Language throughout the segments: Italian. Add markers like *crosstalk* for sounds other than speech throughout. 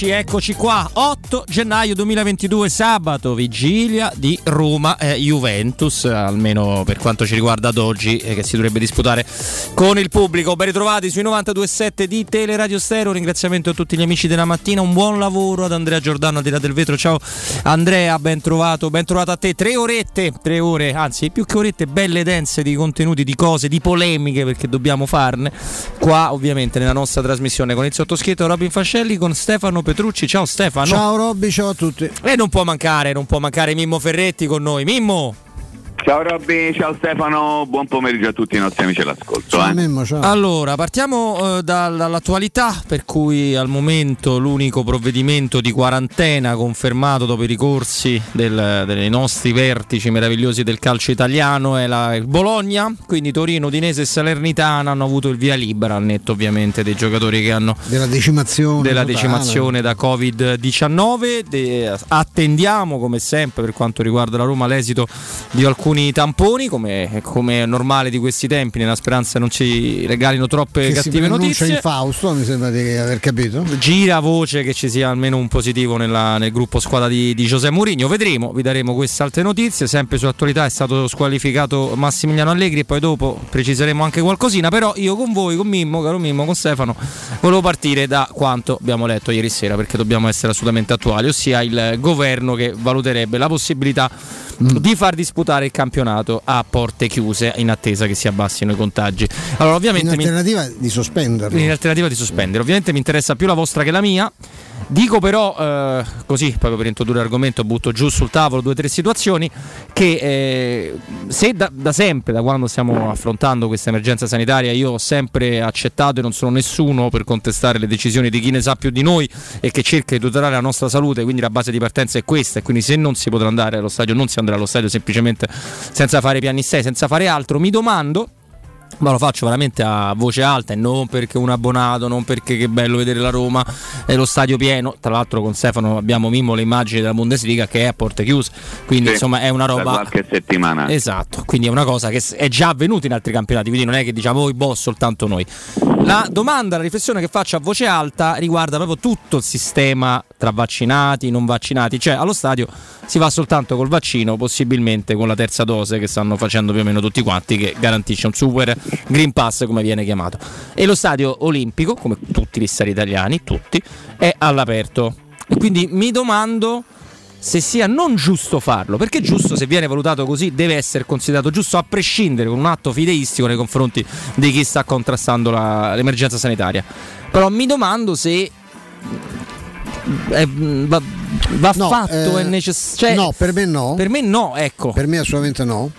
Eccoci, eccoci qua. 8 gennaio 2022, sabato, vigilia di Roma eh, Juventus, almeno per quanto ci riguarda ad oggi, eh, che si dovrebbe disputare con il pubblico. Ben ritrovati sui 92.7 di Teleradio Stereo. Ringraziamento a tutti gli amici della mattina. Un buon lavoro ad Andrea Giordano al di là del vetro. Ciao Andrea, ben trovato, ben trovato a te. Tre orette, tre ore, anzi più che orette, belle dense di contenuti, di cose, di polemiche perché dobbiamo farne. Qua ovviamente nella nostra trasmissione con il sottoscritto Robin Fascelli, con Stefano Petrucci. Ciao Stefano. Ciao Robby, ciao a tutti. E non può mancare, non può mancare Mimmo Ferretti con noi. Mimmo! Ciao Robby, ciao Stefano, buon pomeriggio a tutti i nostri amici all'ascolto. Ciao eh. Memmo, ciao. Allora, partiamo eh, dall'attualità, per cui al momento l'unico provvedimento di quarantena confermato dopo i ricorsi del, dei nostri vertici meravigliosi del calcio italiano è la il Bologna, quindi Torino, Udinese e Salernitana hanno avuto il via libera, al netto ovviamente dei giocatori che hanno della decimazione. della decimazione da Covid-19. De- attendiamo come sempre per quanto riguarda la Roma l'esito di alcuni tamponi, come, come è normale di questi tempi, nella speranza non ci regalino troppe Che si cattive pronuncia notizie. in Fausto, mi sembra di aver capito. Gira voce che ci sia almeno un positivo nella- nel gruppo squadra di, di José Mourinho. Vedremo, vi daremo queste altre notizie. Sempre sull'attualità è stato squalificato Massimiliano Allegri e poi dopo preciseremo anche qualcosina. Però io con voi, con Mimmo, caro Mimmo, con Stefano, volevo partire da quanto abbiamo letto ieri sera perché dobbiamo essere assolutamente attuali, ossia il governo che valuterebbe la possibilità di far disputare il campionato a porte chiuse in attesa che si abbassino i contagi. Allora, In ovviamente mi- alternativa di sospenderlo. in alternativa di sospendere. Ovviamente mi interessa più la vostra che la mia. Dico però, eh, così proprio per introdurre l'argomento, butto giù sul tavolo due o tre situazioni che eh, se da, da sempre, da quando stiamo affrontando questa emergenza sanitaria, io ho sempre accettato e non sono nessuno per contestare le decisioni di chi ne sa più di noi e che cerca di tutelare la nostra salute, quindi la base di partenza è questa e quindi se non si potrà andare allo stadio non si andrà allo stadio semplicemente senza fare piani 6, senza fare altro. Mi domando ma lo faccio veramente a voce alta e non perché un abbonato, non perché che bello vedere la Roma e lo stadio pieno. Tra l'altro con Stefano abbiamo Mimmo le immagini della Bundesliga che è a porte chiuse, quindi Sì, insomma è una roba... qualche settimana. Esatto, quindi è una cosa che è già avvenuta in altri campionati, quindi non è che diciamo voi boss soltanto noi. La domanda, la riflessione che faccio a voce alta riguarda proprio tutto il sistema tra vaccinati, non vaccinati, cioè allo stadio si va soltanto col vaccino, possibilmente con la terza dose che stanno facendo più o meno tutti quanti, che garantisce un super Green Pass come viene chiamato. E lo stadio olimpico, come tutti gli stadi italiani, tutti, è all'aperto. E quindi mi domando se sia non giusto farlo, perché giusto se viene valutato così deve essere considerato giusto a prescindere con un atto fideistico nei confronti di chi sta contrastando la- l'emergenza sanitaria. Però mi domando se eh, va, va No, fatto, eh, è necessario. no, per me no. Per me no, ecco. Per me assolutamente no.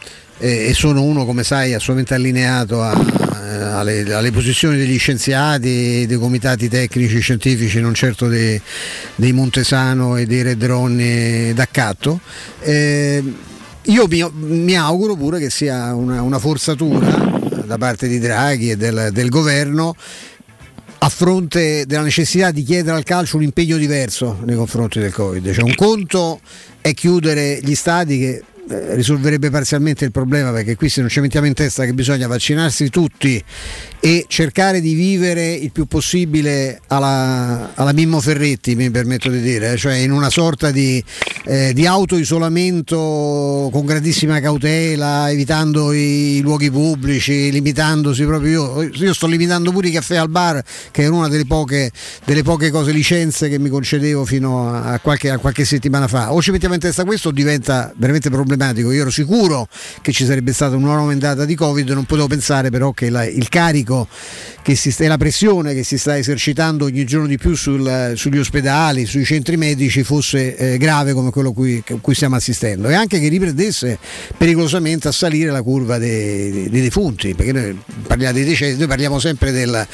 E e sono uno, come sai, assolutamente allineato a- eh, alle, alle posizioni degli scienziati, dei comitati tecnici scientifici, non certo dei, dei Montesano e dei Redronni d'accatto. Eh, io mi, mi auguro pure che sia una, una forzatura da parte di Draghi e del, del governo a fronte della necessità di chiedere al calcio un impegno diverso nei confronti del Covid. Cioè un conto è chiudere gli stadi che eh, risolverebbe parzialmente il problema perché qui se non ci mettiamo in testa che bisogna vaccinarsi tutti e cercare di vivere il più possibile alla, alla Mimmo Ferretti mi permetto di dire, eh, cioè in una sorta di, eh, di autoisolamento con grandissima cautela, evitando i luoghi pubblici, limitandosi proprio io, io sto limitando pure i caffè al bar che era una delle poche, delle poche cose licenze che mi concedevo fino a qualche, a qualche settimana fa. O ci mettiamo in testa questo o diventa veramente problematico. Io ero sicuro che ci sarebbe stata una nuova ondata di Covid, non potevo pensare però che la- il carico e la pressione che si sta esercitando ogni giorno di più sul- sugli ospedali, sui centri medici fosse eh, grave come quello cui, cui stiamo assistendo. E anche che riprendesse pericolosamente a salire la curva dei, dei- dei defunti, perché noi parliamo dei decessi, noi parliamo sempre del,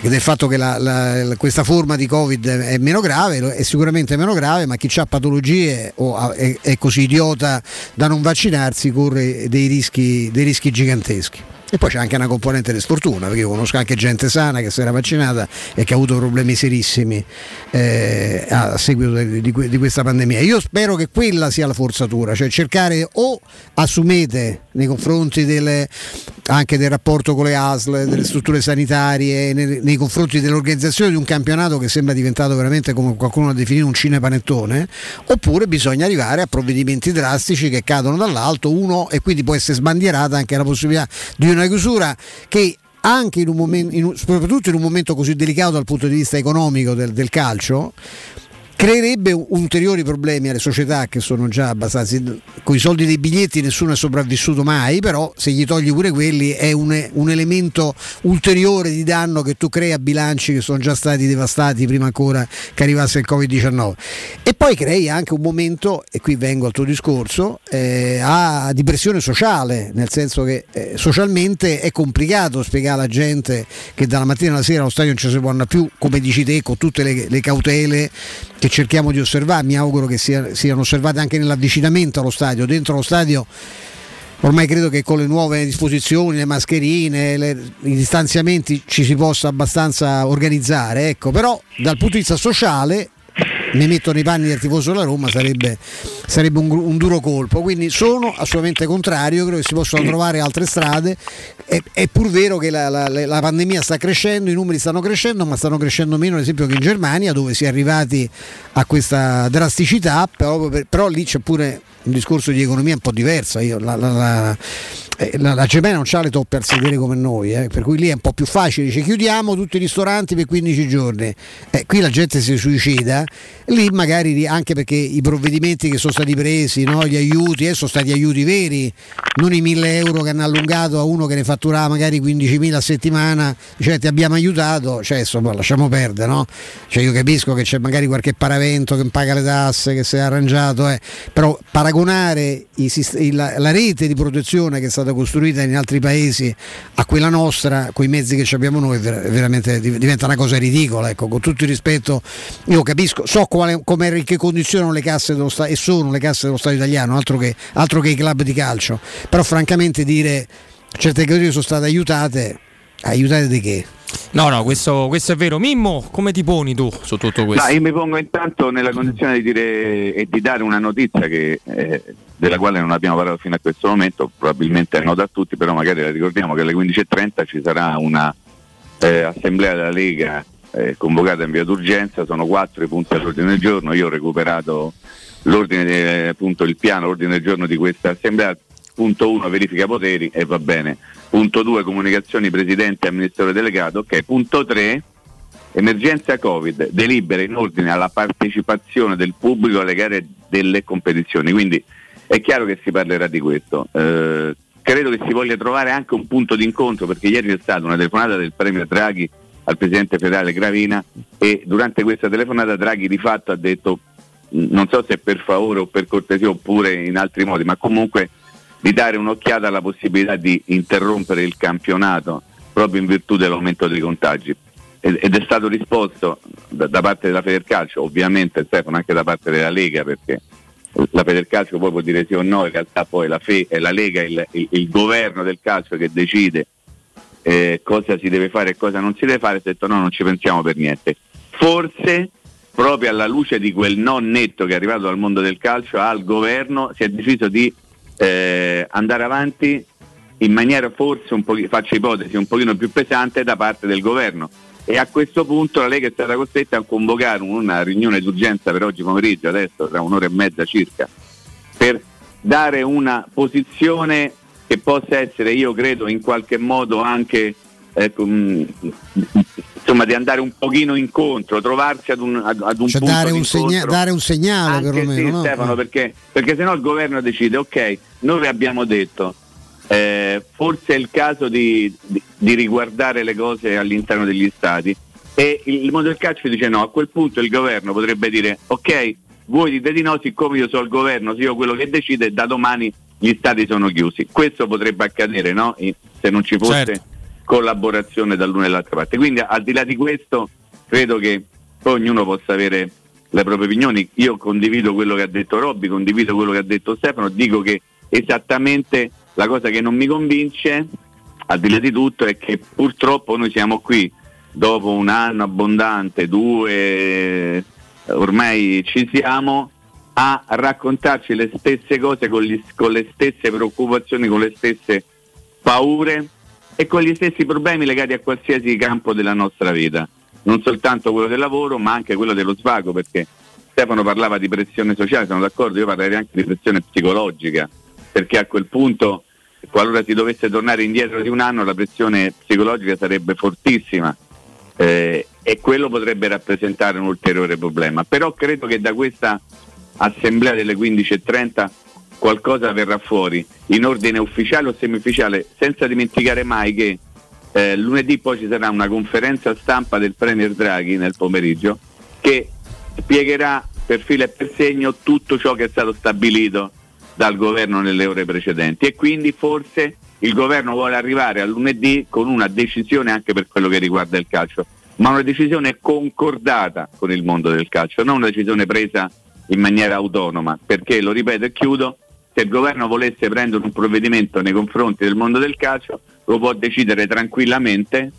del fatto che la- la- questa forma di Covid è meno grave, è sicuramente meno grave, ma chi ha patologie o è, è così idiota da non vaccinarsi corre dei rischi, dei rischi giganteschi. E poi c'è anche una componente di sfortuna, perché io conosco anche gente sana che si era vaccinata e che ha avuto problemi serissimi eh, a seguito di, di di questa pandemia. Io spero che quella sia la forzatura, cioè cercare o assumete nei confronti delle, anche del rapporto con le ASL, delle strutture sanitarie, nei, nei, confronti dell'organizzazione di un campionato che sembra diventato veramente come qualcuno ha definito un cinepanettone, oppure bisogna arrivare a provvedimenti drastici che cadono dall'alto, uno e quindi può essere sbandierata anche la possibilità di una chiusura che anche in un momento, soprattutto in un momento così delicato dal punto di vista economico del, del calcio, creerebbe ulteriori problemi alle società che sono già abbastanza con i soldi dei biglietti nessuno è sopravvissuto mai però se gli togli pure quelli è un, un, elemento ulteriore di danno che tu crei a bilanci che sono già stati devastati prima ancora che arrivasse il Covid-19 e poi crei anche un momento e qui vengo al tuo discorso eh, a, di pressione sociale nel senso che eh, socialmente è complicato spiegare alla gente che dalla mattina alla sera allo stadio non ci si può andare più come dici te con tutte le, le cautele che cerchiamo di osservare, mi auguro che sia, siano osservate anche nell'avvicinamento allo stadio, dentro lo stadio ormai credo che con le nuove disposizioni, le mascherine, le, i distanziamenti ci si possa abbastanza organizzare, ecco. però dal punto di vista sociale mi metto nei panni del tifoso della Roma sarebbe, sarebbe un, un, duro colpo. Quindi sono assolutamente contrario credo che si possano trovare altre strade. È, è pur vero che la, la, la, pandemia sta crescendo i numeri stanno crescendo ma stanno crescendo meno ad esempio che in Germania dove si è arrivati a questa drasticità però, però lì c'è pure un discorso di economia un po' diversa. Io, la, eh, la, la Germania non ha le toppe al sedere come noi, eh, per cui lì è un po' più facile, dice chiudiamo tutti i ristoranti per 15 giorni, eh, qui la gente si suicida, lì magari anche perché i provvedimenti che sono stati presi, no, gli aiuti, eh, sono stati aiuti veri, non i 1000 euro che hanno allungato a uno che ne fatturava magari 15.000 a settimana, cioè ti abbiamo aiutato, cioè insomma lasciamo perdere, no? Cioè io capisco che c'è magari qualche paravento che paga le tasse, che si è arrangiato, eh, però paragonare i, la, la rete di protezione che è stata costruita in altri paesi a quella nostra, con i mezzi che abbiamo noi, veramente diventa una cosa ridicola. Ecco, con tutto il rispetto, io capisco, so quale, come che condizioni le casse dello Stato e sono le casse dello Stato italiano, altro che, altro che i club di calcio. Però francamente dire certe categorie sono state aiutate, aiutate di che? No, no, questo, questo, è vero. Mimmo, come ti poni tu su tutto questo? No, io mi pongo intanto nella condizione di dire e di dare una notizia che, eh, della quale non abbiamo parlato fino a questo momento, probabilmente è nota a tutti, però magari la ricordiamo che alle 15.30 ci sarà una eh, assemblea della Lega eh, convocata in via d'urgenza, sono quattro i punti all'ordine del giorno, io ho recuperato l'ordine, appunto, il piano, l'ordine del giorno di questa assemblea, punto 1 verifica poteri e va bene Punto 2 comunicazioni presidente e amministratore delegato. Ok, punto 3 emergenza Covid, delibera in ordine alla partecipazione del pubblico alle gare delle competizioni. Quindi è chiaro che si parlerà di questo. Eh, credo che si voglia trovare anche un punto di incontro perché ieri è stata una telefonata del Premio Draghi al Presidente federale Gravina e durante questa telefonata Draghi di fatto ha detto non so se per favore o per cortesia oppure in altri modi, ma comunque di dare un'occhiata alla possibilità di interrompere il campionato proprio in virtù dell'aumento dei contagi. Ed è stato risposto da, da parte della Federcalcio, ovviamente Stefano anche da parte della Lega, perché la Federcalcio poi può dire sì o no, in realtà poi la, Fe, è la Lega, il, il, il governo del calcio che decide eh, cosa si deve fare e cosa non si deve fare, ha detto no, non ci pensiamo per niente. Forse proprio alla luce di quel non netto che è arrivato dal mondo del calcio al governo si è deciso di eh, andare avanti in maniera forse un po', faccio ipotesi, un pochino più pesante da parte del governo. E a questo punto la Lega è stata costretta a convocare una riunione d'urgenza per oggi pomeriggio, adesso tra un'ora e mezza circa, per dare una posizione che possa essere, io credo, in qualche modo anche mh, insomma, di andare un pochino incontro, trovarsi ad un, ad, ad un cioè punto dare un, segna- dare un segnale Anche perlomeno. Sì, no? Stefano, perché, perché se no il governo decide, ok, noi vi abbiamo detto, eh, forse è il caso di, di, di, riguardare le cose all'interno degli stati e il mondo del calcio dice no, a quel punto il governo potrebbe dire ok, voi dite di no, siccome io sono il governo, io quello che decide, da domani gli stati sono chiusi. Questo potrebbe accadere no? se non ci fosse certo collaborazione dall'una e dall'altra parte. Quindi al di là di questo credo che poi ognuno possa avere le proprie opinioni. Io condivido quello che ha detto Robby, condivido quello che ha detto Stefano, dico che esattamente la cosa che non mi convince, al di là di tutto, è che purtroppo noi siamo qui dopo un anno abbondante, due, ormai ci siamo a raccontarci le stesse cose con, gli, con le stesse preoccupazioni, con le stesse paure e con gli stessi problemi legati a qualsiasi campo della nostra vita, non soltanto quello del lavoro ma anche quello dello svago, perché Stefano parlava di pressione sociale, sono d'accordo, io parlerei anche di pressione psicologica, perché a quel punto, qualora si dovesse tornare indietro di un anno, la pressione psicologica sarebbe fortissima eh, e quello potrebbe rappresentare un ulteriore problema. Però credo che da questa assemblea delle 15.30 qualcosa verrà fuori in ordine ufficiale o semi-ufficiale, senza dimenticare mai che eh, lunedì poi ci sarà una conferenza stampa del Premier Draghi nel pomeriggio che spiegherà per filo e per segno tutto ciò che è stato stabilito dal governo nelle ore precedenti. E quindi forse il governo vuole arrivare a lunedì con una decisione anche per quello che riguarda il calcio, ma una decisione concordata con il mondo del calcio, non una decisione presa in maniera autonoma, perché lo ripeto e chiudo, se il governo volesse prendere un provvedimento nei confronti del mondo del calcio lo può decidere tranquillamente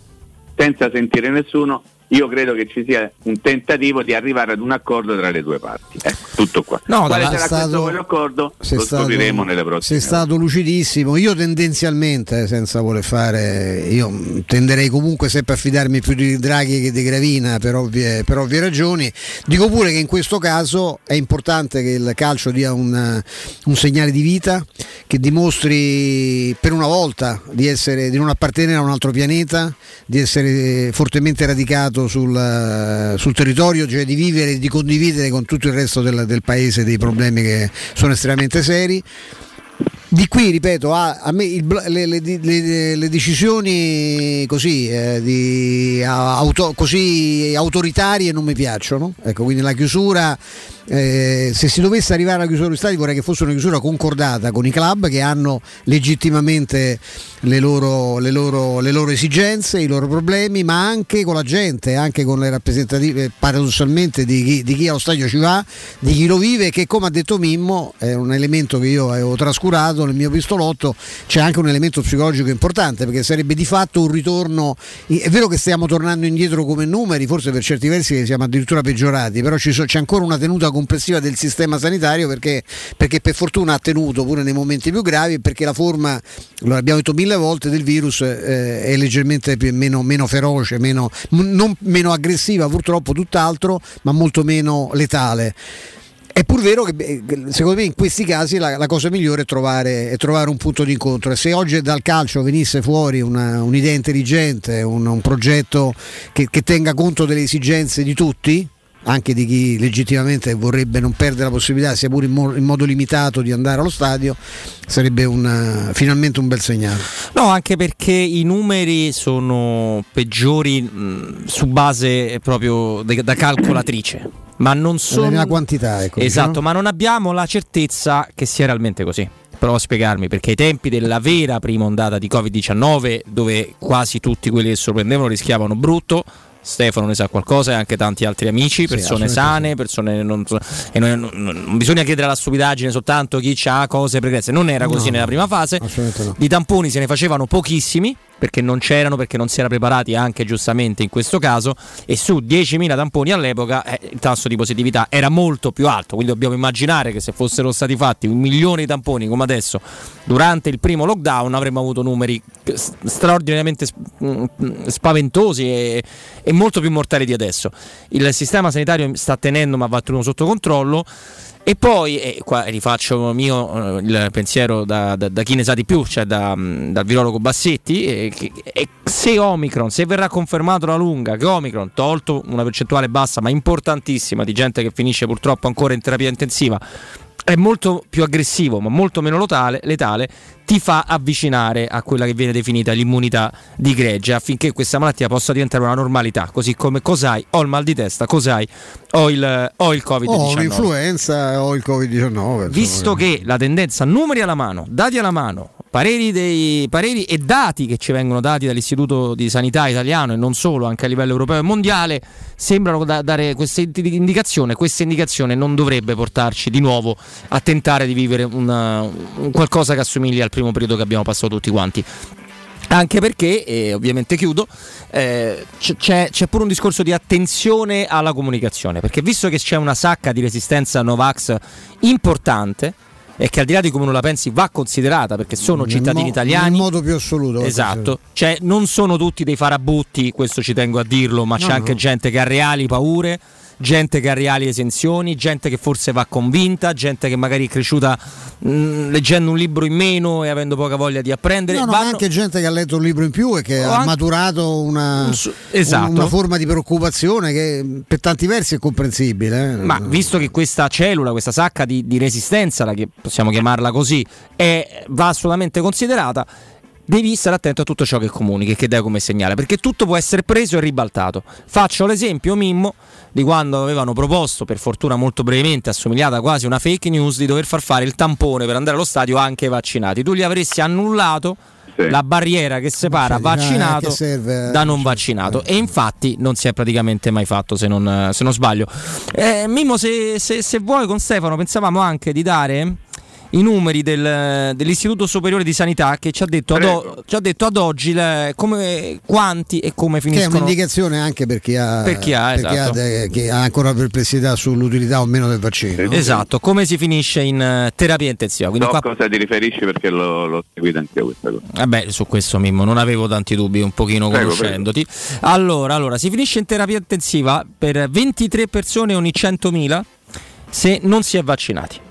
senza sentire nessuno io credo che ci sia un tentativo di arrivare ad un accordo tra le due parti. Ecco, tutto qua. No, Quale sarà stato, questo accordo? Lo scopriremo nelle prossime. Sei stato lucidissimo. Io tendenzialmente, senza voler fare, io tenderei comunque sempre a fidarmi più di Draghi che di Gravina per ovvie, per ovvie ragioni. Dico pure che in questo caso è importante che il calcio dia un, un segnale di vita, che dimostri per una volta di, essere, di non appartenere a un altro pianeta, di essere fortemente radicato basato sul, eh, sul, territorio, cioè di vivere e di condividere con tutto il resto del, del paese dei problemi che sono estremamente seri di qui, ripeto, a, a me il, le, le, le, le, decisioni così, eh, di, auto, così, autoritarie non mi piacciono. Ecco, quindi la chiusura eh, se si dovesse arrivare alla chiusura degli stadi vorrei che fosse una chiusura concordata con i club che hanno legittimamente le loro, le loro, le loro esigenze, i loro problemi, ma anche con la gente, anche con le rappresentative paradossalmente di chi, di chi allo stadio ci va, di chi lo vive, che come ha detto Mimmo è un elemento che io avevo trascurato nel mio pistolotto, c'è anche un elemento psicologico importante perché sarebbe di fatto un ritorno, è vero che stiamo tornando indietro come numeri, forse per certi versi siamo addirittura peggiorati, però c'è ancora una tenuta complessiva del sistema sanitario perché, perché, per fortuna ha tenuto pure nei momenti più gravi perché la forma, lo abbiamo detto mille volte, del virus eh, è leggermente più, meno, meno, feroce, meno, non meno aggressiva purtroppo, tutt'altro, ma molto meno letale. È pur vero che secondo me in questi casi la, la cosa migliore è trovare, è trovare, un punto di incontro e se oggi dal calcio venisse fuori una, un'idea intelligente, un, un progetto che, che, tenga conto delle esigenze di tutti, anche di chi legittimamente vorrebbe non perdere la possibilità, sia pure in, mo- in modo limitato, di andare allo stadio, sarebbe una, finalmente un bel segnale. No, anche perché i numeri sono peggiori mh, su base proprio de- da calcolatrice. Ma non sono. Nella quantità, ecco. Esatto, diciamo. ma non abbiamo la certezza che sia realmente così provo a spiegarmi perché ai tempi della vera prima ondata di Covid-19 dove quasi tutti quelli che sorprendevano rischiavano brutto Stefano ne sa qualcosa e anche tanti altri amici, persone sì, sane, persone non, e non, non, non, bisogna chiedere alla stupidaggine soltanto chi ha cose pregresse, non era così no, nella prima fase, no. di tamponi se ne facevano pochissimi perché non c'erano, perché non si era preparati anche giustamente in questo caso e su 10.000 tamponi all'epoca eh, il tasso di positività era molto più alto, quindi dobbiamo immaginare che se fossero stati fatti un milione di tamponi come adesso durante il primo lockdown avremmo avuto numeri straordinariamente mm, spaventosi e, e molto più mortali di adesso. Il sistema sanitario sta tenendo ma va tenuto sotto controllo e poi, e qua rifaccio mio eh, il pensiero da, da, da, chi ne sa di più, cioè da, mm, dal virologo Bassetti, e, e se Omicron, se verrà confermato la lunga che Omicron, tolto una percentuale bassa ma importantissima di gente che finisce purtroppo ancora in terapia intensiva, è molto più aggressivo ma molto meno letale, letale, ti fa avvicinare a quella che viene definita l'immunità di gregge affinché questa malattia possa diventare una normalità, così come cos'hai, ho il mal di testa, cos'hai, ho il, ho il Covid-19. Ho l'influenza, ho il Covid-19. Visto che la tendenza, numeri alla mano, dati alla mano, pareri, dei, pareri e dati che ci vengono dati dall'Istituto di Sanità italiano e non solo, anche a livello europeo e mondiale, sembrano da, dare questa indicazione. Questa indicazione non dovrebbe portarci di nuovo a tentare di vivere una, un qualcosa che assomiglia al primo periodo che abbiamo passato tutti quanti. Anche perché, e ovviamente chiudo, eh, c'è, c'è, pure un discorso di attenzione alla comunicazione, perché visto che c'è una sacca di resistenza Novax importante, e che al di là di come non la pensi va considerata perché sono cittadini mo- italiani. In modo più assoluto. Esatto, cioè non sono tutti dei farabutti, questo ci tengo a dirlo, ma no, c'è anche no. gente che ha reali paure gente che ha reali esenzioni, gente che forse va convinta, gente che magari è cresciuta mh, mm, leggendo un libro in meno e avendo poca voglia di apprendere. No, no, Vanno... anche gente che ha letto un libro in più e che ha anche... maturato una, esatto. una, forma di preoccupazione che per tanti versi è comprensibile. Eh? Ma visto che questa cellula, questa sacca di, di resistenza, che possiamo chiamarla così, è, va assolutamente considerata devi stare attento a tutto ciò che comunichi e che dai come segnale, perché tutto può essere preso e ribaltato. Faccio l'esempio, Mimmo, di quando avevano proposto, per fortuna molto brevemente, assomigliata quasi a una fake news, di dover far fare il tampone per andare allo stadio anche ai vaccinati. Tu gli avresti annullato sì. la barriera che separa vaccinato che da non vaccinato e infatti non si è praticamente mai fatto se non, se non sbaglio. Eh, Mimmo, se, se, se vuoi con Stefano pensavamo anche di dare i numeri del, dell'Istituto Superiore di Sanità che ci ha detto, ad, o, ci ha detto ad, oggi le, come, quanti e come finiscono. Che è un'indicazione anche per chi ha, per chi ha, per esatto. chi ha, de, che ha ancora perplessità sull'utilità o meno del vaccino. Esatto, come si finisce in uh, terapia intensiva. Quindi so qua... cosa ti riferisci perché l'ho, l'ho seguito anche io questa cosa. Vabbè, su questo Mimmo non avevo tanti dubbi, un pochino prego, conoscendoti. Prego. Allora, allora, si finisce in terapia intensiva per 23 persone ogni 100.000 se non si è vaccinati.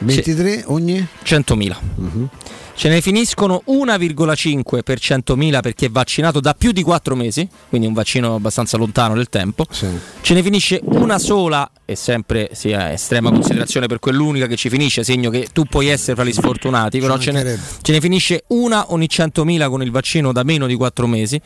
23 ogni? 100.000. Uh-huh. Ce ne finiscono 1,5 per 100.000 perché è vaccinato da più di 4 mesi, quindi un vaccino abbastanza lontano nel tempo. Sì. Ce ne finisce una sola, e sempre ha estrema considerazione per quell'unica che ci finisce, segno che tu puoi essere fra gli sfortunati, però ce ne, ce ne finisce una ogni 100.000 con il vaccino da meno di 4 mesi,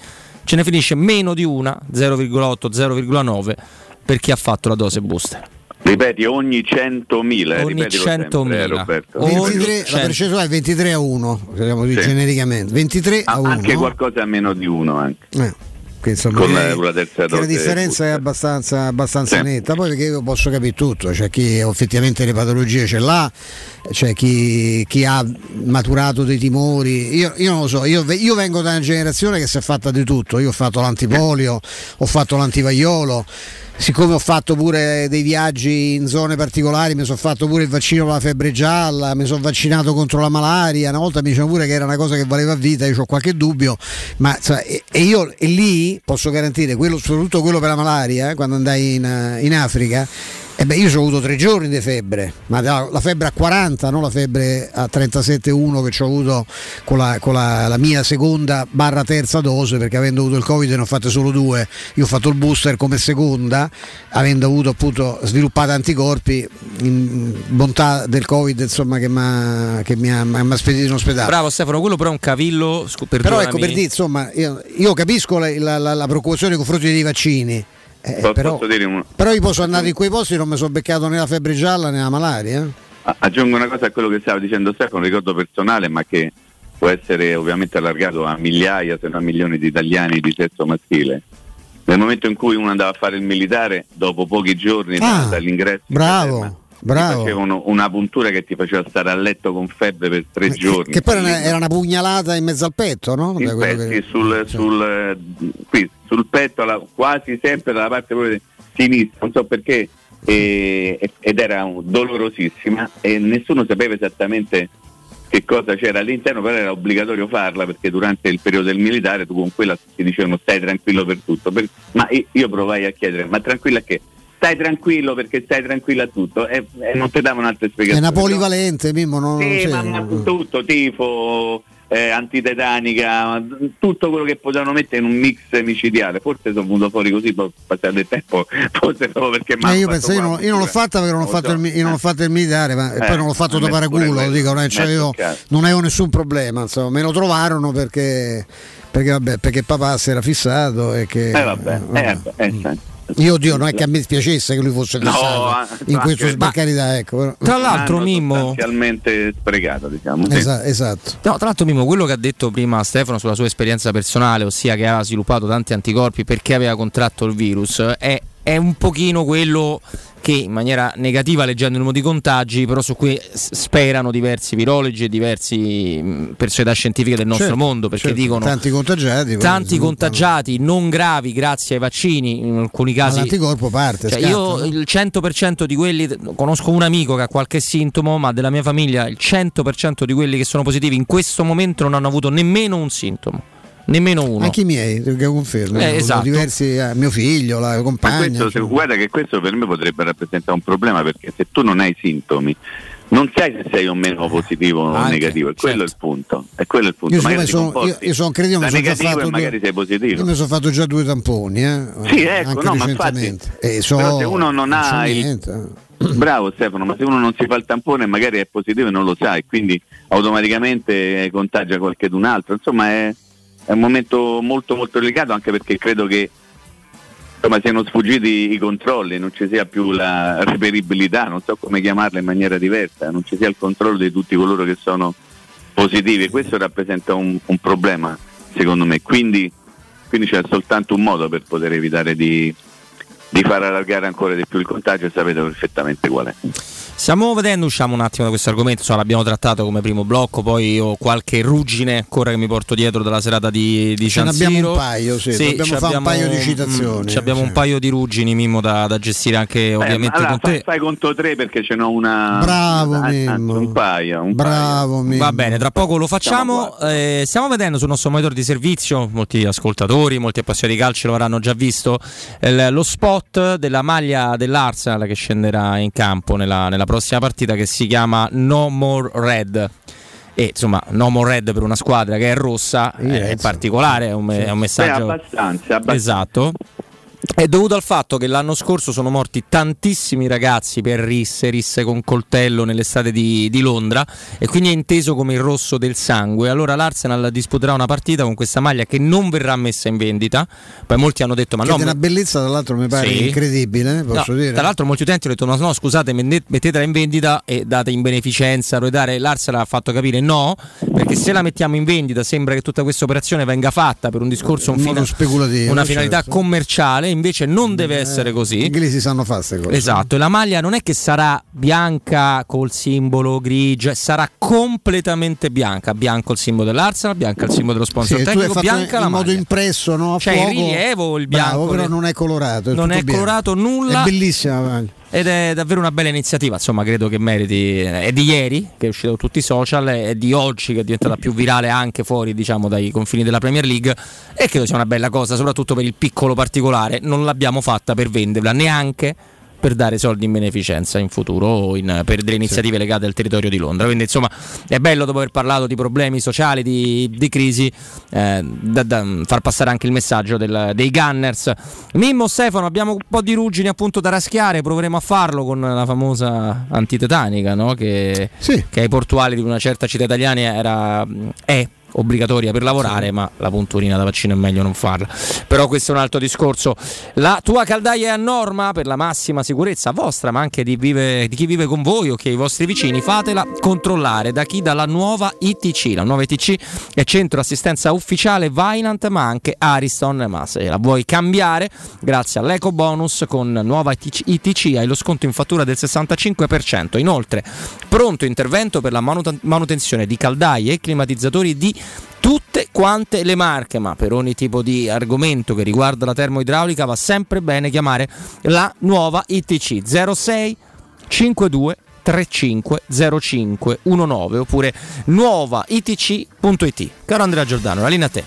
ce ne finisce meno di una, 0,8, 0,9 per chi ha fatto la dose booster. Ripeti, ogni 100.000. Ogni 100.000. 23, la percentuale è 23 a 1, diciamo sì. genericamente. 23 a 1. Anche qualcosa a meno di 1 anche. Eh. Che, insomma, con che, la terza dose. La differenza è abbastanza, abbastanza sì. netta. Poi perché io posso capire tutto, c'è chi effettivamente le patologie ce l'ha, c'è chi, chi ha maturato dei timori. Io, io non lo so, io, io, vengo da una generazione che si è fatta di tutto. Io ho fatto l'antipolio, ho fatto l'antivaiolo siccome ho fatto pure dei viaggi in zone particolari, mi sono fatto pure il vaccino per la febbre gialla, mi sono vaccinato contro la malaria, una volta mi dicevano pure che era una cosa che valeva vita, io ho qualche dubbio, ma e, io e lì posso garantire, quello, soprattutto quello per la malaria, eh, quando andai in, in Africa, e eh beh, io ho avuto tre giorni di febbre, ma la febbre a 40, non la febbre a 37,1 che ho avuto con, la, con la, la, mia seconda barra terza dose, perché avendo avuto il Covid ne ho fatte solo due, io ho fatto il booster come seconda, avendo avuto appunto sviluppato anticorpi, in bontà del Covid insomma che, che mi ha spedito in ospedale. Bravo Stefano, quello però è un cavillo, Però ecco per dire, insomma, io, io capisco la, la, la preoccupazione nei confronti dei vaccini eh, però, un... però, io posso andare in quei posti non mi sono beccato né la febbre gialla né la malaria. Eh? Aggiungo una cosa a quello che stava dicendo Stefano, un ricordo personale, ma che può essere ovviamente allargato a migliaia, se non a milioni di italiani di sesso maschile. Nel momento in cui uno andava a fare il militare, dopo pochi giorni ah, dall'ingresso, bravo. Bravo. facevano una puntura che ti faceva stare a letto con febbre per tre che, giorni. Che poi era una pugnalata in mezzo al petto, no? Petto, che... sul, cioè. sul, qui, sul petto, la, quasi sempre dalla parte sinistra, non so perché, e, ed era dolorosissima e nessuno sapeva esattamente che cosa c'era all'interno, però era obbligatorio farla perché durante il periodo del militare tu con quella ti dicevano stai tranquillo per tutto. Per, ma io provai a chiedere, ma tranquilla che stai tranquillo perché stai tranquillo a tutto e, e non ti davano altre spiegazioni. È una polivalente, Mimmo, no? Sì, ma, ma tutto, tifo, eh, antitetanica, tutto quello che potevano mettere in un mix micidiale. Forse sono venuto fuori così, poi passato del tempo, *laughs* forse proprio perché eh, io, penso, io, non, io non l'ho fatta perché non, ho fatto, il, io non ho fatto il militare, ma eh, poi non l'ho fatto da paraculo, lo dico, non, cioè io, non avevo nessun problema, insomma, me lo trovarono perché perché, vabbè, perché papà si era fissato e che... Eh vabbè, eh, vabbè. Eh, eh, io oddio, non è che a me dispiacesse che lui fosse no, in questo sbaccarità, ecco. Tra l'altro Mimmo sostanzialmente sprecato, diciamo. Esatto, esatto. No, tra l'altro Mimmo, quello che ha detto prima Stefano sulla sua esperienza personale, ossia che aveva sviluppato tanti anticorpi perché aveva contratto il virus, è è un pochino quello che in maniera negativa leggendo il numero di contagi, però su cui sperano diversi virologi e diversi personalità scientifiche del nostro certo, mondo, perché certo. dicono tanti contagiati, tanti contagiati non gravi grazie ai vaccini, in alcuni casi l'anticorpo parte. cioè io il 100% di quelli conosco un amico che ha qualche sintomo, ma della mia famiglia il 100% di quelli che sono positivi in questo momento non hanno avuto nemmeno un sintomo. Nemmeno uno. Anche i miei, che confermo. Eh, esatto. diversi, eh, mio figlio, la Ma compagna. questo, se- guarda che questo per me potrebbe rappresentare un problema perché se tu non hai sintomi non sai se sei o meno positivo o Anche, negativo, e quello certo. è il punto. È quello il punto. Io, Magari sono, io, io sono credito, mi sono già negativo fatto e magari due, sei positivo. Io mi sono fatto già due tamponi, eh, Sì, ecco, anche no, ma recentemente. infatti, E so- però se uno non so ha il- niente. *clears throat* Bravo Stefano, ma se uno non si fa il tampone magari è positivo e non lo sa e quindi automaticamente eh, contagia qualcun altro. Insomma è, è un momento molto molto delicato anche perché credo che insomma, siano sfuggiti i controlli, non ci sia più la reperibilità, non so come chiamarla in maniera diversa, non ci sia il controllo di tutti coloro che sono positivi e questo rappresenta un, un problema secondo me. Quindi, quindi c'è soltanto un modo per poter evitare di, di far allargare ancora di più il contagio e sapete perfettamente qual è. Stiamo vedendo, usciamo un attimo da questo argomento, insomma, l'abbiamo trattato come primo blocco, poi ho qualche ruggine ancora che mi porto dietro dalla serata di, di Ce San n'abbiamo Siro. un paio, sì, dobbiamo ci fare un abbiamo- paio di citazioni, mm, ci abbiamo sì. un paio di ruggini, Mimmo, da, da gestire anche ovviamente allora, con fa- te. fai conto tre perché ce n'ho una. Bravo, ah, Mimmo. un paio. Un Bravo, Mimmo. Va bene, tra poco lo facciamo. Siamo Eh, stiamo vedendo sul nostro monitor di servizio, molti ascoltatori, molti appassionati di calcio lo avranno già visto, il- lo spot della maglia dell'Arsenal che scenderà in campo nella, nella prossima partita che si chiama No More Red. E insomma, No More Red per una squadra che è rossa Yes. è particolare, è un, è un Beh, messaggio. abbastanza, abbastanza. Esatto. È dovuto al fatto che l'anno scorso sono morti tantissimi ragazzi per risse, risse con coltello nell'estate di, di Londra e quindi è inteso come il rosso del sangue. Allora l'Arsenal disputerà una partita con questa maglia che non verrà messa in vendita. Poi molti hanno detto ma Che no, è una bellezza, tra l'altro, mi pare Sì. incredibile, eh, posso No, dire. Tra l'altro molti utenti hanno detto: no, no, scusate, mette- mettetela in vendita e date in beneficenza. volete dare- L'Arsenal ha fatto capire no, perché se la mettiamo in vendita sembra che tutta questa operazione venga fatta per un discorso, un fina- speculativo, una certo. finalità commerciale, invece non deve Eh, essere Gli così. inglesi sanno fare queste cose. Esatto, e la maglia non è che sarà bianca col simbolo grigio, sarà completamente bianca. Bianco il simbolo dell'Arsenal, bianca il simbolo dello Sì, sponsor hai tecnico, bianca in la modo maglia. impresso, no? A Cioè, il rilievo, il bianco, Bravo, però le- non è colorato. non tutto è bianco. colorato nulla. È bellissima la maglia. Ed è davvero una bella iniziativa, insomma credo che meriti, è di ieri che è uscita su tutti i social, è di oggi che è diventata più virale anche fuori diciamo dai confini della Premier League. E credo sia una bella cosa soprattutto per il piccolo particolare, non l'abbiamo fatta per venderla neanche per dare soldi in beneficenza in futuro in- per delle iniziative legate al territorio di Londra. Quindi insomma è bello dopo aver parlato di problemi sociali, di, di crisi, eh, da, da far passare anche il messaggio del- dei Gunners. Mimmo Stefano, abbiamo un po' di ruggini appunto da raschiare, proveremo a farlo con la famosa antitetanica no? che, Sì. che ai portuali di una certa città italiana era, è obbligatoria per lavorare, ma la punturina da vaccino è meglio non farla. Però questo è un altro discorso. La tua caldaia è a norma per la massima sicurezza vostra, ma anche di, vive- di chi vive con voi o che i vostri vicini. Fatela controllare da chi dalla nuova ITC. La nuova ITC è centro assistenza ufficiale Vainant, ma anche Ariston. Ma se la vuoi cambiare, grazie all'eco bonus con nuova ITC, ITC hai lo sconto in fattura del 65%. Inoltre, pronto intervento per la manuten- manutenzione di caldaie e climatizzatori di tutte quante le marche, ma per ogni tipo di argomento che riguarda la termoidraulica va sempre bene chiamare la nuova ITC 06 52 35 05 19 oppure nuova itc.it. Caro Andrea Giordano, la linea a te.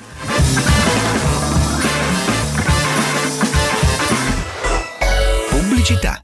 Pubblicità.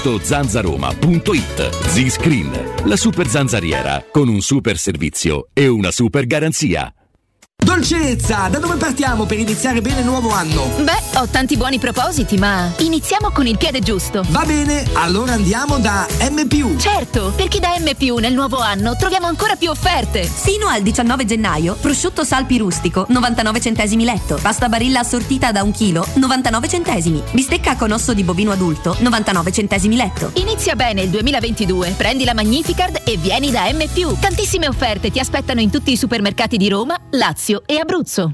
sito zanzaroma.it. Z-Screen, la super zanzariera, con un super servizio e una super garanzia. Dolcezza, da dove partiamo per iniziare bene il nuovo anno? Beh, ho tanti buoni propositi, ma iniziamo con il piede giusto. Va bene, allora andiamo da M. Certo, perché da M nel nuovo anno troviamo ancora più offerte. Sino al 19 gennaio, prosciutto salpi rustico, 99 centesimi letto. Pasta barilla assortita da un chilo, 99 centesimi. Bistecca con osso di bovino adulto, 99 centesimi letto. Inizia bene il 2022. Prendi la Magnificard e vieni da M. Tantissime offerte ti aspettano in tutti i supermercati di Roma, Lazio Lazio e Abruzzo.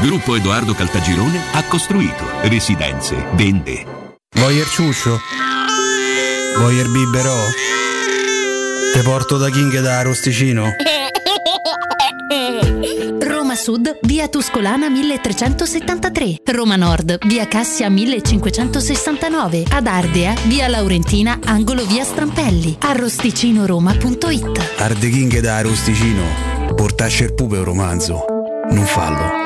Gruppo Edoardo Caltagirone ha costruito residenze, vende. Voyer ciuscio? Voyer biberò? Te porto da King da Rosticino? *laughs* Roma Sud, via Tuscolana 1373. Roma Nord, via Cassia 1569. Ad Ardea, via Laurentina, angolo via Strampelli. Arrosticinoroma.it Arde King da Rosticino. Portasce il pupe un romanzo. Non fallo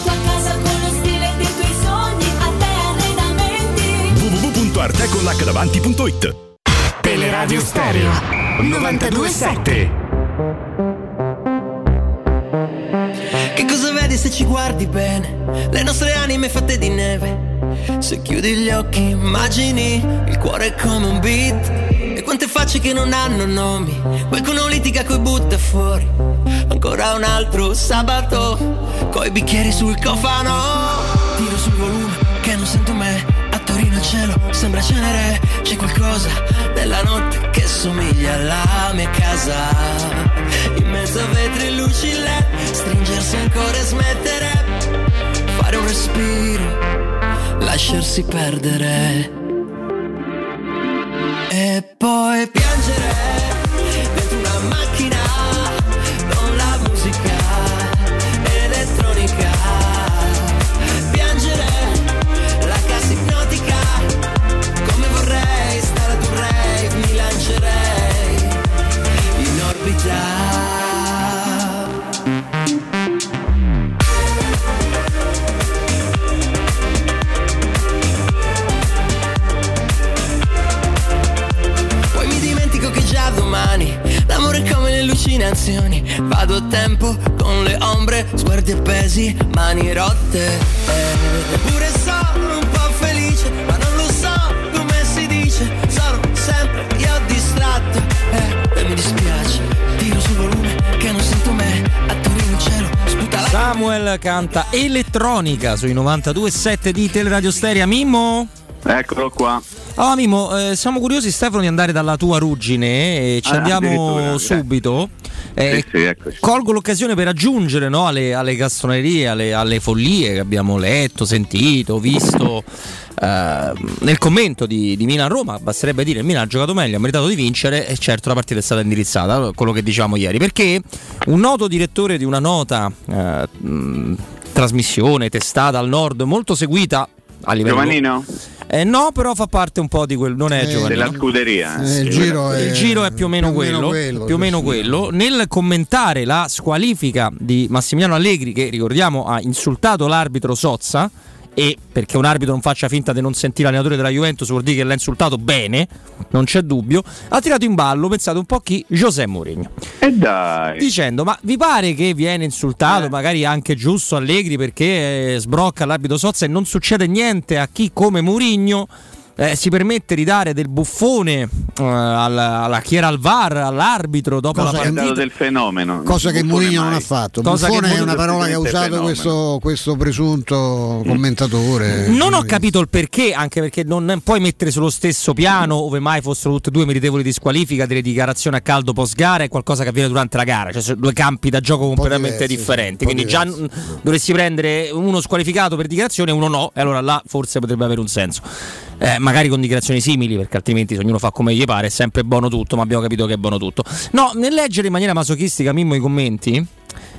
www.artecollacdavanti.it Teleradio Stereo 927 Che cosa vedi se ci guardi bene? Le nostre anime fatte di neve. Se chiudi gli occhi immagini il cuore come un beat. E quante facce che non hanno nomi. Qualcuno litiga coi butta fuori. Ancora un altro sabato. Coi bicchieri sul cofano. Tiro sul volume cielo sembra cenere. C'è qualcosa nella notte che somiglia alla mia casa. In mezzo a vetri e luci LED. Stringersi ancora e smettere. Fare un respiro. Lasciarsi perdere. E poi piangere Vado a tempo con le ombre, sguardi appesi, mani rotte. Eppure sono un po' felice, ma non Samuel canta elettronica sui 92.7 di Teleradio Stereo. Mimmo? Eccolo qua. Allora Mimmo, eh, siamo curiosi Stefano di andare dalla tua ruggine e ci Ah, andiamo subito. Eh, Sì, sì, eccoci. colgo l'occasione per aggiungere no, alle, alle castronerie, alle, alle follie che abbiamo letto, sentito, visto eh, nel commento di, di Milan-Roma. Basterebbe dire che il Milan ha giocato meglio, ha meritato di vincere e certo la partita è stata indirizzata, quello che dicevamo ieri, perché un noto direttore di una nota eh, mh, trasmissione, testata al nord, molto seguita a livello... Giovannino? Eh, no, però fa parte un po' di quel. Non è Eh, giovane. Della scuderia. Eh, il Sì, giro è- Il giro è più o meno più quello, quello, più o meno sì. quello. Nel commentare la squalifica di Massimiliano Allegri, che ricordiamo ha insultato l'arbitro Sozza, e perché un arbitro non faccia finta di non sentire l'allenatore della Juventus vuol dire che l'ha insultato bene, non c'è dubbio, ha tirato in ballo, pensate un po' chi, José Mourinho. E dai. Dicendo, ma vi pare che viene insultato, magari anche giusto Allegri perché eh, sbrocca l'arbitro Sozza e non succede niente a chi come Mourinho eh, si permette di dare del buffone eh, alla, alla chi era al VAR, all'arbitro dopo Cosa la che- È partita. del fenomeno. Cosa che Mourinho non ha fatto. Cosa che Buffone è Mourinho una parola che ha usato questo, questo presunto commentatore. Non ho capito il perché, anche perché non puoi mettere sullo stesso piano, ove mai fossero tutte e due meritevoli di squalifica, delle dichiarazioni a caldo post gara e qualcosa che avviene durante la gara, cioè sono due campi da gioco completamente diversi, differenti. Quindi già diversi. mm, dovresti prendere uno squalificato per dichiarazione e uno no, e allora là forse potrebbe avere un senso. Eh, magari con dichiarazioni simili, perché altrimenti se ognuno fa come gli pare, è sempre buono tutto, ma abbiamo capito che è buono tutto. No, nel leggere in maniera masochistica Mimmo i commenti,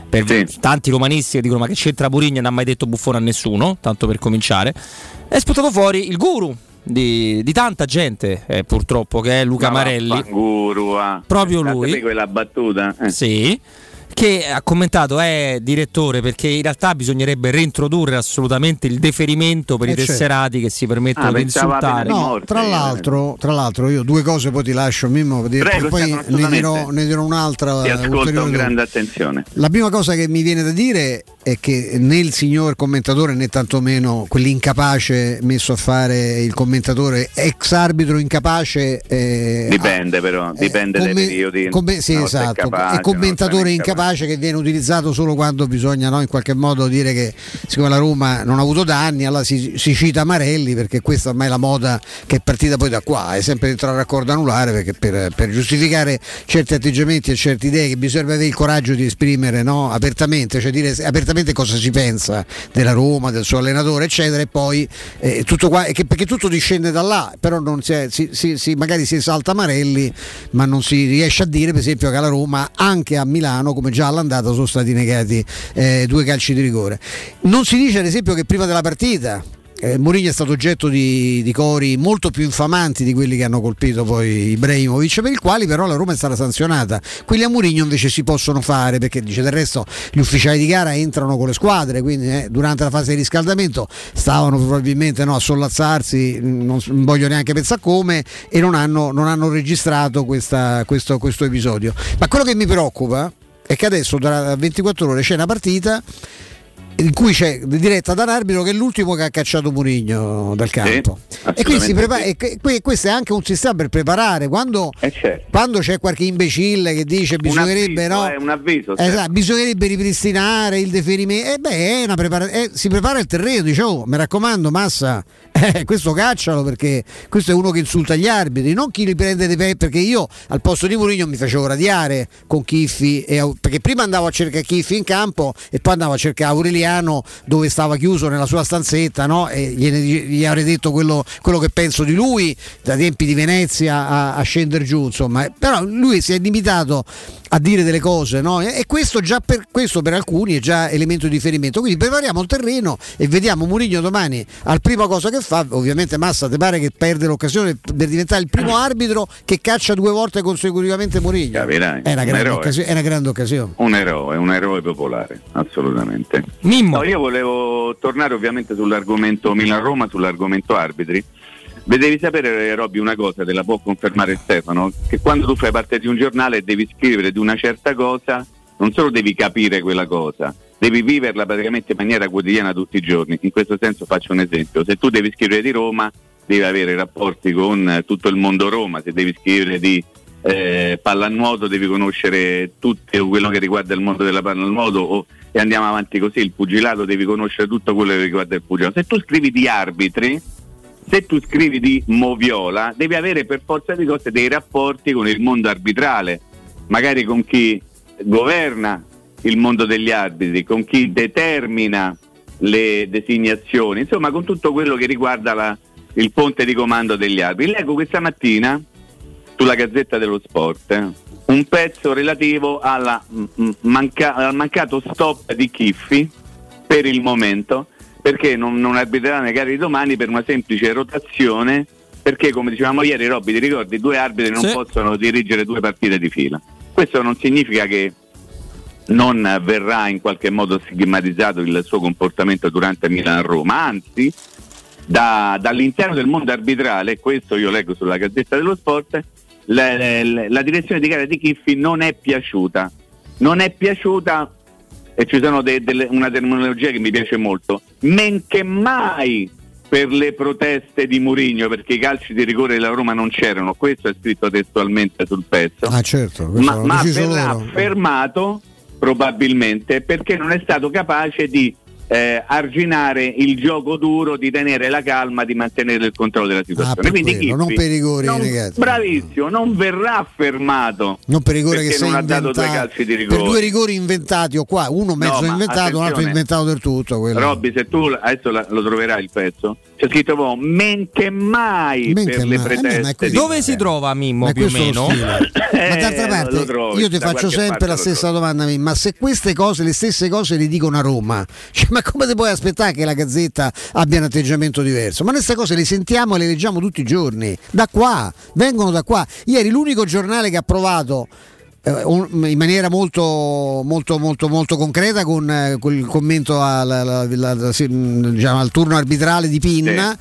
per Sì. tanti romanisti che dicono ma che c'entra Purigna non ha mai detto buffone a nessuno, tanto per cominciare, è sputato fuori il guru di, di tanta gente eh, purtroppo che è Luca Ma Marelli. vaffanculo, ah. Proprio lui. quella battuta. eh. Sì. Che ha commentato è direttore perché in realtà bisognerebbe reintrodurre assolutamente il deferimento per Eh, i certo. tesserati che si permettono Ah, di insultare. No, morte, tra eh. l'altro, tra l'altro io due cose poi ti lascio Mimmo, perché Prego, poi ne dirò, ne dirò un'altra Ti ascolto con grande attenzione. La prima cosa che mi viene da dire è che né il signor commentatore né tantomeno quell'incapace messo a fare il commentatore ex arbitro incapace eh, Dipende però, dipende dai come- periodi. come- sì, esatto. capace, e commentatore non è incapace che viene utilizzato solo quando bisogna no, in qualche modo dire che siccome la Roma non ha avuto danni, allora si, si cita Marelli perché questa ormai è la moda che è partita poi da qua, è sempre dentro al raccordo anulare perché per, per giustificare certi atteggiamenti e certe idee che bisogna avere il coraggio di esprimere no, apertamente, cioè dire apertamente cosa si pensa della Roma, del suo allenatore, eccetera, e poi eh, tutto qua, che- perché tutto discende da là, però non si è- si- si- magari si esalta Marelli, ma non si riesce a dire per esempio che alla Roma, anche a Milano, come già all'andata, sono stati negati eh, due calci di rigore. Non si dice ad esempio che prima della partita eh, Mourinho è stato oggetto di, di cori molto più infamanti di quelli che hanno colpito poi Ibrahimovic, per i quali però la Roma è stata sanzionata. Quelli a Mourinho invece si possono fare perché dice del resto gli ufficiali di gara entrano con le squadre, quindi eh, durante la fase di riscaldamento stavano probabilmente no, a sollazzarsi, non, non voglio neanche pensare come, e non hanno, non hanno registrato questa- questo, questo episodio. Ma quello che mi preoccupa è che adesso tra 24 ore c'è una partita in cui c'è diretta da un arbitro che è l'ultimo che ha cacciato Murigno dal campo. e quindi si prepara, sì. e que- que- questo è anche un sistema per preparare quando, Eh, certo. quando c'è qualche imbecille che dice bisognerebbe avviso, no, eh, un avviso, Esatto, certo. bisognerebbe ripristinare il deferimento. E beh, è una prepara- eh, si prepara il terreno, dice, oh, mi raccomando, Massa, *laughs* eh, questo caccialo perché questo è uno che insulta gli arbitri, non chi li prende dei pe- perché io al posto di Mourinho mi facevo radiare con Chiffi, e perché prima andavo a cercare Chiffi in campo e poi andavo a cercare Aureliano dove stava chiuso nella sua stanzetta no? e gliene- gli avrei detto quello, quello che penso di lui da tempi di Venezia a, a scendere giù, insomma. Però lui si è limitato a dire delle cose, no? E questo già per, questo per alcuni è già elemento di riferimento. Quindi prepariamo il terreno e vediamo Mourinho domani al prima cosa che fa. Ovviamente Massa ti pare che perde l'occasione per diventare il primo arbitro che caccia due volte consecutivamente Mourinho. Capirai, È una un grande, eroe. occasione, è una grande occasione. Un eroe, un eroe popolare, assolutamente. Mimmo. No, io volevo tornare ovviamente sull'argomento Milan-Roma, sull'argomento arbitri. Beh, devi sapere, Robby, una cosa, te la può confermare Stefano, che quando tu fai parte di un giornale e devi scrivere di una certa cosa, non solo devi capire quella cosa, devi viverla praticamente in maniera quotidiana tutti i giorni. In questo senso faccio un esempio, se tu devi scrivere di Roma, devi avere rapporti con eh, tutto il mondo Roma, se devi scrivere di eh, pallanuoto devi conoscere tutto quello che riguarda il mondo della pallanuoto e andiamo avanti così, il pugilato devi conoscere tutto quello che riguarda il pugilato. Se tu scrivi di arbitri, se tu scrivi di Moviola, devi avere per forza di cose dei rapporti con il mondo arbitrale, magari con chi governa il mondo degli arbitri, con chi determina le designazioni, insomma con tutto quello che riguarda la- il ponte di comando degli arbitri. Leggo questa mattina sulla Gazzetta dello Sport eh, un pezzo relativo alla, mm, manca- al mancato stop di Chiffi per il momento perché non, non arbitrerà nei gare di domani per una semplice rotazione perché come dicevamo ieri Robby ti ricordi due arbitri non Sì. possono dirigere due partite di fila questo non significa che non verrà in qualche modo stigmatizzato il suo comportamento durante Milan-Roma anzi da- dall'interno del mondo arbitrale, questo io leggo sulla Gazzetta dello Sport, la, la- la direzione di gara di Chiffi non è piaciuta. Non è piaciuta, e ci sono de- delle- una terminologia che mi piace molto, men che mai per le proteste di Murigno, perché i calci di rigore della Roma non c'erano, questo è scritto testualmente sul pezzo Ah certo, ma, ma verrà loro. fermato probabilmente perché non è stato capace di eh, arginare il gioco duro, di tenere la calma, di mantenere il controllo della situazione. Ah, per Quindi quello, non per i rigori non- negati. Bravissimo, non verrà fermato. Non per rigore che sei non ha dato due inventato. calci di Per rigore. due rigori inventati o qua, uno mezzo ma inventato, un altro inventato del tutto. Quello. Robby, se tu adesso la- lo troverai il pezzo, c'è scritto proprio men che mai Men per che le mai. Eh, di- Dove si trova Mimmo Ma più o meno? stile. Ma *laughs* d'altra Eh, parte trovi, io ti faccio sempre la stessa trovi. domanda me, ma se queste cose, le stesse cose le dicono a Roma, *laughs* cioè, ma come ti puoi aspettare che la Gazzetta abbia un atteggiamento diverso? Ma queste cose le sentiamo e le leggiamo tutti i giorni, da qua, vengono da qua. Ieri l'unico giornale che ha provato eh, in maniera molto, molto, molto, molto concreta con eh, quel commento alla- alla- alla- sì, mh, diciamo, al turno arbitrale di Pinna.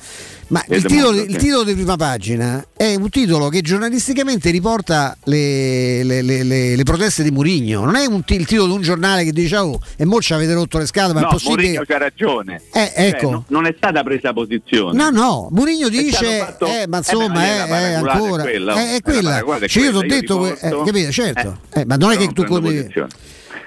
Ma il titolo, il titolo di prima pagina è un titolo che giornalisticamente riporta le, le- le- le- proteste di Murigno. Non è un ti- il titolo di un giornale che dice oh, e mo ci avete rotto le scatole, ma no, è possibile. Mourinho c'ha ragione. Eh, Cioè, ecco. no- non è stata presa posizione. No, no, Murigno dice, fatto- eh, ma eh, insomma, beh, ma è, è paraculata è ancora, quella, è, è Eh, la quella. è Cioè, io ti ho quella, detto, riporto- eh, capito, certo, Eh, Eh, ma non è che tu condividi.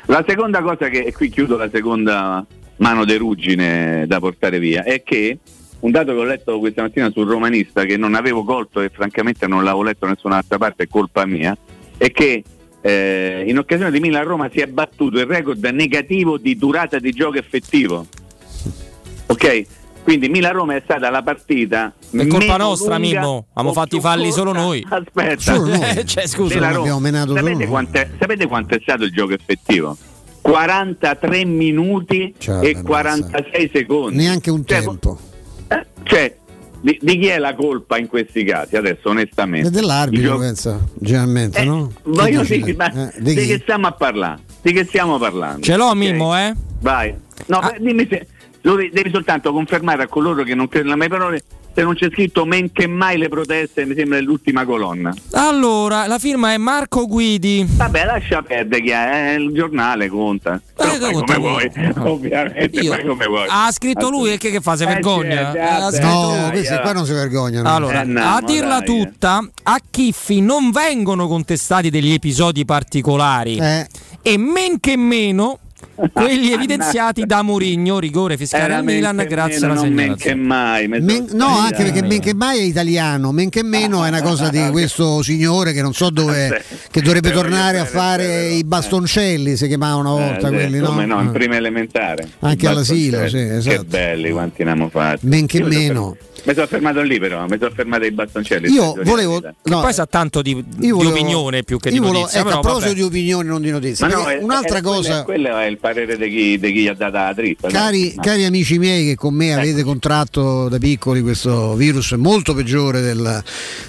La seconda cosa che, e qui chiudo la seconda mano de ruggine da portare via, è che un dato che ho letto questa mattina sul romanista che non avevo colto e francamente non l'avevo letto da nessun'altra parte, è colpa mia, è che eh, in occasione di Milan-Roma si è battuto il record negativo di durata di gioco effettivo. Ok? Quindi Milan-Roma è stata la partita. È colpa nostra, Mimmo. Abbiamo fatto i falli solo noi. Aspetta, Solo noi. *laughs* Eh, cioè, scusa, Roma. abbiamo menato solo sapete, noi. quant'è, sapete quanto è stato il gioco effettivo? 43 minuti Cioè, e vabbè, 46 secondi. Neanche un Cioè, tempo. Cioè, di, di chi è la colpa in questi casi? Adesso, onestamente. È dell'arbitro, gioco- pensa, generalmente, Eh, no? Chi dice? dire, ma Eh, di di che stiamo a parlare? Di che stiamo parlando? Ce l'ho Ok? Mimmo, eh? Vai. No, Ah. beh, dimmi se lo devi devi soltanto confermare a coloro che non credono alle mie parole se non c'è scritto men che mai le proteste, mi sembra l'ultima colonna. Allora, la firma è Marco Guidi. Vabbè, lascia perdere chi è, eh, il giornale conta. Però che fai conta come vuoi, *laughs* ovviamente, Io- fai come vuoi. Ha scritto lui e che, che fa? Si Eh, vergogna? certo, Eh, No, dai, questi qua non si vergognano. Allora, Eh, andiamo, a dirla dai. tutta, a Chiffi non vengono contestati degli episodi particolari Eh, e men che meno quelli evidenziati da Mourinho, rigore fiscale Era al Milan, grazie meno, alla non men che segnalazione. mai. men- no, anche perché men che mai è italiano, men che meno è una cosa di questo signore che non so dove, che dovrebbe tornare a fare i bastoncelli, si chiamavano una Eh, volta quelli, come no? no, in Eh. prima elementare. Anche all'asilo, sì, esatto. Che belli quanti ne abbiamo fatti. Men che meno. Mi sono fermato lì però, mi sono fermato ai bastoncelli. Io volevo. no, Poi sa tanto di, di volevo- opinione più che di io volevo- notizia. ecco, però a proposito vabbè. di opinioni, non di notizie. Ma no, è- un'altra è- quello- cosa. Quello è il parere di chi, di chi gli ha data la dritta. Cari, no? cari amici miei che con me avete contratto da piccoli questo virus molto peggiore del,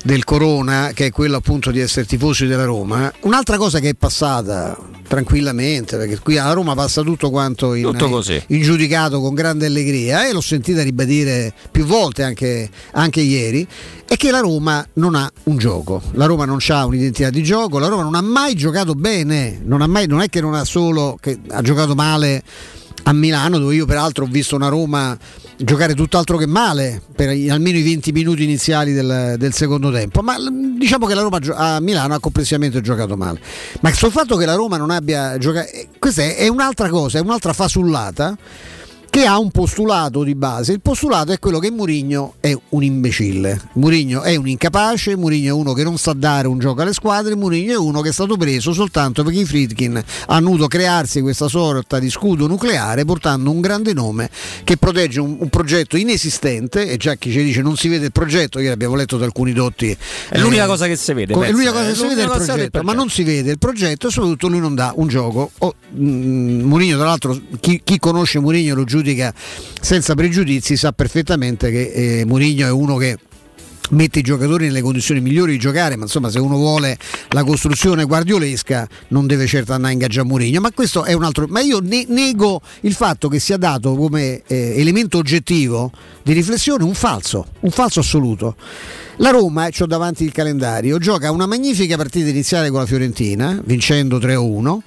del corona, che è quello appunto di essere tifosi della Roma, un'altra cosa che è passata tranquillamente, perché qui a Roma passa tutto quanto in, Tutto in giudicato con grande allegria e l'ho sentita ribadire più volte anche, anche ieri, è che la Roma non ha un gioco, la Roma non ha un'identità di gioco, la Roma non ha mai giocato bene, non, ha mai, non è che non ha solo, che ha giocato male a Milano dove io peraltro ho visto una Roma giocare tutt'altro che male per almeno i 20 minuti iniziali del, del secondo tempo. Ma diciamo che la Roma a Milano ha complessivamente giocato male. Ma sul fatto che la Roma non abbia giocato eh, questa è, è un'altra cosa è un'altra fasullata che ha un postulato di base. Il postulato è quello che Murigno è un imbecille. Murigno è un incapace, Murigno è uno che non sa dare un gioco alle squadre, Murigno è uno che è stato preso soltanto perché i Friedkin hanno voluto crearsi questa sorta di scudo nucleare portando un grande nome che protegge un, un progetto inesistente e già chi ci dice non si vede il progetto, ieri abbiamo letto da alcuni dotti. È l'unica eh, cosa che si vede. È l'unica cosa eh. che si vede è il cosa progetto, ma non si vede il progetto e soprattutto lui non dà un gioco. Oh, mm, Mourinho, tra l'altro, chi, chi conosce Mourinho lo giudica giudica senza pregiudizi sa perfettamente che eh, Mourinho è uno che mette i giocatori nelle condizioni migliori di giocare, ma insomma se uno vuole la costruzione guardiolesca non deve certo andare a ingaggiare Mourinho, ma questo è un altro... Ma io ne- nego il fatto che sia dato come eh, elemento oggettivo di riflessione un falso, un falso assoluto. La Roma, ho davanti il calendario, gioca una magnifica partita iniziale con la Fiorentina, vincendo 3-1.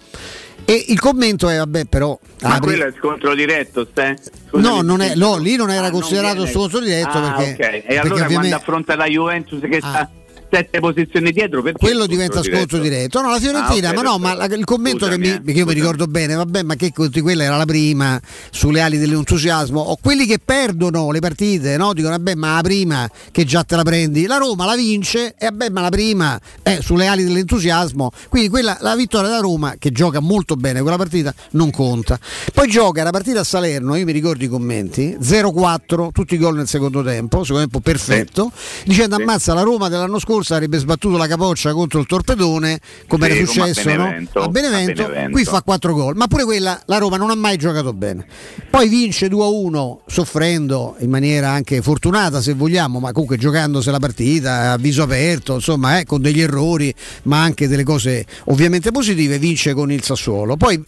E il commento è, vabbè, però. Ma apri- quello è scontro diretto, Ste? No, non è- no, lì non era Ah, considerato viene- scontro diretto Ah, perché- ok. perché E allora ovviamente- quando affronta la Juventus che sta sette posizioni dietro, perché quello diventa scontro scontro diretto. No, la Fiorentina, Ah, ok, ma no, ma la- il commento che, mi- Scusami, che io mi ricordo bene, vabbè, ma che quella era la prima sulle ali dell'entusiasmo. O quelli che perdono le partite, no? Dicono, vabbè, ma la prima che già te la prendi. La Roma la vince e vabbè, ma la prima è sulle ali dell'entusiasmo. Quindi quella, la vittoria della Roma, che gioca molto bene quella partita, non conta. Poi gioca la partita a Salerno, io mi ricordo i commenti, 0-4, tutti i gol nel secondo tempo, secondo tempo perfetto, dicendo ammazza la Roma dell'anno scorso avrebbe sbattuto la capoccia contro il Torpedone, come Sì, era come a successo no? Benevento, a, Benevento, a Benevento. qui fa 4 gol, ma pure quella la Roma non ha mai giocato bene. Poi vince 2-1 soffrendo in maniera anche fortunata se vogliamo, ma comunque giocandosi la partita a viso aperto, insomma, eh, con degli errori, ma anche delle cose ovviamente positive, vince con il Sassuolo. Poi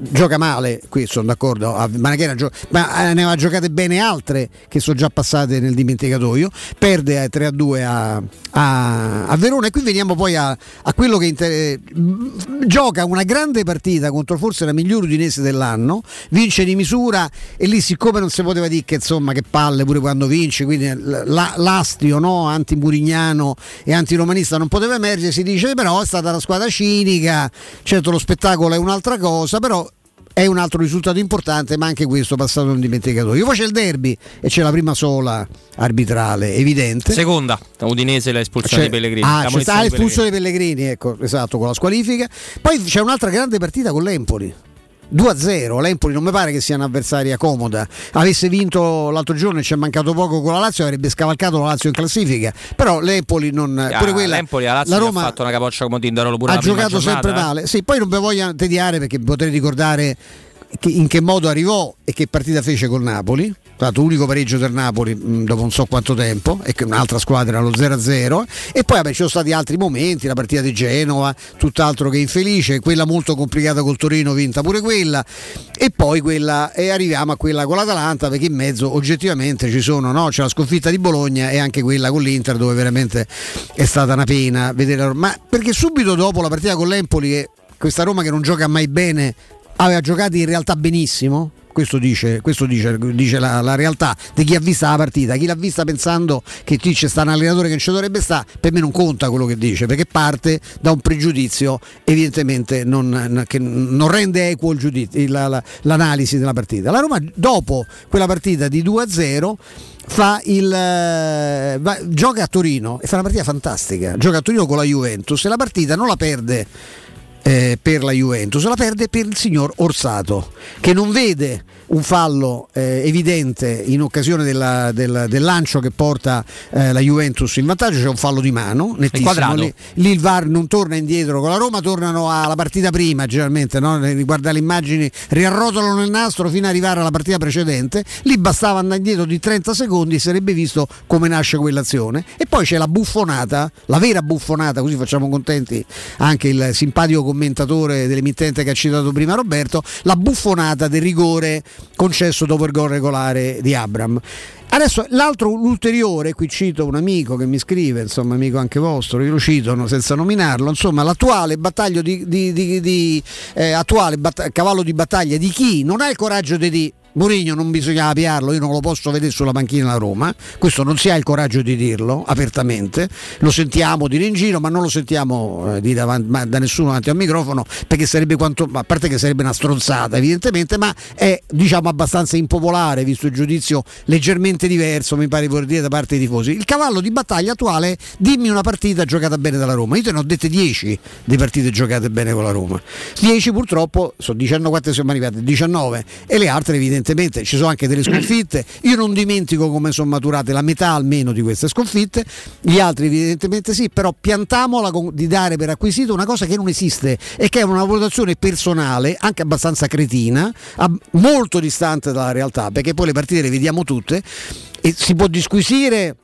gioca male, qui sono d'accordo, ah, ma, eh, ne aveva giocate bene altre che sono già passate nel dimenticatoio, perde eh, 3-2 a, a, a Verona e qui veniamo poi a, a quello che inter- mh, gioca una grande partita contro forse la migliore udinese dell'anno, vince di misura e lì siccome non si poteva dire che insomma che palle pure quando vince, quindi l- la- l'astio no? anti-murignano e antiromanista non poteva emergere, si dice però è stata una squadra cinica, certo lo spettacolo è un'altra cosa, però è un altro risultato importante, ma anche questo passato non dimenticatoio. Poi c'è il derby e c'è la prima sola arbitrale, evidente. Seconda, Udinese l'espulsione C'è- di Pellegrini. Ah, c'è munizione sta di l'espulsione dei Pellegrini, ecco, esatto, con la squalifica. Poi c'è un'altra grande partita con l'Empoli. 2-0, l'Empoli non mi pare che sia un'avversaria comoda. Avesse vinto l'altro giorno e ci è mancato poco con la Lazio, avrebbe scavalcato la Lazio in classifica. Però l'Empoli non. Ah, pure quella, l'Empoli, la Lazio la Roma ha fatto una capoccia come Tindaro pure ha giocato giornata, sempre eh. male. Sì, poi non vi voglio tediare perché potrei ricordare che- in che modo arrivò e che partita fece col Napoli. Tra l'altro, unico pareggio del Napoli mh, dopo non so quanto tempo, e che un'altra squadra era lo 0-0. E poi vabbè, ci sono stati altri momenti, la partita di Genova, tutt'altro che infelice, quella molto complicata col Torino, vinta pure quella, e poi quella, e arriviamo a quella con l'Atalanta, perché in mezzo oggettivamente ci sono, no? c'è la sconfitta di Bologna e anche quella con l'Inter, dove veramente è stata una pena vedere. Ma perché subito dopo la partita con l'Empoli, che questa Roma che non gioca mai bene, aveva giocato in realtà benissimo. Questo dice, questo dice, dice la, la realtà di chi ha vista la partita. Chi l'ha vista pensando che qui c'è sta un allenatore che non ci dovrebbe stare, per me non conta quello che dice, perché parte da un pregiudizio evidentemente non, che non rende equo giudizio, la- la- l'analisi della partita. La Roma dopo quella partita di 2-0 fa il, eh, va- gioca a Torino e fa una partita fantastica. Gioca a Torino con la Juventus e la partita non la perde eh, per la Juventus, la perde per il signor Orsato, che non vede un fallo eh, evidente in occasione della- del, del lancio che porta eh, la Juventus in vantaggio, c'è un fallo di mano, nettissimo. Lì, lì il VAR non torna indietro con la Roma, tornano alla partita prima generalmente, no? riguarda le immagini, riarrotolano il nastro fino ad arrivare alla partita precedente, lì bastava andare indietro di 30 secondi e sarebbe visto come nasce quell'azione. E poi c'è la buffonata, la vera buffonata, così facciamo contenti anche il simpatico commentatore dell'emittente che ha citato prima Roberto, la buffonata del rigore concesso dopo il gol regolare di Abram. Adesso l'altro, l'ulteriore, qui cito un amico che mi scrive, insomma amico anche vostro, io lo cito senza nominarlo, insomma l'attuale battaglio di, di- di- di, eh, attuale batt- cavallo di battaglia di chi non ha il coraggio di Mourinho non bisognava piarlo, io non lo posso vedere sulla panchina della Roma, questo non si ha il coraggio di dirlo apertamente, lo sentiamo dire in giro ma non lo sentiamo eh, dire davanti- da nessuno davanti al microfono perché sarebbe quanto, a parte che sarebbe una stronzata evidentemente, ma è diciamo abbastanza impopolare visto il giudizio leggermente diverso mi pare di poter dire da parte dei tifosi. Il cavallo di battaglia attuale dimmi una partita giocata bene dalla Roma, io te ne ho dette 10 di partite giocate bene con la Roma, 10 purtroppo sono 19 quante siamo arrivate, 19 e le altre evidentemente evidentemente ci sono anche delle sconfitte. Io non dimentico come sono maturate la metà almeno di queste sconfitte, gli altri evidentemente sì, però piantamola con, di dare per acquisito una cosa che non esiste e che è una valutazione personale, anche abbastanza cretina, molto distante dalla realtà, perché poi le partite le vediamo tutte e si può disquisire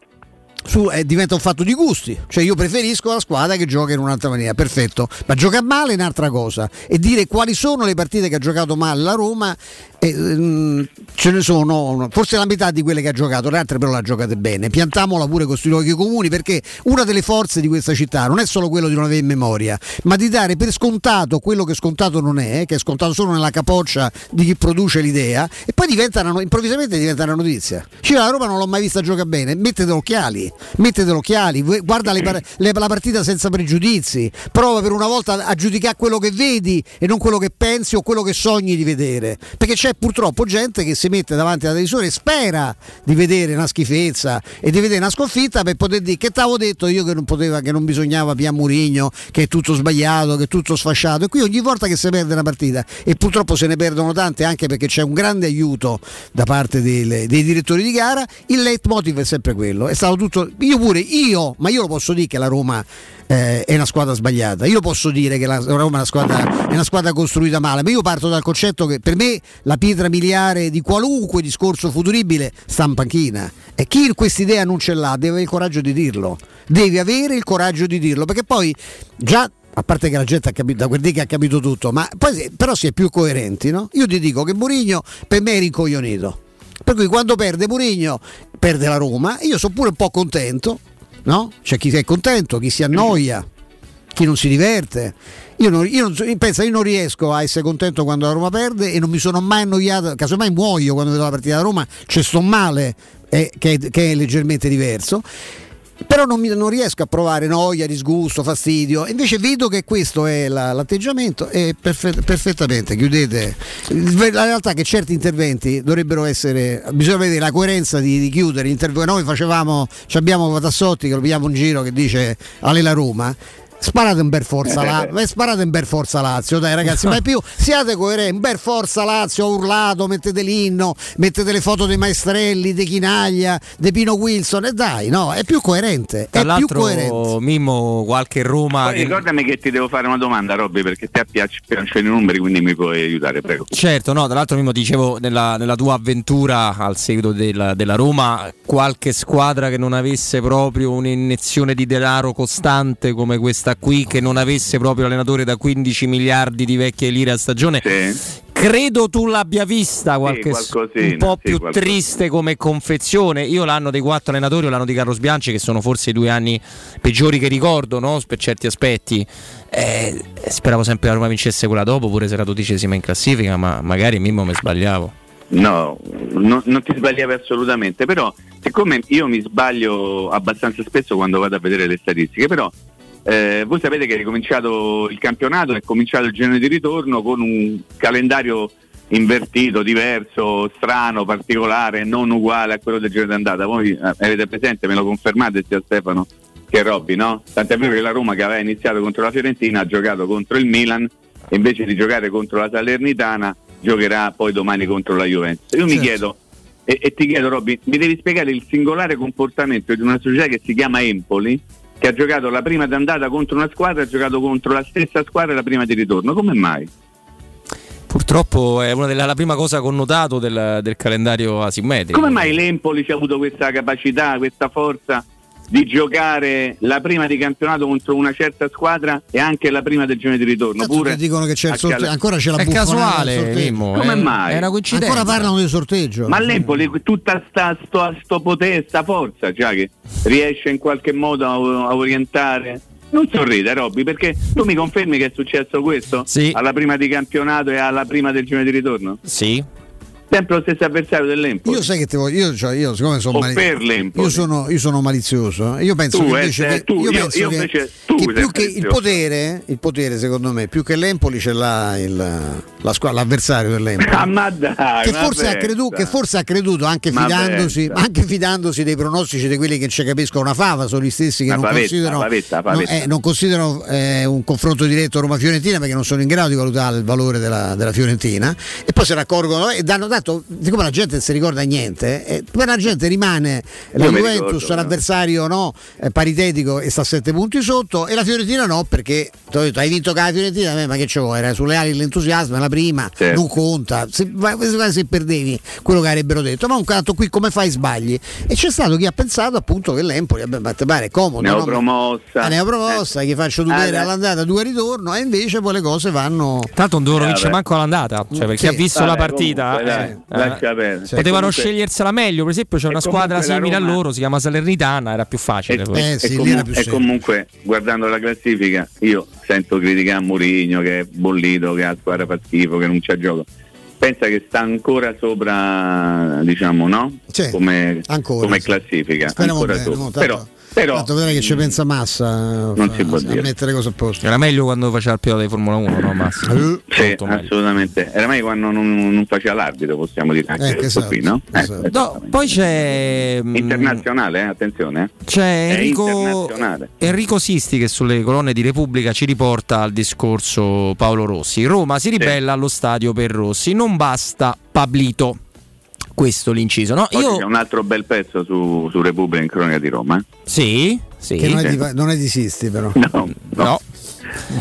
su, eh, diventa un fatto di gusti, cioè io preferisco la squadra che gioca in un'altra maniera, perfetto, ma gioca male è un'altra cosa. E dire quali sono le partite che ha giocato male la Roma, eh, mm, ce ne sono forse la metà di quelle che ha giocato, le altre però le ha giocate bene, piantamola pure con questi luoghi comuni perché una delle forze di questa città non è solo quello di non avere memoria, ma di dare per scontato quello che scontato non è, che è scontato solo nella capoccia di chi produce l'idea e poi diventa una, improvvisamente diventa una notizia. Cioè la Roma non l'ho mai vista giocare bene, mettete occhiali mettete occhiali, guarda le, le, la partita senza pregiudizi, prova per una volta a giudicare quello che vedi e non quello che pensi o quello che sogni di vedere, perché c'è purtroppo gente che si mette davanti alla televisore e spera di vedere una schifezza e di vedere una sconfitta per poter dire che t'avevo detto io che non, poteva, che non bisognava Pia Murigno, che è tutto sbagliato, che è tutto sfasciato. E qui ogni volta che si perde una partita e purtroppo se ne perdono tante anche perché c'è un grande aiuto da parte dei, dei direttori di gara, il leitmotiv è sempre quello, è stato tutto io pure, io, ma io lo posso dire che la Roma eh, è una squadra sbagliata. Io posso dire che la Roma è una, squadra, è una squadra costruita male, ma io parto dal concetto che per me la pietra miliare di qualunque discorso futuribile sta in panchina. E chi questa idea non ce l'ha deve avere il coraggio di dirlo. Deve avere il coraggio di dirlo, perché poi già a parte che la gente ha capito, da quel dì che ha capito tutto, ma poi però si è più coerenti, no? Io ti dico che Mourinho per me è rincoglionito. Per cui quando perde Mourinho perde la Roma, io sono pure un po' contento, no? C'è chi è contento, chi si annoia, chi non si diverte. Io, non, io, non, pensa, io non riesco a essere contento quando la Roma perde e non mi sono mai annoiato, casomai muoio quando vedo la partita della Roma, ci sto male, eh, che, che è leggermente diverso però non, mi, non, riesco a provare noia, disgusto, fastidio. Invece vedo che questo è la, l'atteggiamento e perfe- perfettamente chiudete. La realtà è che certi interventi dovrebbero essere, bisogna vedere la coerenza di, di chiudere. Interv- noi facevamo, abbiamo Tassotti che lo pigliamo in giro che dice Alela Roma Sparate un per forza Lazio, *laughs* sparate un per forza Lazio, dai ragazzi, ma è più siate coerenti, un per forza Lazio, ho urlato, mettete l'inno, mettete le foto dei maestrelli, di Chinaglia, di Pino Wilson e dai, no, è più coerente, è più coerente. Mimmo qualche Roma Poi che... ricordami che ti devo fare una domanda, Robby, perché te piace, piacciono i numeri, quindi mi puoi aiutare, prego. Certo, no, tra l'altro Mimmo dicevo nella, nella tua avventura al seguito della, della Roma, qualche squadra che non avesse proprio un'iniezione di denaro costante come questa qui che non avesse proprio allenatore da 15 miliardi di vecchie lire a stagione. Sì. Credo tu l'abbia vista qualche Sì, un po' sì, più qualcosina. triste come confezione. Io l'anno dei quattro allenatori o l'anno di Carlos Bianchi, che sono forse i due anni peggiori che ricordo no? per certi aspetti. Eh, speravo sempre che la Roma vincesse quella dopo, pure se era dodicesima in classifica, ma magari Mimmo mi sbagliavo. No, no- non ti sbagliavi assolutamente, però siccome io mi sbaglio abbastanza spesso quando vado a vedere le statistiche, però eh, voi sapete che è ricominciato il campionato, è cominciato il giorno di ritorno con un calendario invertito, diverso, strano, particolare, non uguale a quello del giorno d'andata. Voi eh, avete presente, me lo confermate sia Stefano che Robby, no? Tant'è vero che la Roma che aveva iniziato contro la Fiorentina ha giocato contro il Milan e invece di giocare contro la Salernitana giocherà poi domani contro la Juventus. Io mi Certo. chiedo, e, e ti chiedo Robby, mi devi spiegare il singolare comportamento di una società che si chiama Empoli, che ha giocato la prima d'andata contro una squadra ha giocato contro la stessa squadra la prima di ritorno. Come mai? Purtroppo è una delle, la prima cosa connotato del, del calendario asimmetrico. Come mai l'Empoli ci ha avuto questa capacità, questa forza di giocare la prima di campionato contro una certa squadra e anche la prima del giorno di ritorno? Cazzo, Pure dicono che c'è il sorteggio, cal- ancora c'è la È casuale, sorteggio. Mimmo, Come è, mai? è una coincidenza. Ancora parlano del sorteggio. Ma l'Empoli, tutta sta, sto, sto potere, sta forza, cioè che riesce in qualche modo a, a orientare. Non sorride Robby, perché tu mi confermi che è successo questo? Sì. Alla prima di campionato e alla prima del giorno di ritorno? Sì. Sempre lo stesso avversario dell'Empoli. Io sai che te voglio, io, cioè, io siccome sono, per io sono, io sono malizioso, eh. io penso Tu, che eh, invece, sei- che- tu, io io- penso che- invece- tu che più che il potere, il potere secondo me, più che l'Empoli ce l'ha il, la squadra, l'avversario dell'Empoli. *laughs* Ah, ma dai, che forse, ha creduto, che forse ha creduto anche fidandosi, anche fidandosi dei pronostici di quelli che ci capiscono una fava, sono gli stessi che non pavetta, considerano, pavetta, la no, pavetta. eh, non considerano, eh, un confronto diretto Roma-Fiorentina perché non sono in grado di valutare il valore della, della Fiorentina e poi se ne accorgono e danno, campionato, siccome la gente non si ricorda niente, eh, poi la gente rimane la Io Juventus, ricordo, un eh. avversario no, eh, paritetico e sta a 7 punti sotto e la Fiorentina no perché ti ho detto, hai vinto con la Fiorentina, eh, ma che c'è era sulle ali l'entusiasmo, è la prima, Certo. non conta, se, se perdevi quello che avrebbero detto, ma un canto qui come fai sbagli? E c'è stato chi ha pensato appunto che l'Empoli, vabbè, ma te pare è comodo, no? Neopromossa. Ah, neopromossa, gli faccio due Ah, pere eh. all'andata, due al ritorno, e invece poi le cose vanno. Tanto non devono Eh, vincere manco all'andata, cioè per chi Sì. ha visto Vabbè, la partita. comunque, eh, lascia eh, perdere. Potevano Comunque- scegliersela meglio, per esempio c'è una e squadra simile a Roma- loro, si chiama Salernitana, era più facile. E. Eh, e sì, lì comu- era più e semplice. comunque guardando la classifica io sento criticare Mourinho che è bollito, che la squadra fa schifo, che non c'è gioco. Pensa che sta ancora sopra, diciamo, no? Sì, come, ancora, come sì. classifica. Speriamo ancora bene, sopra. no, tanto- però, però Tanto vedrai che ci pensa Massa Non si può a dire. mettere cose a posto. Era meglio quando faceva il pilota di Formula 1, no Massimo? Eh, Sì, meglio. assolutamente. Era meglio quando non, non faceva l'arbitro, possiamo dire anche Eh, questo esatto, qui, no? Eh, esatto. No, esattamente. poi c'è mm, Internazionale, eh, attenzione. eh. C'è Enrico. Enrico Sisti che sulle colonne di Repubblica ci riporta al discorso Paolo Rossi. Roma si ribella allo stadio per Rossi, non basta Pablito. Questo l'inciso, no? Oggi Io c'è un altro bel pezzo su, su Repubblica in cronaca di Roma. eh. sì, sì. Che non è, di, non è di Sisti, però. No, no. No.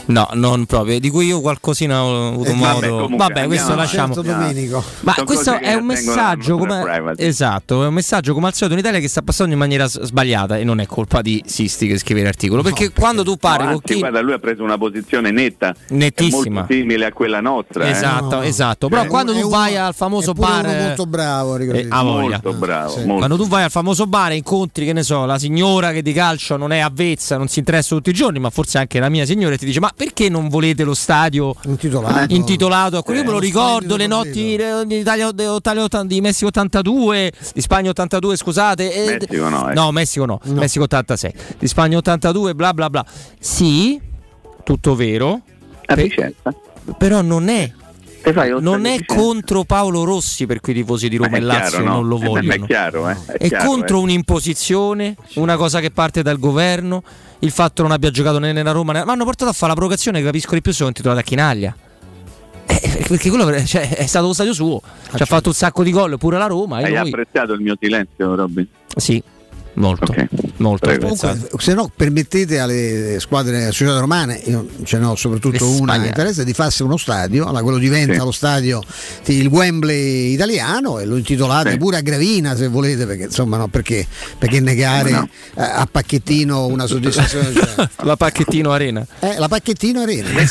No, non proprio, di cui io qualcosina ho avuto Eh, modo. vabbè, comunque, Vabbè, questo andiamo lasciamo. Certo, Domenico. Ma Sono questo è un messaggio come esatto, è un messaggio come al solito in Italia che sta passando in maniera sbagliata e non è colpa di Sisti che scrive l'articolo, perché quando tu parli No, con chi guarda, lui ha preso una posizione netta, Nettissima. simile a quella nostra. eh. Esatto, No. esatto. Però È quando uno- tu vai uno- al famoso bar molto bravo, eh. Molto bravo, Sì. molto. Quando tu vai al famoso bar e incontri, che ne so, la signora che di calcio non è avvezza, non si interessa tutti i giorni, ma forse anche la mia signora, ti dice: Ma perché non volete lo stadio Intitolato. intitolato a quello? Io me lo lo ricordo, le notti eh, di, Italia, di, Italia ottan- di Messico 82, di Spagna 82, scusate. e- Messico no, eh. No, Messico no, Messico 86, di Spagna 82, bla bla bla. Sì, tutto vero, A Pe- Vicenza. però non è. Te fai Non è contro Paolo Rossi per cui i tifosi di Roma Ma e Lazio chiaro, no? non lo Eh, vogliono. È chiaro, eh. È, È chiaro, contro eh. un'imposizione, una cosa che parte dal governo, il fatto che non abbia giocato né nella Roma, né- ma hanno portato a fare la provocazione, capisco di più se sono titolato a Chinaglia. Eh, perché quello cioè, è stato lo stadio suo, ci ha fatto un sacco di gol pure la Roma. Hai lui- apprezzato il mio silenzio, Robby? Sì, molto, Ok. molto Prego. Comunque, se no, permettete alle squadre associate romane, io ce ne ho soprattutto una spagnole. interesse, di farsi uno stadio. Allora, quello diventa Sì. lo stadio, il Wembley italiano e lo intitolate Sì. pure a Gravina se volete, perché insomma, no, perché, perché negare No. eh, a Pacchettino una soddisfazione? cioè, *laughs* La Pacchettino Arena. eh, la Pacchettino Arena. *laughs* è-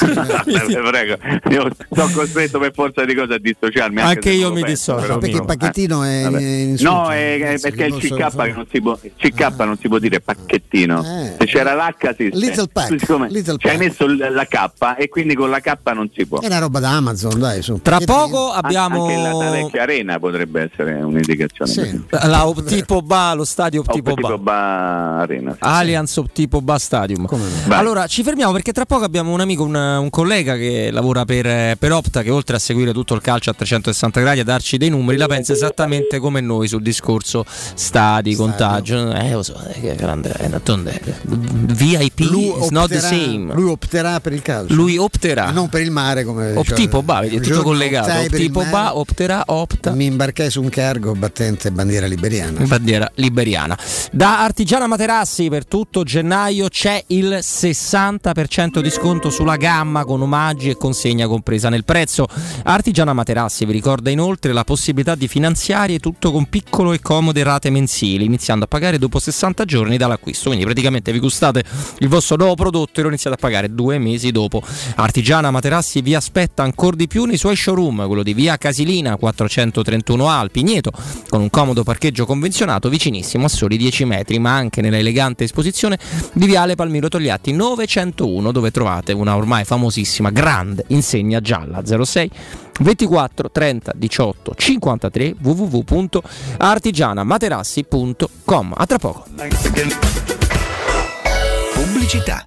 prego, io sono costretto per forza di cose a dissociarmi. Anche se io mi penso, dissocio, perché il. Pacchettino è Vabbè. in insulto, No, è, è perché che il CK che non si può, CK non si può dire pacchettino. Eh. Se c'era l'H sì. Little pack, Tu siccome little ci hai messo la K e quindi con la K non si può. È una roba da Amazon, dai, su. Tra poco abbiamo Anche la, la vecchia arena potrebbe essere un'indicazione. Sì. la Optipo Ba, lo stadio Optipo Optipo Ba. Ba Arena. sì. Allianz Optipo Ba Stadium. Allora ci fermiamo perché tra poco abbiamo un amico, un, un collega che lavora per, per Opta che oltre a seguire tutto il calcio a 360 gradi a darci dei numeri la pensa esattamente come noi sul discorso stadi, contagio. Eh lo so, eh, che grande, eh, d'altronde, VIP Lui is not the opterà- same. Lui opterà per il calcio. Lui opterà. E non per il mare come diceva- Ba, vedi, è tutto collegato. mare, Ba, opterà, opta. Mi imbarcai su un cargo battente bandiera liberiana. bandiera liberiana. Da Artigiana Materassi per tutto gennaio c'è il 60% di sconto sulla gamma con omaggi e consegna compresa nel prezzo. Artigiana Materassi vi ricorda inoltre la possibilità di finanziare tutto con piccolo e comode rate mensili, iniziando a pagare dopo 60 giorni dall'acquisto. Quindi praticamente vi gustate il vostro nuovo prodotto e lo iniziate a pagare due mesi dopo. Artigiana Materassi vi aspetta ancora di più nei suoi showroom, quello di via Casilina 431A al Pigneto, con un comodo parcheggio convenzionato vicinissimo a soli 10 metri, ma anche nell'elegante esposizione di Viale Palmiro Togliatti 901, dove trovate una ormai famosissima grande insegna gialla 06 24 30 18 53 www.artigianamaterassi.com. A tra poco. Pubblicità.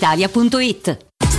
brispalitalia.it.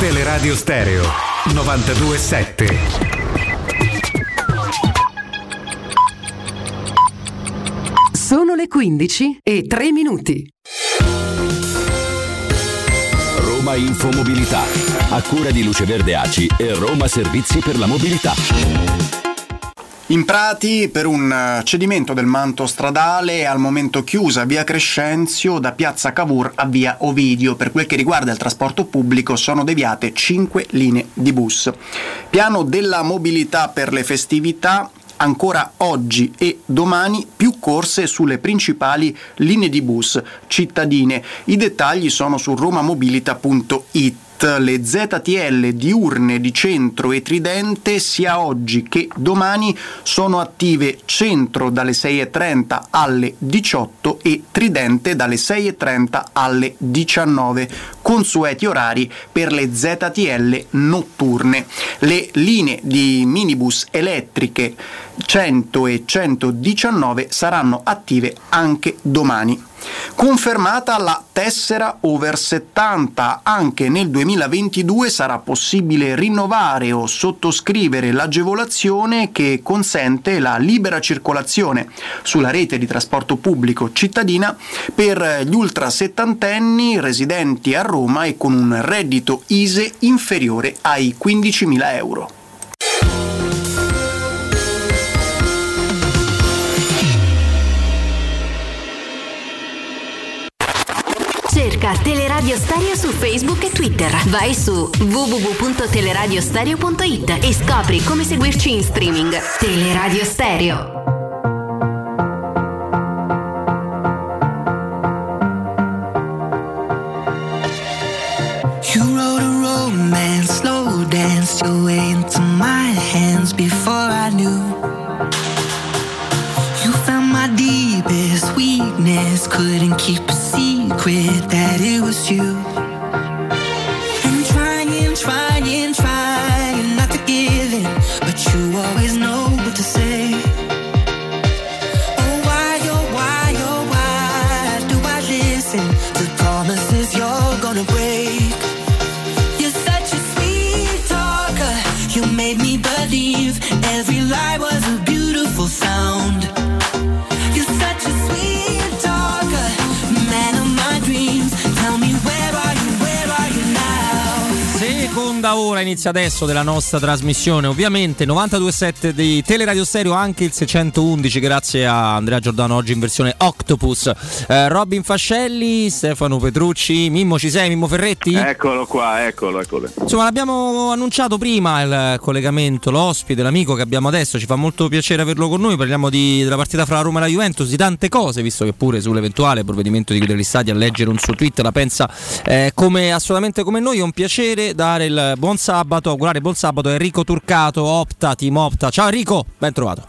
Teleradio Stereo 927. Sono le 15 e 3 minuti. Roma Infomobilità, a cura di Luce Verde Aci e Roma Servizi per la Mobilità. In Prati, per un eh, cedimento del manto stradale, al momento chiusa via Crescenzio da piazza Cavour a via Ovidio. Per quel che riguarda il trasporto pubblico sono deviate 5 linee di bus. Piano della mobilità per le festività, ancora oggi e domani più corse sulle principali linee di bus cittadine. I dettagli sono su romamobilita.it. Le ZTL diurne di centro e tridente sia oggi che domani sono attive centro dalle 6.30 alle 18 e tridente dalle 6.30 alle 19. Consueti orari per le ZTL notturne. Le linee di minibus elettriche 100 e 119 saranno attive anche domani. Confermata la tessera over 70, anche nel 2022 sarà possibile rinnovare o sottoscrivere l'agevolazione che consente la libera circolazione sulla rete di trasporto pubblico cittadina per gli ultra settantenni residenti a Roma e con un reddito ISE inferiore ai 15.000 euro. Cerca Teleradio Stereo su Facebook e Twitter. Vai su www.teleradiostereo.it e scopri come seguirci in streaming. Teleradio Stereo. You wrote a romance, slow danced your way into my hands before I knew. Weakness, couldn't keep a secret that it was you. Seconda ora inizia adesso della nostra trasmissione, ovviamente 92.7 di Teleradio Stereo, anche il 611 grazie a Andrea Giordano oggi in versione Octopus, Eh, Robin Fascelli, Stefano Petrucci, Mimmo ci sei, Mimmo Ferretti? Eccolo qua, eccolo, eccolo. Insomma, l'abbiamo annunciato prima il collegamento, l'ospite, l'amico che abbiamo adesso. Ci fa molto piacere averlo con noi. Parliamo di- della partita fra la Roma e la Juventus, di tante cose, visto che pure sull'eventuale provvedimento di chiudere gli stadi a leggere un suo tweet la pensa eh, come, assolutamente come noi. È un piacere dare il buon sabato, augurare buon sabato Enrico Turcato, Opta, Team Opta. Ciao Enrico, ben trovato.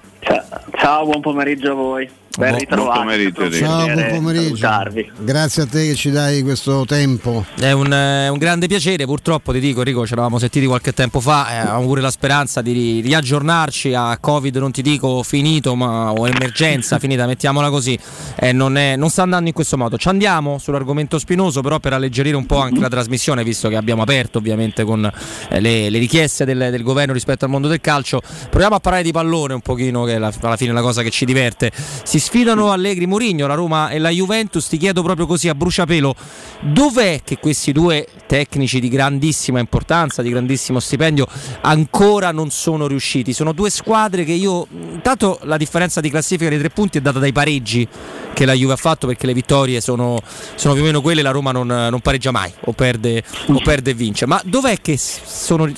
Ciao, buon pomeriggio a voi. Ben Buon- ritrovati. buon pomeriggio, Ciao, piacere buon pomeriggio. salutarvi. Grazie a te che ci dai questo tempo. È un, eh, un grande piacere, purtroppo ti dico Enrico, ci eravamo sentiti qualche tempo fa, eh, avevamo pure la speranza di ri- riaggiornarci a Covid, non ti dico finito, ma o emergenza *laughs* finita, mettiamola così, Eh, non, è- non sta andando in questo modo. Ci andiamo sull'argomento spinoso, però per alleggerire un po' anche la trasmissione, visto che abbiamo aperto ovviamente con eh, le, le richieste del, del governo rispetto al mondo del calcio, proviamo a parlare di pallone un pochino, che è la- alla fine è la cosa che ci diverte. Si sfidano Allegri Murigno, la Roma e la Juventus, ti chiedo proprio così a bruciapelo, dov'è che questi due tecnici di grandissima importanza, di grandissimo stipendio, ancora non sono riusciti? Sono due squadre che io, intanto la differenza di classifica dei tre punti è data dai pareggi che la Juve ha fatto perché le vittorie sono, sono più o meno quelle, la Roma non, non pareggia mai o perde, o perde e vince. Ma dov'è che sono-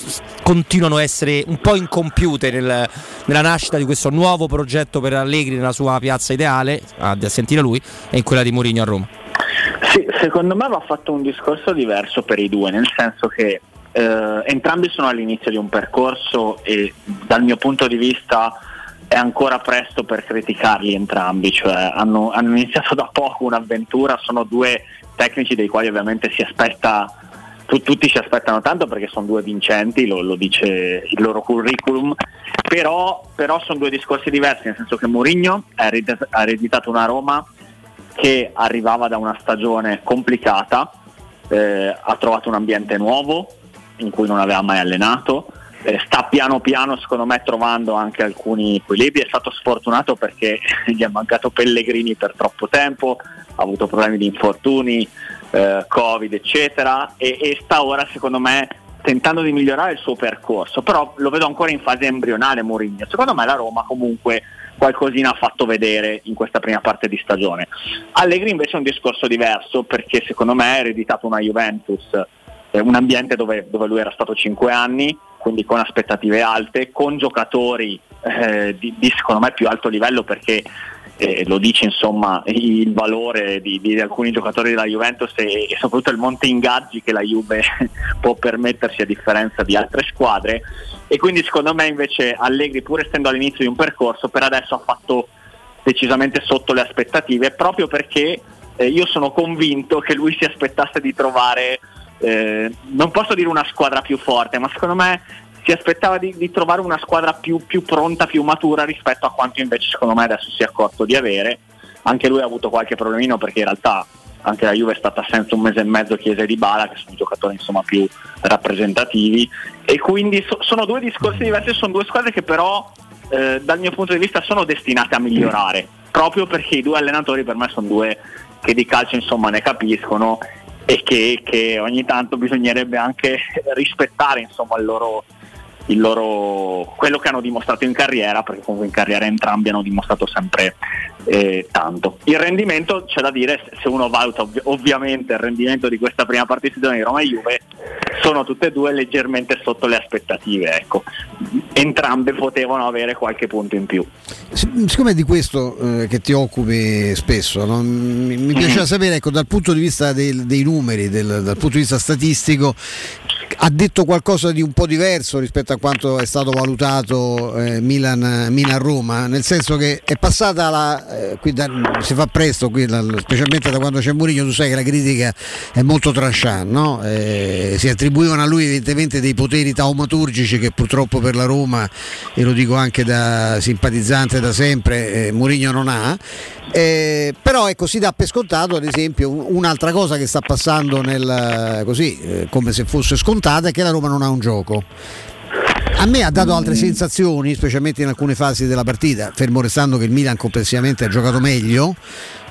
continuano a essere un po' incompiute nel- nella nascita di questo nuovo progetto per Allegri nella sua piazza ideale, a, sentire lui, e in quella di Mourinho a Roma? Sì, secondo me va fatto un discorso diverso per i due, nel senso che eh, entrambi sono all'inizio di un percorso e dal mio punto di vista è ancora presto per criticarli entrambi, cioè hanno, hanno iniziato da poco un'avventura, sono due tecnici dei quali ovviamente si aspetta, tu- tutti si aspettano tanto perché sono due vincenti, lo, lo dice il loro curriculum, però, però sono due discorsi diversi, nel senso che Mourinho ha eredit- ha ereditato una Roma che arrivava da una stagione complicata, eh, ha trovato un ambiente nuovo in cui non aveva mai allenato, eh, sta piano piano secondo me trovando anche alcuni equilibri, è stato sfortunato perché *laughs* gli è mancato Pellegrini per troppo tempo, ha avuto problemi di infortuni, eh, Covid eccetera e, e sta ora secondo me tentando di migliorare il suo percorso, però lo vedo ancora in fase embrionale Mourinho, secondo me la Roma comunque qualcosina ha fatto vedere in questa prima parte di stagione. Allegri invece è un discorso diverso perché secondo me ha ereditato una Juventus, eh, un ambiente dove, dove lui era stato 5 anni, quindi con aspettative alte, con giocatori eh, di, di, secondo me più alto livello perché eh, lo dice insomma il valore di, di alcuni giocatori della Juventus e, e soprattutto il monte ingaggi che la Juve *laughs* può permettersi a differenza di altre squadre. E quindi secondo me invece Allegri pur essendo all'inizio di un percorso per adesso ha fatto decisamente sotto le aspettative proprio perché eh, io sono convinto che lui si aspettasse di trovare eh, non posso dire una squadra più forte ma secondo me si aspettava di, di trovare una squadra più, più, pronta, più matura rispetto a quanto invece secondo me adesso si è accorto di avere. Anche lui ha avuto qualche problemino perché in realtà anche la Juve è stata senza un mese e mezzo Chiesa Di Bala che sono giocatori insomma, più rappresentativi. E quindi so- sono due discorsi diversi, sono due squadre che però eh, dal mio punto di vista sono destinate a migliorare proprio perché i due allenatori per me sono due che di calcio insomma ne capiscono e che, che ogni tanto bisognerebbe anche rispettare insomma il loro, loro, quello che hanno dimostrato in carriera, perché comunque in carriera entrambi hanno dimostrato sempre eh, tanto. Il rendimento c'è da dire, se uno valuta ovvi- ovviamente il rendimento di questa prima partita di Roma e Juve, sono tutte e due leggermente sotto le aspettative. Ecco. Entrambe potevano avere qualche punto in più. Siccome è di questo eh, che ti occupi spesso, no? mi, mi piaceva sapere ecco, dal punto di vista del- dei numeri, del- dal punto di vista statistico, ha detto qualcosa di un po' diverso rispetto a quanto è stato valutato eh, Milan, Milan-Roma, nel senso che è passata la, eh, qui da- si fa presto, qui, la- specialmente da quando c'è Mourinho, tu sai che la critica è molto tranchant, no? Eh, si attribuivano a lui evidentemente dei poteri taumaturgici che purtroppo per la Roma, e lo dico anche da simpatizzante da sempre, eh, Mourinho non ha. Eh, però ecco, si dà per scontato ad esempio un- un'altra cosa che sta passando nel, così, eh, come se fosse scontata è che la Roma non ha un gioco. A me ha dato altre sensazioni, specialmente in alcune fasi della partita, fermo restando che il Milan complessivamente ha giocato meglio.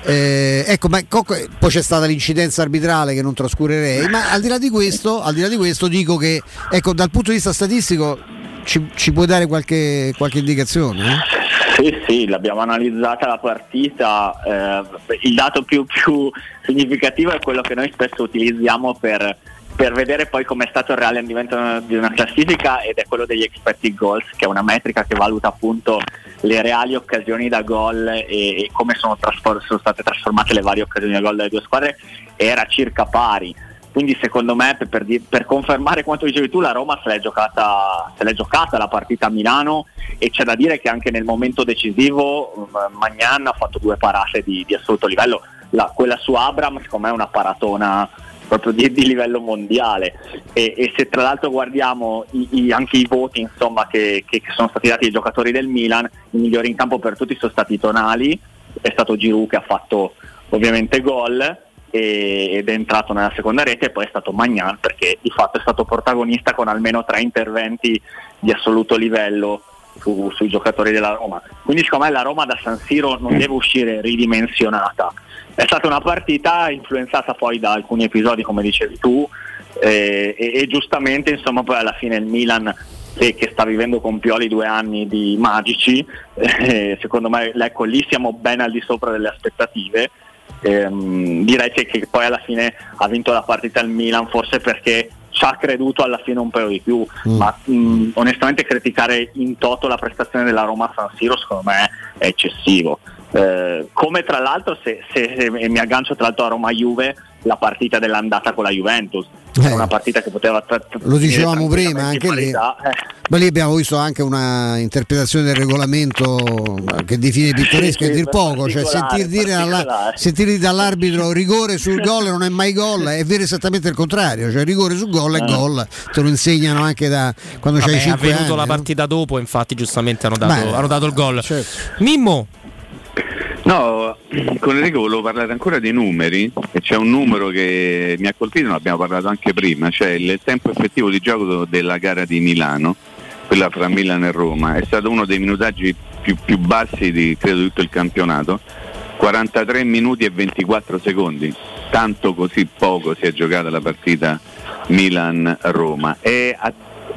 Eh, ecco, ma poi c'è stata l'incidenza arbitrale che non trascurerei, ma al di là di questo, al di là di questo dico che ecco, dal punto di vista statistico ci, ci puoi dare qualche, qualche indicazione? eh? Sì, sì, l'abbiamo analizzata la partita. eh, il dato più, più significativo è quello che noi spesso utilizziamo per, per vedere poi com'è stato il reale andamento di una classifica ed è quello degli expected goals, che è una metrica che valuta appunto le reali occasioni da gol e, e come sono, trasfor- sono state trasformate le varie occasioni da gol dalle due squadre. Era circa pari. Quindi secondo me per, per per confermare quanto dicevi tu la Roma se l'è, giocata, se l'è giocata la partita a Milano e c'è da dire che anche nel momento decisivo um, Magnan ha fatto due parate di, di assoluto livello, La- quella su Abram secondo me è una paratona proprio di, di livello mondiale e, e se tra l'altro guardiamo i- i- anche i voti insomma, che, che- sono stati dati ai giocatori del Milan, i migliori in campo per tutti sono stati Tonali, è stato Giroud che ha fatto ovviamente gol ed è entrato nella seconda rete e poi è stato Magnan perché di fatto è stato protagonista con almeno tre interventi di assoluto livello su- sui giocatori della Roma. Quindi secondo me la Roma da San Siro non deve uscire ridimensionata. È stata una partita influenzata poi da alcuni episodi come dicevi tu eh, e, e giustamente insomma poi alla fine il Milan che, che sta vivendo con Pioli due anni di magici, eh, secondo me ecco, lì siamo ben al di sopra delle aspettative. Ehm, direi che, che poi alla fine ha vinto la partita il Milan forse perché ci ha creduto alla fine un po' di più, ma mh, onestamente criticare in toto la prestazione della Roma a San Siro secondo me è eccessivo. Eh, come tra l'altro se, se- se mi aggancio tra l'altro a Roma Juve la partita dell'andata con la Juventus, è una partita che poteva tra- Eh. Lo dicevamo prima, anche lì. eh. Ma lì abbiamo visto anche una interpretazione del regolamento che define pittoresca Sì, e dir sì, poco, cioè sentir dire, alla- particolare. sentir dire dall'arbitro rigore sul gol non è mai gol, è vero esattamente il contrario, cioè rigore sul gol è Eh. gol, te lo insegnano anche da quando Vabbè, c'hai è 5 avvenuto anni. la no? partita dopo, infatti giustamente hanno dato, Beh, hanno dato il gol. certo. Mimmo, No, con Enrico volevo parlare ancora dei numeri e c'è un numero che mi ha colpito, ne abbiamo parlato anche prima, cioè il tempo effettivo di gioco della gara di Milano, quella fra Milano e Roma, è stato uno dei minutaggi più, più bassi di credo tutto il campionato, 43 minuti e 24 secondi, tanto così poco si è giocata la partita Milan-Roma. E a,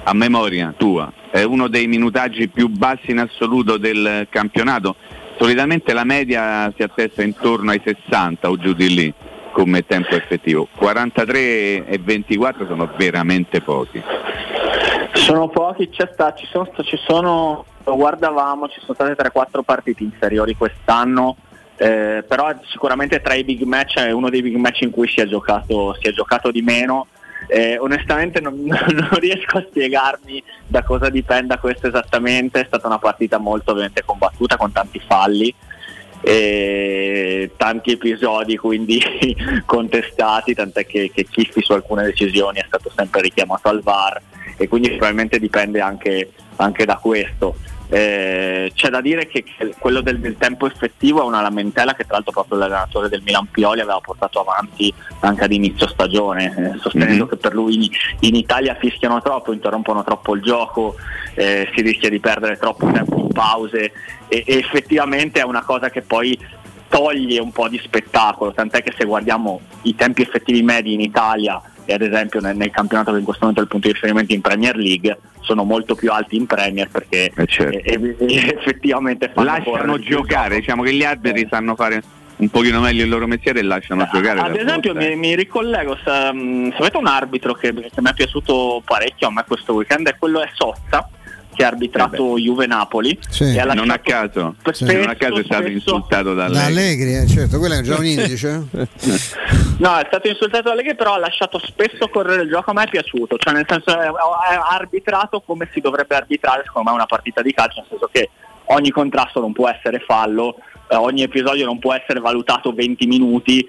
a memoria tua, è uno dei minutaggi più bassi in assoluto del campionato. Solitamente la media si attesta intorno ai 60 o giù di lì come tempo effettivo. 43 e 24 sono veramente pochi. Sono pochi, sta, ci sono, ci sono, lo guardavamo, ci sono state 3-4 partite inferiori quest'anno, eh, però sicuramente tra i big match è uno dei big match in cui si è giocato, si è giocato di meno. Eh, onestamente non, *laughs* non riesco a spiegarmi da cosa dipenda questo esattamente, è stata una partita molto ovviamente combattuta con tanti falli e tanti episodi quindi *laughs* contestati, tant'è che, che Chiffi su alcune decisioni è stato sempre richiamato al VAR e quindi probabilmente dipende anche, anche da questo. Eh, c'è da dire che, che quello del, del, tempo effettivo è una lamentela che tra l'altro proprio l'allenatore del Milan Pioli aveva portato avanti anche ad inizio stagione, eh, sostenendo mm-hmm. che per lui in, in, Italia fischiano troppo, interrompono troppo il gioco, eh, si rischia di perdere troppo tempo in pause e, e effettivamente è una cosa che poi toglie un po' di spettacolo, tant'è che se guardiamo i tempi effettivi medi in Italia e ad esempio nel, nel, campionato che in questo momento è il punto di riferimento in Premier League sono molto più alti in Premier perché eh certo. e, e, *laughs* effettivamente lasciano giocare, diciamo che gli arbitri eh. sanno fare un pochino meglio il loro mestiere e lasciano ah, giocare. Ad esempio mi, mi, ricollego, sapete un arbitro che, che mi è piaciuto parecchio a me questo weekend è quello è Sozza che ha arbitrato eh Juve-Napoli. Sì. non a caso, spesso, non a caso è stato spesso, insultato da Allegri. Da Allegri eh, certo, quello è già un indice. *laughs* no, è stato insultato da Allegri, però ha lasciato spesso correre il gioco. A me è piaciuto, cioè nel senso ha arbitrato come si dovrebbe arbitrare, secondo me, una partita di calcio, nel senso che ogni contrasto non può essere fallo, eh, ogni episodio non può essere valutato 20 minuti,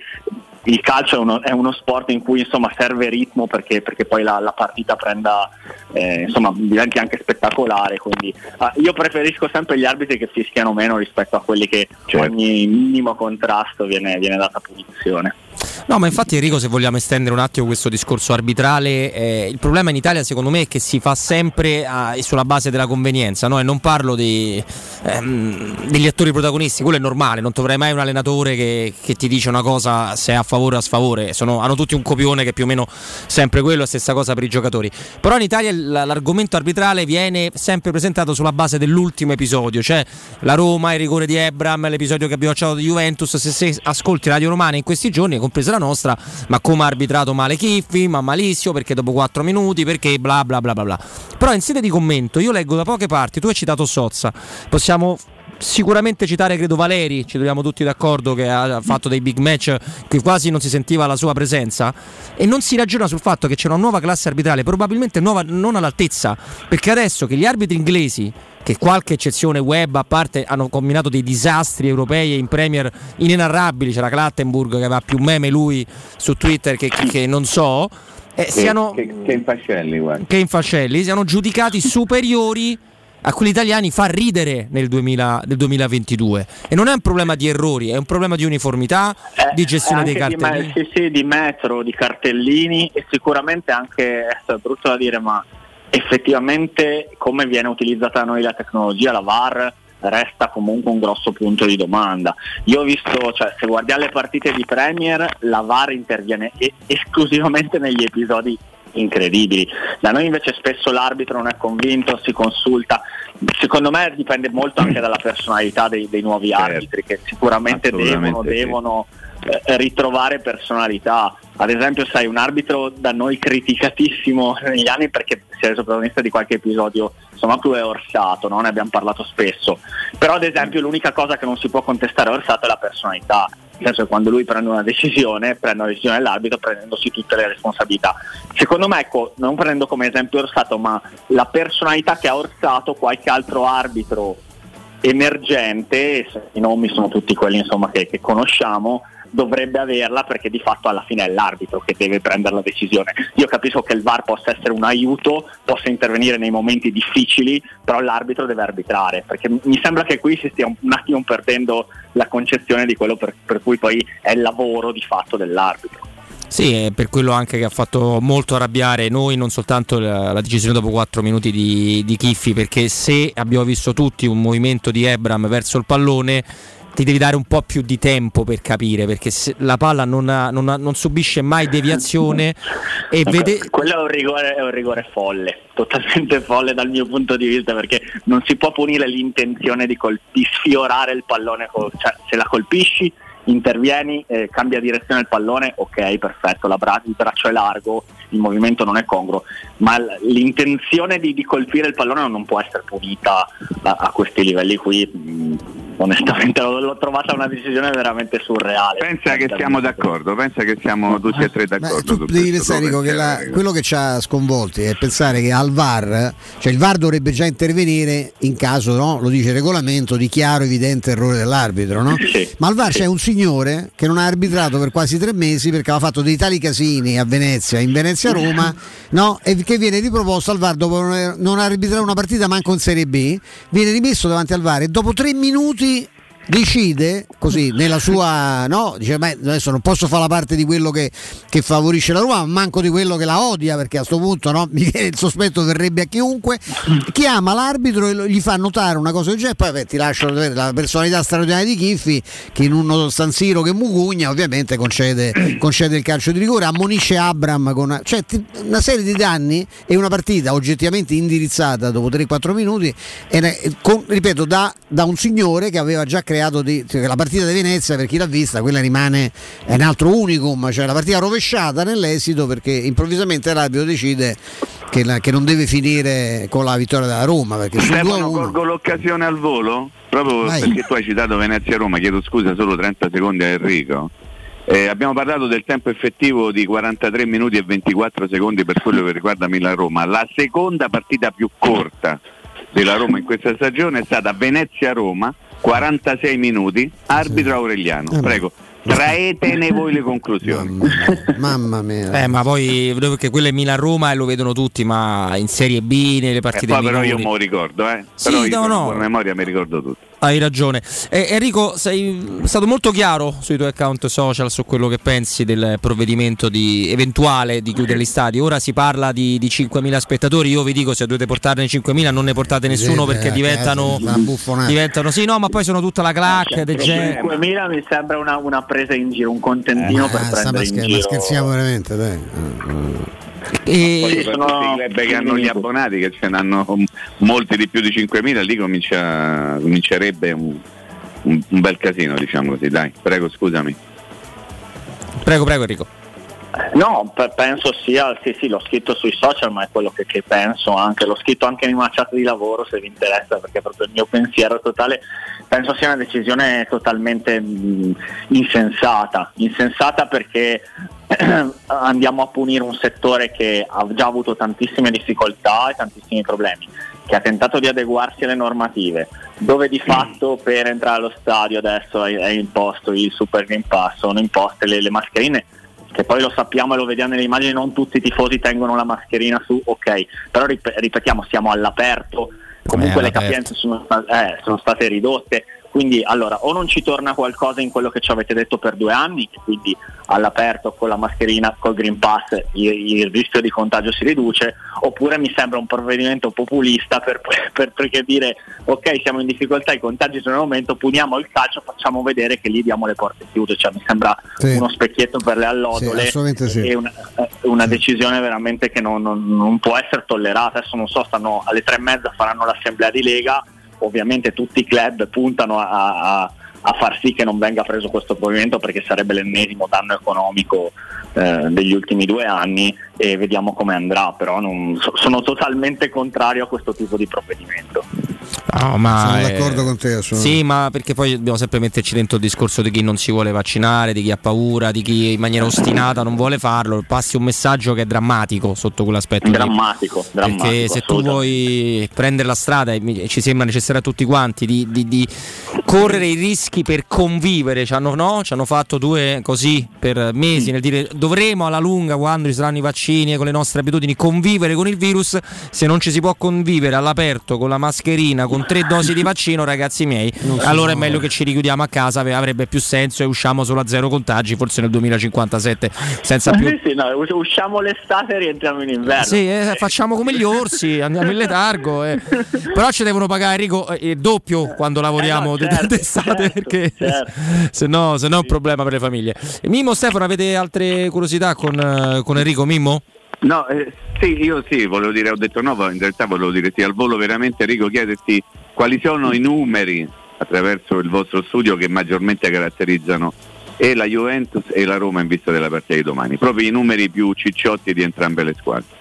il calcio è uno, è uno, sport in cui insomma, serve ritmo perché, perché poi la, la, partita prenda, eh, insomma, diventi anche spettacolare. Quindi, ah, io preferisco sempre gli arbitri che fischiano meno rispetto a quelli che certo. ogni minimo contrasto viene, viene data punizione. No, ma infatti Enrico, se vogliamo estendere un attimo questo discorso arbitrale, eh, il problema in Italia secondo me è che si fa sempre a, sulla base della convenienza, no? e non parlo di, ehm, degli attori protagonisti, quello è normale, non troverai mai un allenatore che, che, ti dice una cosa se è a favore o a sfavore, Sono, hanno tutti un copione che è più o meno sempre quello, la stessa cosa per i giocatori. Però in Italia l'argomento arbitrale viene sempre presentato sulla base dell'ultimo episodio, cioè la Roma, il rigore di Ebram, l'episodio che abbiamo acciato di Juventus, se, se ascolti Radio Romana in questi giorni, compresa la nostra, ma come ha arbitrato male Chiffi, ma malissimo perché dopo 4 minuti, perché bla bla bla bla bla. Però in sede di commento io leggo da poche parti, tu hai citato Sozza, possiamo sicuramente citare credo Valeri, ci troviamo tutti d'accordo che ha fatto dei big match che quasi non si sentiva la sua presenza. E non si ragiona sul fatto che c'è una nuova classe arbitrale, probabilmente nuova, non all'altezza, perché adesso che gli arbitri inglesi che qualche eccezione web a parte hanno combinato dei disastri europei e in Premier inenarrabili, c'era Clattenburg che aveva più meme lui su Twitter che, che non so, eh, che, siano, che, che, infascelli, che infascelli, siano giudicati superiori a quelli italiani fa ridere nel, 2000, nel, 2022 e non è un problema di errori, è un problema di uniformità, eh, di gestione dei cartellini. Di, sì, sì, di metro, di cartellini e sicuramente anche, è brutto da dire, ma effettivamente come viene utilizzata da noi la tecnologia, la VAR resta comunque un grosso punto di domanda. Io ho visto, cioè, se guardiamo le partite di Premier, la VAR interviene e- esclusivamente negli episodi incredibili. Da noi invece spesso l'arbitro non è convinto, si consulta. Secondo me dipende molto anche dalla personalità dei, dei nuovi certo. arbitri che sicuramente devono, sì. devono eh, ritrovare personalità. Ad esempio, sai, un arbitro da noi criticatissimo *laughs* negli anni perché si è reso protagonista di qualche episodio, insomma, più è Orsato, no? ne abbiamo parlato spesso. Però, ad esempio, l'unica cosa che non si può contestare a Orsato è la personalità. Nel senso che quando lui prende una decisione, prende una decisione dell'arbitro prendendosi tutte le responsabilità. Secondo me, ecco, non prendo come esempio Orsato, ma la personalità che ha Orsato qualche altro arbitro emergente, i nomi sono tutti quelli insomma, che, che conosciamo, dovrebbe averla perché di fatto alla fine è l'arbitro che deve prendere la decisione. Io capisco che il VAR possa essere un aiuto, possa intervenire nei momenti difficili, però l'arbitro deve arbitrare, perché mi sembra che qui si stia un, attimo perdendo la concezione di quello per, per cui poi è il lavoro di fatto dell'arbitro. Sì, è per quello anche che ha fatto molto arrabbiare noi, non soltanto la, la decisione dopo 4 minuti di, di Chiffi, perché se abbiamo visto tutti un movimento di Ebram verso il pallone, ti devi dare un po' più di tempo per capire perché la palla non, ha, non, ha, non subisce mai deviazione e okay. vede... quello è un, rigore, è un rigore folle totalmente folle dal mio punto di vista perché non si può punire l'intenzione di, col- di sfiorare il pallone cioè, se la colpisci intervieni, eh, cambia direzione il pallone, ok, perfetto, bra- il braccio è largo, il movimento non è congruo, ma l- l'intenzione di-, di, colpire il pallone non può essere punita a, a questi livelli qui. Onestamente l'ho, l'ho trovata una decisione veramente surreale. Pensa che siamo d'accordo, pensa che siamo tutti e tre d'accordo. Tu devi pensare Rico, che la, quello che ci ha sconvolti è pensare che al VAR, cioè il VAR dovrebbe già intervenire in caso, no? lo dice il regolamento, di chiaro evidente errore dell'arbitro, no? Sì, ma al VAR c'è un signore che non ha arbitrato per quasi tre mesi perché aveva fatto dei tali casini a Venezia, in Venezia Roma, no? e che viene riproposto al VAR dopo non arbitrare una partita manco in Serie B, viene rimesso davanti al VAR e dopo tre minuti see decide così nella sua no dice beh adesso non posso fare la parte di quello che, che favorisce la Roma ma manco di quello che la odia perché a questo punto no, *laughs* il sospetto verrebbe a chiunque. Chiama l'arbitro e gli fa notare una cosa del genere poi beh, ti lascio la personalità straordinaria di Chiffi che in uno San Siro che Mugugna ovviamente concede, concede il calcio di rigore ammonisce Abram con cioè, una serie di danni e una partita oggettivamente indirizzata dopo 3-4 minuti e, con, ripeto da, da un signore che aveva già creato di, cioè, la partita di Venezia per chi l'ha vista quella rimane è un altro unicum cioè la partita rovesciata nell'esito perché improvvisamente l'arbitro decide che, la, che non deve finire con la vittoria della Roma perché Stefano, colgo l'occasione al volo? Proprio Vai. perché tu hai citato Venezia-Roma chiedo scusa solo 30 secondi a Enrico. Eh, abbiamo parlato del tempo effettivo di 43 minuti e 24 secondi per quello che riguarda Milan-Roma la seconda partita più corta della Roma in questa stagione è stata Venezia-Roma 46 minuti, arbitro Aureliano. Prego. Traetene voi le conclusioni. Mamma mia. Eh, ma poi perché quello è Milan-Roma e lo vedono tutti, ma in Serie B, nelle partite Eh, poi però minori. io me lo ricordo, eh. Sì, però io no, no. memoria mi ricordo tutto. Hai ragione. Eh, Enrico, sei stato molto chiaro sui tuoi account social su quello che pensi del provvedimento di, eventuale di chiudere gli stadi. Ora si parla di, di 5.000 spettatori. Io vi dico: se dovete portarne 5.000, non ne portate nessuno perché diventano, casa, una buffonata. diventano. Sì, no, ma poi sono tutta la clac. de gente. 5.000 mi sembra una, una presa in giro, un contentino per Ah, sta, ma, prendere in scher- ma giro. scherziamo veramente dai E... Poi i club che hanno gli abbonati, che ce n'hanno molti di più di 5.000, lì comincia, comincerebbe un, un- un bel casino, diciamo così. Dai, prego, scusami. Prego, prego, Enrico. No, pe- penso sia, sì sì, l'ho scritto sui social, ma è quello che, che penso anche, l'ho scritto anche in una chat di lavoro se vi interessa, perché è proprio il mio pensiero totale, penso sia una decisione totalmente mh, insensata, insensata perché *clears throat* andiamo a punire un settore che ha già avuto tantissime difficoltà e tantissimi problemi, che ha tentato di adeguarsi alle normative, dove di fatto per entrare allo stadio adesso è, è imposto il Super Green Pass, sono imposte le, le mascherine che poi lo sappiamo e lo vediamo nelle immagini, non tutti i tifosi tengono la mascherina su, ok, però rip- ripetiamo, siamo all'aperto, comunque Eh, le capienze sono, eh, sono state ridotte, quindi allora o non ci torna qualcosa in quello che ci avete detto per due anni, quindi all'aperto con la mascherina, col Green Pass il, il rischio di contagio si riduce, oppure mi sembra un provvedimento populista per, *laughs* per- perché dire ok siamo in difficoltà, i contagi sono in aumento, puniamo il calcio, facciamo vedere che lì diamo le porte chiuse, cioè mi sembra Sì. uno specchietto per le Sì, allodole assolutamente sì. e una, eh, una decisione veramente che non, non- non può essere tollerata. Adesso non so, stanno alle tre e mezza faranno l'assemblea di Lega, ovviamente tutti i club puntano a, a- a far sì che non venga preso questo provvedimento perché sarebbe l'ennesimo danno economico eh, degli ultimi due anni e vediamo come andrà, però non- so- sono totalmente contrario a questo tipo di provvedimento. No, ma sono eh, d'accordo con te assolutamente. Sì, ma perché poi dobbiamo sempre metterci dentro il discorso di chi non si vuole vaccinare, di chi ha paura, di chi in maniera ostinata non vuole farlo. Passi un messaggio che è drammatico sotto quell'aspetto. lì. Drammatico, drammatico. Perché se tu vuoi prendere la strada e mi- ci sembra necessario a tutti quanti di, di- di correre i rischi per convivere, ci hanno, no? ci hanno fatto due così per mesi nel dire dovremo alla lunga quando ci saranno i vaccini e con le nostre abitudini convivere con il virus, se non ci si può convivere all'aperto con la mascherina, con tre dosi di vaccino ragazzi miei, allora è meglio che ci richiudiamo a casa, avrebbe più senso e usciamo solo a zero contagi, forse nel 2057 senza più Sì, sì, no, us- usciamo l'estate e rientriamo in inverno. sì, eh, facciamo come gli orsi, andiamo in letargo. eh. *laughs* Però ci devono pagare Enrico eh, il doppio quando lavoriamo Eh no, certo, d'estate certo, perché certo. se no, se no è un problema per le famiglie. Mimmo Stefano, avete altre curiosità con, eh, con Enrico Mimmo? No, eh, sì, io sì, volevo dire, ho detto no, in realtà volevo dire sì, al volo veramente Enrico chiederti quali sono i numeri attraverso il vostro studio che maggiormente caratterizzano e la Juventus e la Roma in vista della partita di domani, proprio i numeri più cicciotti di entrambe le squadre.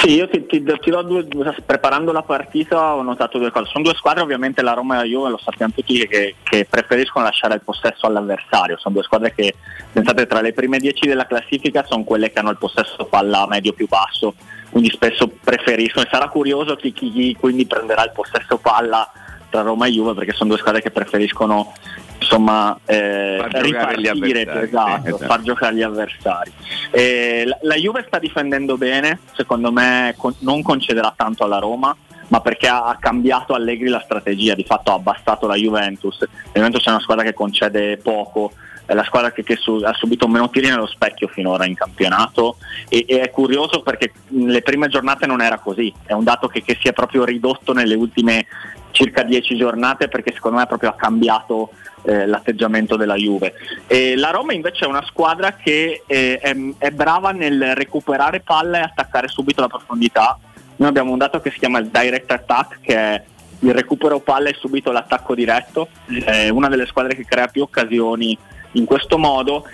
Sì, io ti, ti- ti do due, preparando la partita ho notato due cose. Sono due squadre, ovviamente la Roma e la Juve lo sappiamo tutti che, che preferiscono lasciare il possesso all'avversario. Sono due squadre che, pensate, tra le prime dieci della classifica sono quelle che hanno il possesso palla medio più basso, quindi spesso preferiscono. E sarà curioso chi, chi- chi quindi prenderà il possesso palla tra Roma e Juve perché sono due squadre che preferiscono insomma eh, Far ripartire, esatto, sì, esatto. far giocare gli avversari. Eh, la, la Juve sta difendendo bene, secondo me con- non concederà tanto alla Roma, ma perché ha, ha cambiato Allegri la strategia, di fatto ha abbassato la Juventus. La Juventus è una squadra che concede poco, è la squadra che, che su- ha subito meno tiri nello specchio finora in campionato e, e è curioso perché nelle prime giornate non era così, è un dato che, che si è proprio ridotto nelle ultime circa 10 giornate perché secondo me proprio ha cambiato eh, l'atteggiamento della Juve. E la Roma invece è una squadra che eh, è, è brava nel recuperare palla e attaccare subito la profondità. Noi abbiamo un dato che si chiama il direct attack, che è il recupero palla e subito l'attacco diretto. È una delle squadre che crea più occasioni in questo modo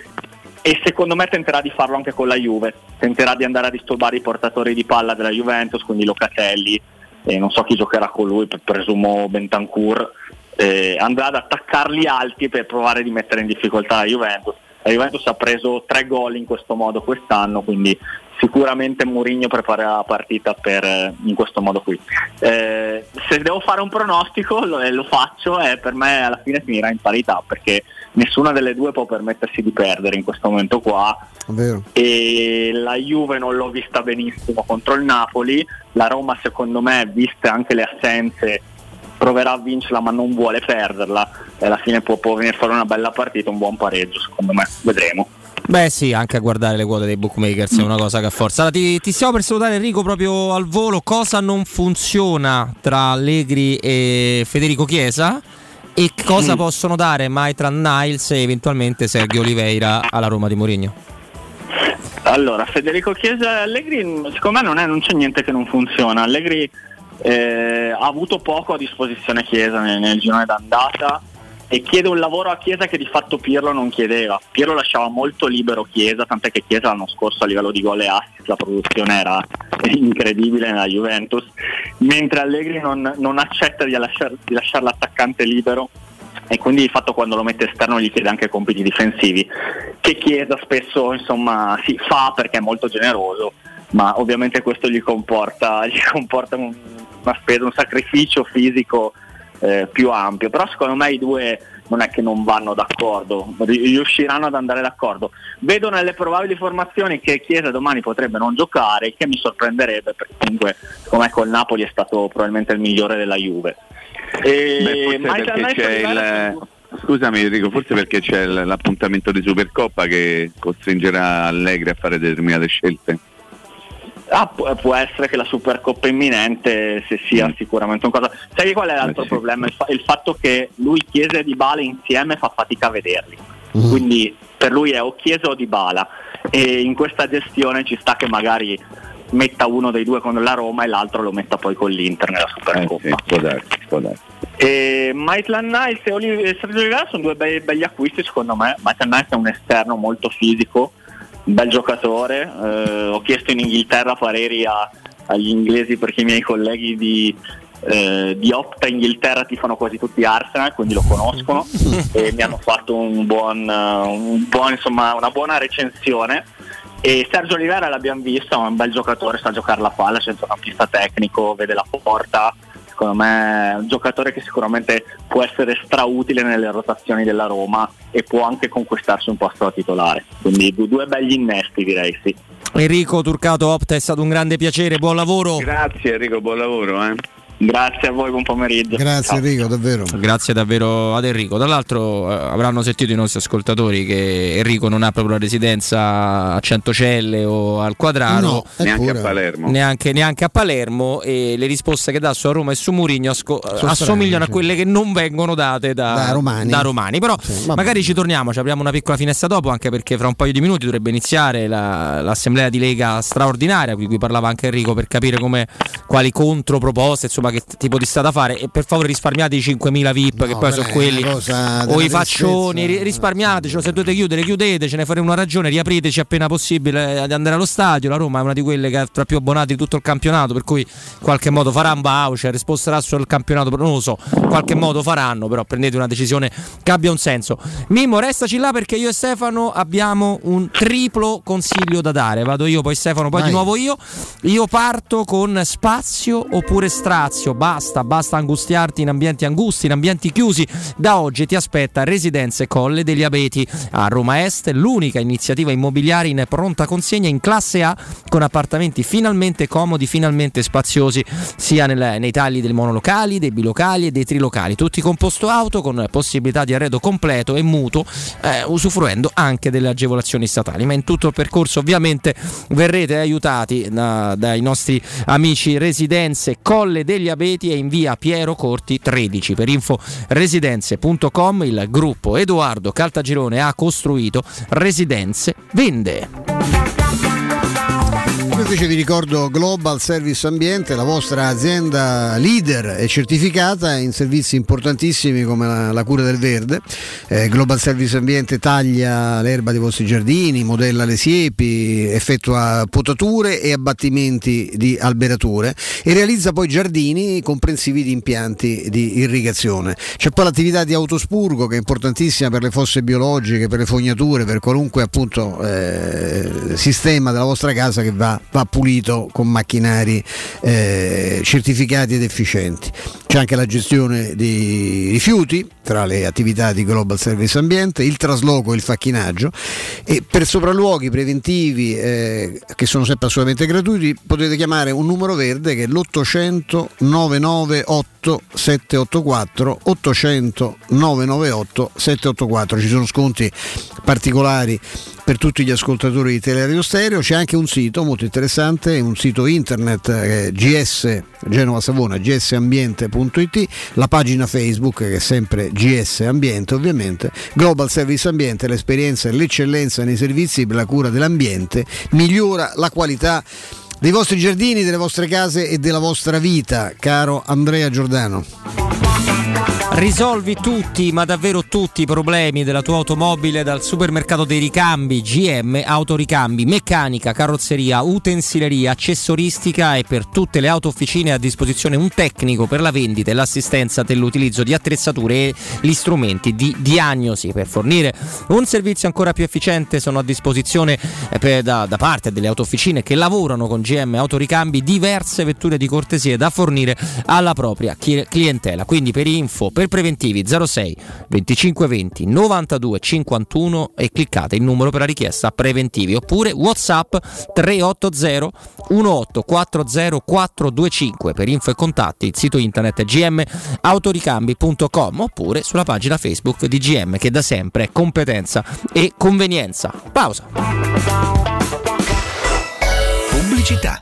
e secondo me tenterà di farlo anche con la Juve, tenterà di andare a disturbare i portatori di palla della Juventus, quindi Locatelli, e non so chi giocherà con lui, pre- presumo Bentancur, eh, andrà ad attaccarli alti per provare di mettere in difficoltà la Juventus. La Juventus ha preso tre gol in questo modo quest'anno, quindi sicuramente Mourinho prepara la partita per, eh, in questo modo qui. Eh, se devo fare un pronostico lo, lo faccio e per me alla fine finirà in parità perché nessuna delle due può permettersi di perdere in questo momento qua Vero. e la Juve non l'ho vista benissimo contro il Napoli, la Roma secondo me, viste anche le assenze, proverà a vincerla ma non vuole perderla e alla fine può, può venire a fare una bella partita, un buon pareggio secondo me, vedremo. Beh sì, anche a guardare le quote dei bookmakers è una cosa che forza. Allora, ti, ti stiamo per salutare Enrico proprio al volo. Cosa non funziona tra Allegri e Federico Chiesa? E cosa Mm. possono dare Maitland Niles e eventualmente Sergio Oliveira alla Roma di Mourinho? Allora, Federico Chiesa e Allegri, secondo me non, è- non c'è niente che non funziona. Allegri eh, ha avuto poco a disposizione Chiesa nel, nel girone d'andata e chiede un lavoro a Chiesa che di fatto Pirlo non chiedeva. Pirlo lasciava molto libero Chiesa, tant'è che Chiesa l'anno scorso a livello di gol e assist la produzione era *laughs* incredibile nella Juventus, mentre Allegri non, non accetta di, lasciar- di lasciare l'attaccante libero e quindi di fatto quando lo mette esterno gli chiede anche compiti difensivi che Chiesa spesso insomma si fa perché è molto generoso ma ovviamente questo gli comporta, *laughs* gli comporta un- una spesa, un sacrificio fisico eh, più ampio però secondo me i due non è che non vanno d'accordo ri- riusciranno ad andare d'accordo vedo nelle probabili formazioni che Chiesa domani potrebbe non giocare che mi sorprenderebbe perché comunque secondo me col Napoli è stato probabilmente il migliore della Juve e Beh, perché c'è il... Scusami Enrico, forse perché c'è l'appuntamento di Supercoppa che costringerà Allegri a fare determinate scelte. Ah, può, essere che la Supercoppa imminente se sia sicuramente un cosa. Sai qual è l'altro problema? Il, fa- il fatto che lui Chiesa e Dybala insieme fa fatica a vederli. Quindi per lui è o Chiesa o Dybala e in questa gestione ci sta che magari metta uno dei due con la Roma e l'altro lo metta poi con l'Inter nella Supercoppa. può darsi, può darsi. E Maitland Niles e Oli- Sergio Oliveira sono due bei- begli acquisti secondo me. Maitland Niles è un esterno molto fisico, un bel giocatore. Eh, ho chiesto in Inghilterra pareri a- agli inglesi perché i miei colleghi di, eh, di Opta Inghilterra tifano quasi tutti Arsenal, quindi lo conoscono *laughs* e mi hanno fatto un buon, un buon, insomma, una buona recensione. E Sergio Oliveira l'abbiamo visto, è un bel giocatore, sa giocare la palla, centrocampista tecnico, vede la porta, secondo me è un giocatore che sicuramente può essere strautile nelle rotazioni della Roma e può anche conquistarsi un posto da titolare. Quindi due, begli innesti direi sì. Enrico Turcato Opta è stato un grande piacere, buon lavoro. Grazie Enrico, buon lavoro. Eh. Grazie a voi, buon pomeriggio. Grazie Enrico, davvero. Grazie davvero ad Enrico. Tra l'altro eh, avranno sentito i nostri ascoltatori che Enrico non ha proprio la residenza a Centocelle o al Quadraro. No, Neanche a Palermo. Neanche, neanche a Palermo e le risposte che dà su Roma e su Murigno asco- Sono assomigliano a quelle che non vengono date da, Da romani. da romani. Però vabbè. magari ci torniamo, ci apriamo una piccola finestra dopo anche perché fra un paio di minuti dovrebbe iniziare la- l'assemblea di Lega straordinaria di cui parlava anche Enrico per capire come, quali controproposte, insomma insomma che tipo di strada fare e per favore risparmiate i 5.000 VIP che poi sono quelli o i faccioni, ri- risparmiatecelo, se dovete chiudere chiudete, ce ne faremo una ragione, riapriteci appena possibile eh, di andare allo stadio, la Roma è una di quelle che ha tra più abbonati di tutto il campionato, per cui in qualche modo farà un voucher, risposterà sul campionato, non lo so, in qualche modo faranno, però prendete una decisione che abbia un senso. Mimmo, restaci là perché io e Stefano abbiamo un triplo consiglio da dare, vado io, poi Stefano, poi Vai. di nuovo io. Io parto con spazio oppure strazio. Basta, basta angustiarti in ambienti angusti, in ambienti chiusi. Da oggi ti aspetta Residenze Colle degli Abeti a Roma Est, l'unica iniziativa immobiliare in pronta consegna in classe A con appartamenti finalmente comodi, finalmente spaziosi, sia nel- nei tagli dei monolocali, dei bilocali e dei trilocali, tutti con posto auto, con possibilità di arredo completo e mutuo, eh, usufruendo anche delle agevolazioni statali. Ma in tutto il percorso ovviamente verrete aiutati da- dai nostri amici Residenze Colle degli Abeti e in via Piero Corti 13. Per info residenze.com il gruppo Edoardo Caltagirone ha costruito Residenze Vende. Invece vi ricordo Global Service Ambiente, la vostra azienda leader e certificata in servizi importantissimi come la, la cura del verde. Eh, Global Service Ambiente taglia l'erba dei vostri giardini, modella le siepi, effettua potature e abbattimenti di alberature e realizza poi giardini comprensivi di impianti di irrigazione. C'è poi l'attività di autospurgo che è importantissima per le fosse biologiche, per le fognature, per qualunque appunto eh, sistema della vostra casa che va, va pulito con macchinari eh, certificati ed efficienti. C'è anche la gestione dei rifiuti tra le attività di Global Service Ambiente, il trasloco e il facchinaggio e per sopralluoghi preventivi eh, che sono sempre assolutamente gratuiti potete chiamare un numero verde che è l'800 998 784 800 998 784 ci sono sconti particolari per tutti gli ascoltatori di Teleradio Stereo. C'è anche un sito molto interessante un sito internet eh, GS Genova Savona gsambiente.it la pagina Facebook che è sempre GS Ambiente ovviamente Global Service Ambiente l'esperienza e l'eccellenza nei servizi per la cura dell'ambiente migliora la qualità dei vostri giardini, delle vostre case e della vostra vita, caro Andrea Giordano. Risolvi tutti, ma davvero tutti i problemi della tua automobile dal supermercato dei ricambi GM Autoricambi, meccanica, carrozzeria, utensileria, accessoristica e per tutte le auto officine a disposizione un tecnico per la vendita e l'assistenza dell'utilizzo di attrezzature e gli strumenti di diagnosi. Per fornire un servizio ancora più efficiente sono a disposizione eh, per- da, da parte delle auto officine che lavorano con GM Autoricambi diverse vetture di cortesie da fornire alla propria clientela. Quindi per info, per preventivi 06 2520 92 51 e cliccate il numero per la richiesta preventivi oppure WhatsApp 380 1840 425 per info e contatti il sito internet gmautoricambi.com oppure sulla pagina Facebook di GM che da sempre è competenza e convenienza. Pausa. Pubblicità.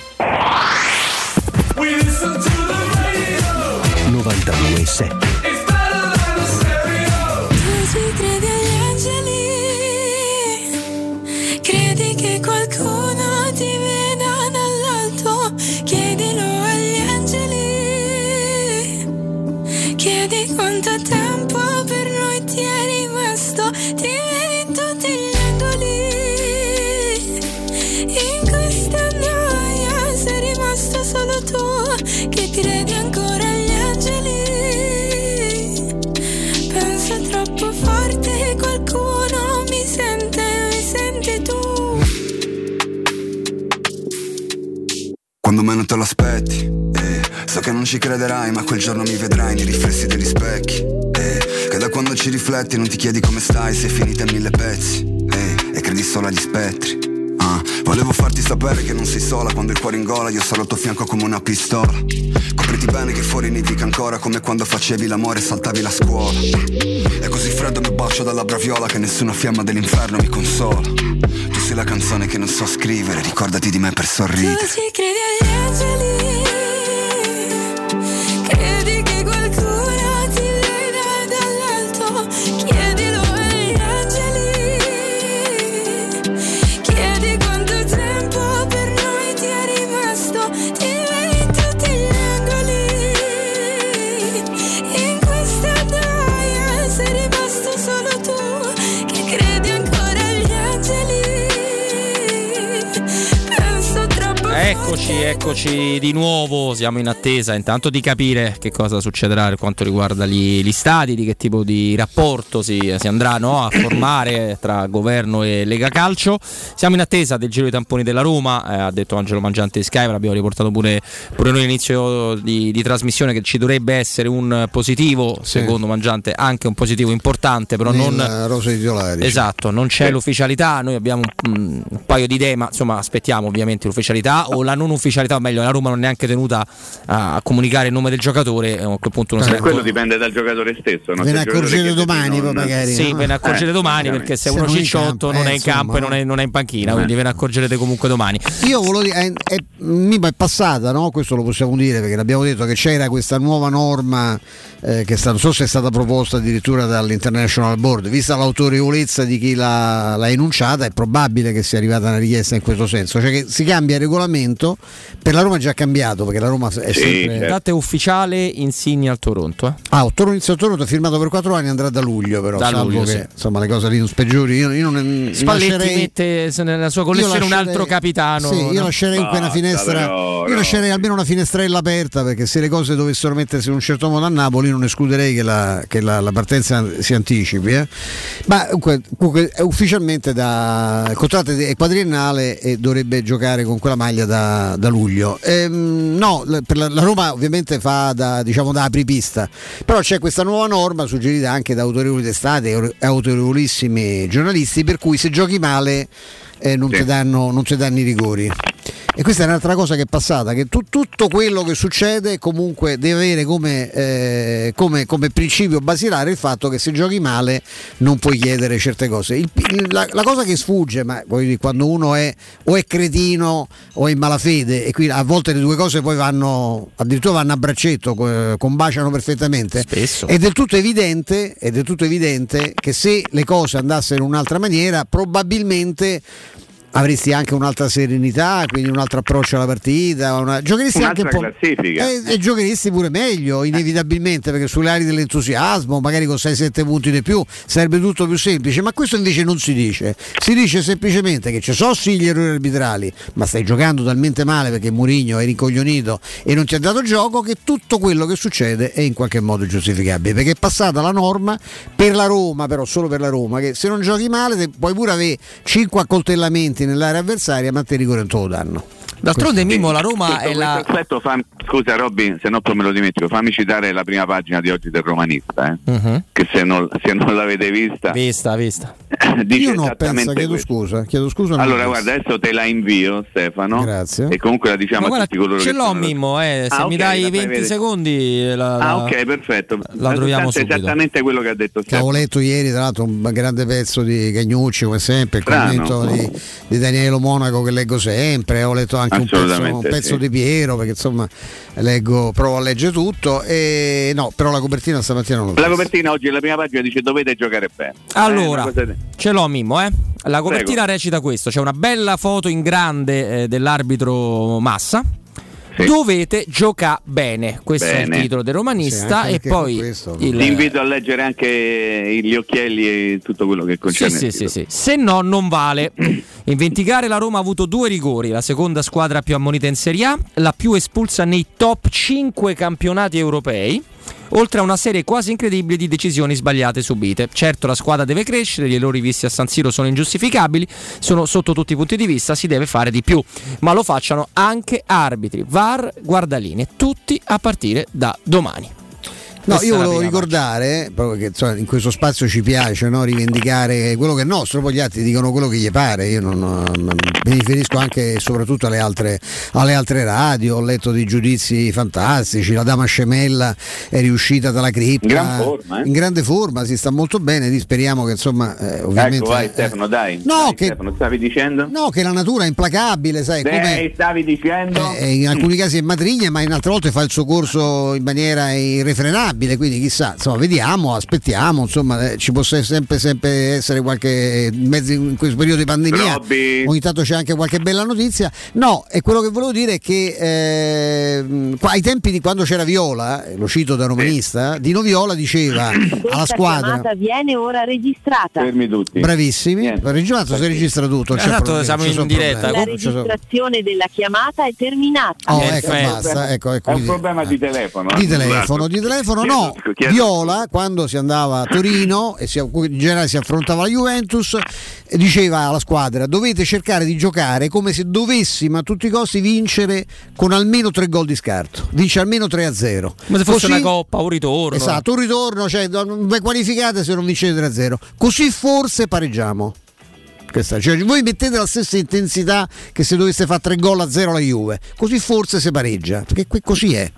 Nova Itaú 7. Te lo aspetti eh, So che non ci crederai ma quel giorno mi vedrai nei riflessi degli specchi. Eh, Che da quando ci rifletti non ti chiedi come stai Sei finita in mille pezzi. Eh, E credi solo agli spettri. Ah, Volevo farti sapere che non sei sola Quando il cuore in gola io sarò al tuo fianco come una pistola. Copriti bene che fuori nevica ancora Come quando facevi l'amore e saltavi la scuola. È così freddo mi bacio dalla braviola Che nessuna fiamma dell'inferno mi consola. Tu sei la canzone che non so scrivere Ricordati di me per sorridere ci Eccoci, eccoci di nuovo. Siamo in attesa intanto di capire che cosa succederà per quanto riguarda gli, gli stadi, di che tipo di rapporto si, si andrà no, a formare tra governo e Lega Calcio. Siamo in attesa del giro dei tamponi della Roma, eh, ha detto Angelo Mangiante di Sky, l'abbiamo riportato pure, pure noi all'inizio di, di trasmissione che ci dovrebbe essere un positivo, secondo Mangiante anche un positivo importante, però non... Rosa titolari. Esatto, non c'è l'ufficialità, noi abbiamo un, un paio di idee, ma insomma aspettiamo ovviamente l'ufficialità o la non ufficialità, o meglio la Roma non è neanche tenuta a, comunicare il nome del giocatore, e a quel punto non Eh, si quello dipende dal giocatore stesso. no? Ve ne accorgete domani, non- magari. Sì, no? ve ne accorgerete Eh, domani perché se Se uno cicciotto non eh, è in campo e insomma, non è, non è in panchina, Eh. quindi ve ne accorgerete comunque domani. Io volevo dire, è, è- mi è passata, no? questo lo possiamo dire perché l'abbiamo detto che c'era questa nuova norma eh, che sta- non so se è stata proposta addirittura dall'International Board, vista l'autorevolezza di chi l'ha, l'ha enunciata, è probabile che sia arrivata una richiesta in questo senso, cioè che si cambia il regolamento Per la Roma è già cambiato perché la Roma è sempre. Data ufficiale Insigne al Toronto. Eh. Ah, Toro inizio a Toronto, ha firmato per 4 anni, andrà da luglio però, Da salvo luglio, che sì. insomma le cose lì non speggiori. Io, io non Spalletti lascerei- mette se nella sua collezione Io un lascerei- altro capitano. Sì, io no? lascerei comunque una finestra. però, io lascerei almeno una finestrella aperta perché se le cose dovessero mettersi in un certo modo a Napoli non escluderei che la, che la- la partenza si anticipi. eh. Ma comunque, ufficialmente da il contratto è quadriennale e dovrebbe giocare con quella maglia da, da luglio. Ehm, no, la- la, Roma ovviamente fa da, diciamo, da apripista, però c'è questa nuova norma suggerita anche da autorevoli testate e autorevolissimi giornalisti per cui se giochi male eh, non, ti danno, non ti danno i rigori. E questa è un'altra cosa che è passata, che tu- tutto quello che succede comunque deve avere come, eh, come- come principio basilare il fatto che se giochi male non puoi chiedere certe cose. Il- il- la, la cosa che sfugge, ma dire, quando uno è o è cretino o è in malafede e qui a volte le due cose poi vanno addirittura vanno a braccetto, co- combaciano perfettamente, è del tutto evidente, è del tutto evidente che se le cose andassero in un'altra maniera probabilmente avresti anche un'altra serenità, quindi un altro approccio alla partita, una... giocheresti anche un po' classifica. e, e giocheresti pure meglio, inevitabilmente, perché sulle ali dell'entusiasmo, magari con 6-7 punti di più, sarebbe tutto più semplice, ma questo invece non si dice. Si dice semplicemente che ci sono sì gli errori arbitrali, ma stai giocando talmente male perché Murigno è rincoglionito e non ti ha dato gioco che tutto quello che succede è in qualche modo giustificabile, perché è passata la norma per la Roma, però solo per la Roma, che se non giochi male puoi pure avere 5 accoltellamenti nell'area avversaria, ma te rigore non te lo danno. D'altronde Mimmo la Roma Sotto è questo la... aspetto, fam- scusa Robby, se no poi me lo dimentico, fammi citare la prima pagina di oggi del romanista, eh, Mhm. che se non, se non l'avete vista, Vista, vista. Dice Io no, esattamente pensa, chiedo questo. scusa, chiedo scusa. Allora, guarda, adesso te la invio, Stefano. Grazie. E comunque la diciamo Ma a guarda, tutti coloro ce che l'ho sono- Mimmo, eh, se Ah, mi ok, dai la fai 20 vedere. secondi la, Ah, la- ok, perfetto. la troviamo sostanza è subito. esattamente quello che ha detto Che Stefano. avevo letto ieri, tra l'altro, un grande pezzo di Cagnucci, come sempre, il Strano. commento di, di Daniele Monaco che leggo sempre, ho letto anche un pezzo, un pezzo sì. di Piero, perché insomma leggo, provo a leggere tutto, e no, però la copertina stamattina non l'ho La copertina oggi, la prima pagina dice dovete giocare bene. Allora, Eh, una cosa- ce l'ho Mimmo, eh. La copertina recita questo: c'è una bella foto in grande eh, dell'arbitro Massa. Dovete giocare bene, questo è Bene. il titolo del romanista. Sì, e poi il- Ti invito a leggere anche gli occhielli e tutto quello che Sì, concerne. sì, il sì, sì. Se no, non vale. *clears throat* In 20 gare la Roma ha avuto due rigori, la seconda squadra più ammonita in Serie A, la più espulsa nei top 5 campionati europei. Oltre a una serie quasi incredibile di decisioni sbagliate subite. Certo, la squadra deve crescere, gli errori visti a San Siro sono ingiustificabili, sono sotto tutti i punti di vista, si deve fare di più. Ma lo facciano anche arbitri, VAR, guardaline, tutti a partire da domani. No, Questa io volevo ricordare, proprio che insomma, in questo spazio ci piace no, rivendicare quello che è nostro, poi gli altri dicono quello che gli pare, io non, non- mi riferisco anche e soprattutto alle altre, alle altre radio, ho letto di giudizi fantastici, la dama scemella è riuscita dalla cripta, In gran forma, eh? in grande forma, si sta molto bene, speriamo che insomma eh, ovviamente... Ecco, vai eh, Stefano, dai. No, Dai, che- Stefano, stavi dicendo? No, che la natura è implacabile, sai, come... Eh, stavi dicendo? Eh, in alcuni casi è matrigna, ma in altre volte fa il suo corso in maniera irrefrenabile, quindi chissà, insomma, vediamo, aspettiamo, insomma, eh, ci può se- sempre, sempre essere qualche mezzo in questo periodo di pandemia. Robby. Ogni tanto c'è anche qualche bella notizia. No, e quello che volevo dire è che eh, ai tempi di quando c'era Viola, eh, lo cito da romanista, Dino Viola diceva alla squadra chiamata viene ora registrata. Fermi tutti. Bravissimi, registrato si registra tutto. Esatto, siamo in diretta. problemi, La registrazione della chiamata è terminata. Oh, ecco, basta, ecco, ecco, È un quindi- problema di telefono. Di telefono, scusate. di telefono No. chiedo- Viola, quando si andava a Torino e si, in generale si affrontava la Juventus, diceva alla squadra: dovete cercare di giocare come se dovessimo a tutti i costi vincere con almeno tre gol di scarto. Vince almeno 3 a 0. Come se fosse una coppa, un ritorno. Esatto, un ritorno, cioè non vi qualificate se non vincete 3 a 0. Così forse pareggiamo. Questa, cioè, voi mettete la stessa intensità che se doveste fare 3 gol a 0 la Juve, così forse si pareggia, perché qui così è.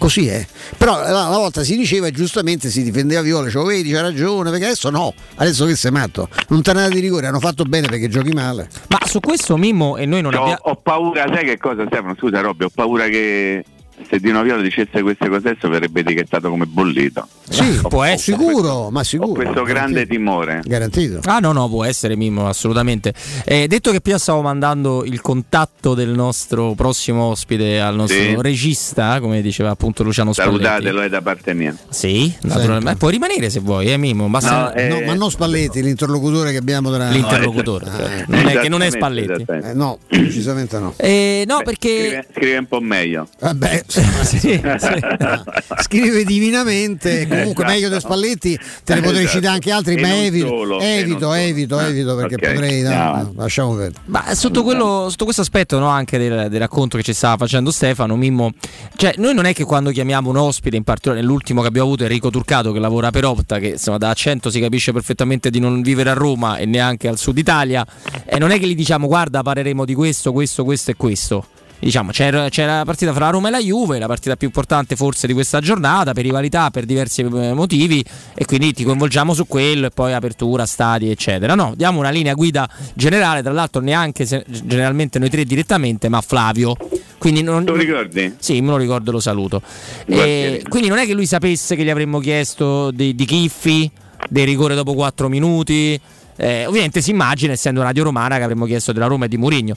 Così è. Però la, la volta si diceva e giustamente si difendeva Viola, cioè vedi c'ha ragione, perché adesso no, adesso che sei matto. Non tornate di rigore, hanno fatto bene perché giochi male. Ma su questo Mimmo e noi non abbiamo... ho paura, sai che cosa Stefano? Scusa Robby, ho paura che se Dino Viola dicesse queste cose adesso verrebbe etichettato come bollito. Sì, Ho- può essere. Sicuro, ma Ho sicuro. questo grande timore. Garantito. Ah no no può essere Mimmo assolutamente Eh, detto che prima stavo mandando il contatto del nostro prossimo ospite al nostro Sì. regista come diceva appunto Luciano Spalletti Salutatelo è da parte mia. Sì, naturalmente. Puoi rimanere se vuoi, eh, Mimmo. Basta No, eh, No, ma non Spalletti, l'interlocutore che abbiamo tra l'interlocutore. No, cioè, non, è, che non è Spalletti. Eh, no, precisamente no. Eh, no, perché Scrive, scrive un po' meglio. Vabbè, *laughs* scrive divinamente, comunque meglio di Spalletti, te ne *laughs* potrei Esatto. citare anche altri, E ma evito, solo, evito, evito, Ah, evito perché ok, potrei, no, no, lasciamo perdere. Ma sotto, quello, sotto questo aspetto no, anche del, del racconto che ci stava facendo Stefano, Mimmo, cioè noi non è che quando chiamiamo un ospite, in particolare nell'ultimo che abbiamo avuto Enrico Turcato che lavora per Opta, che insomma da accento si capisce perfettamente di non vivere a Roma e neanche al sud Italia, e non è che gli diciamo guarda parleremo di questo, questo, questo e questo. Diciamo, c'era, c'era la partita fra la Roma e la Juve, la partita più importante forse di questa giornata, per rivalità, per diversi eh, motivi, e quindi ti coinvolgiamo su quello e poi apertura, stadi, eccetera. No, diamo una linea guida generale, tra l'altro neanche se- generalmente noi tre direttamente, ma Flavio. Quindi non, lo ricordi? Sì, me lo ricordo e lo saluto. E quindi non è che lui sapesse che gli avremmo chiesto di, di Chiffi, dei rigore dopo 4 minuti. Eh, ovviamente si immagina, essendo Radio Romana, che avremmo chiesto della Roma e di Mourinho.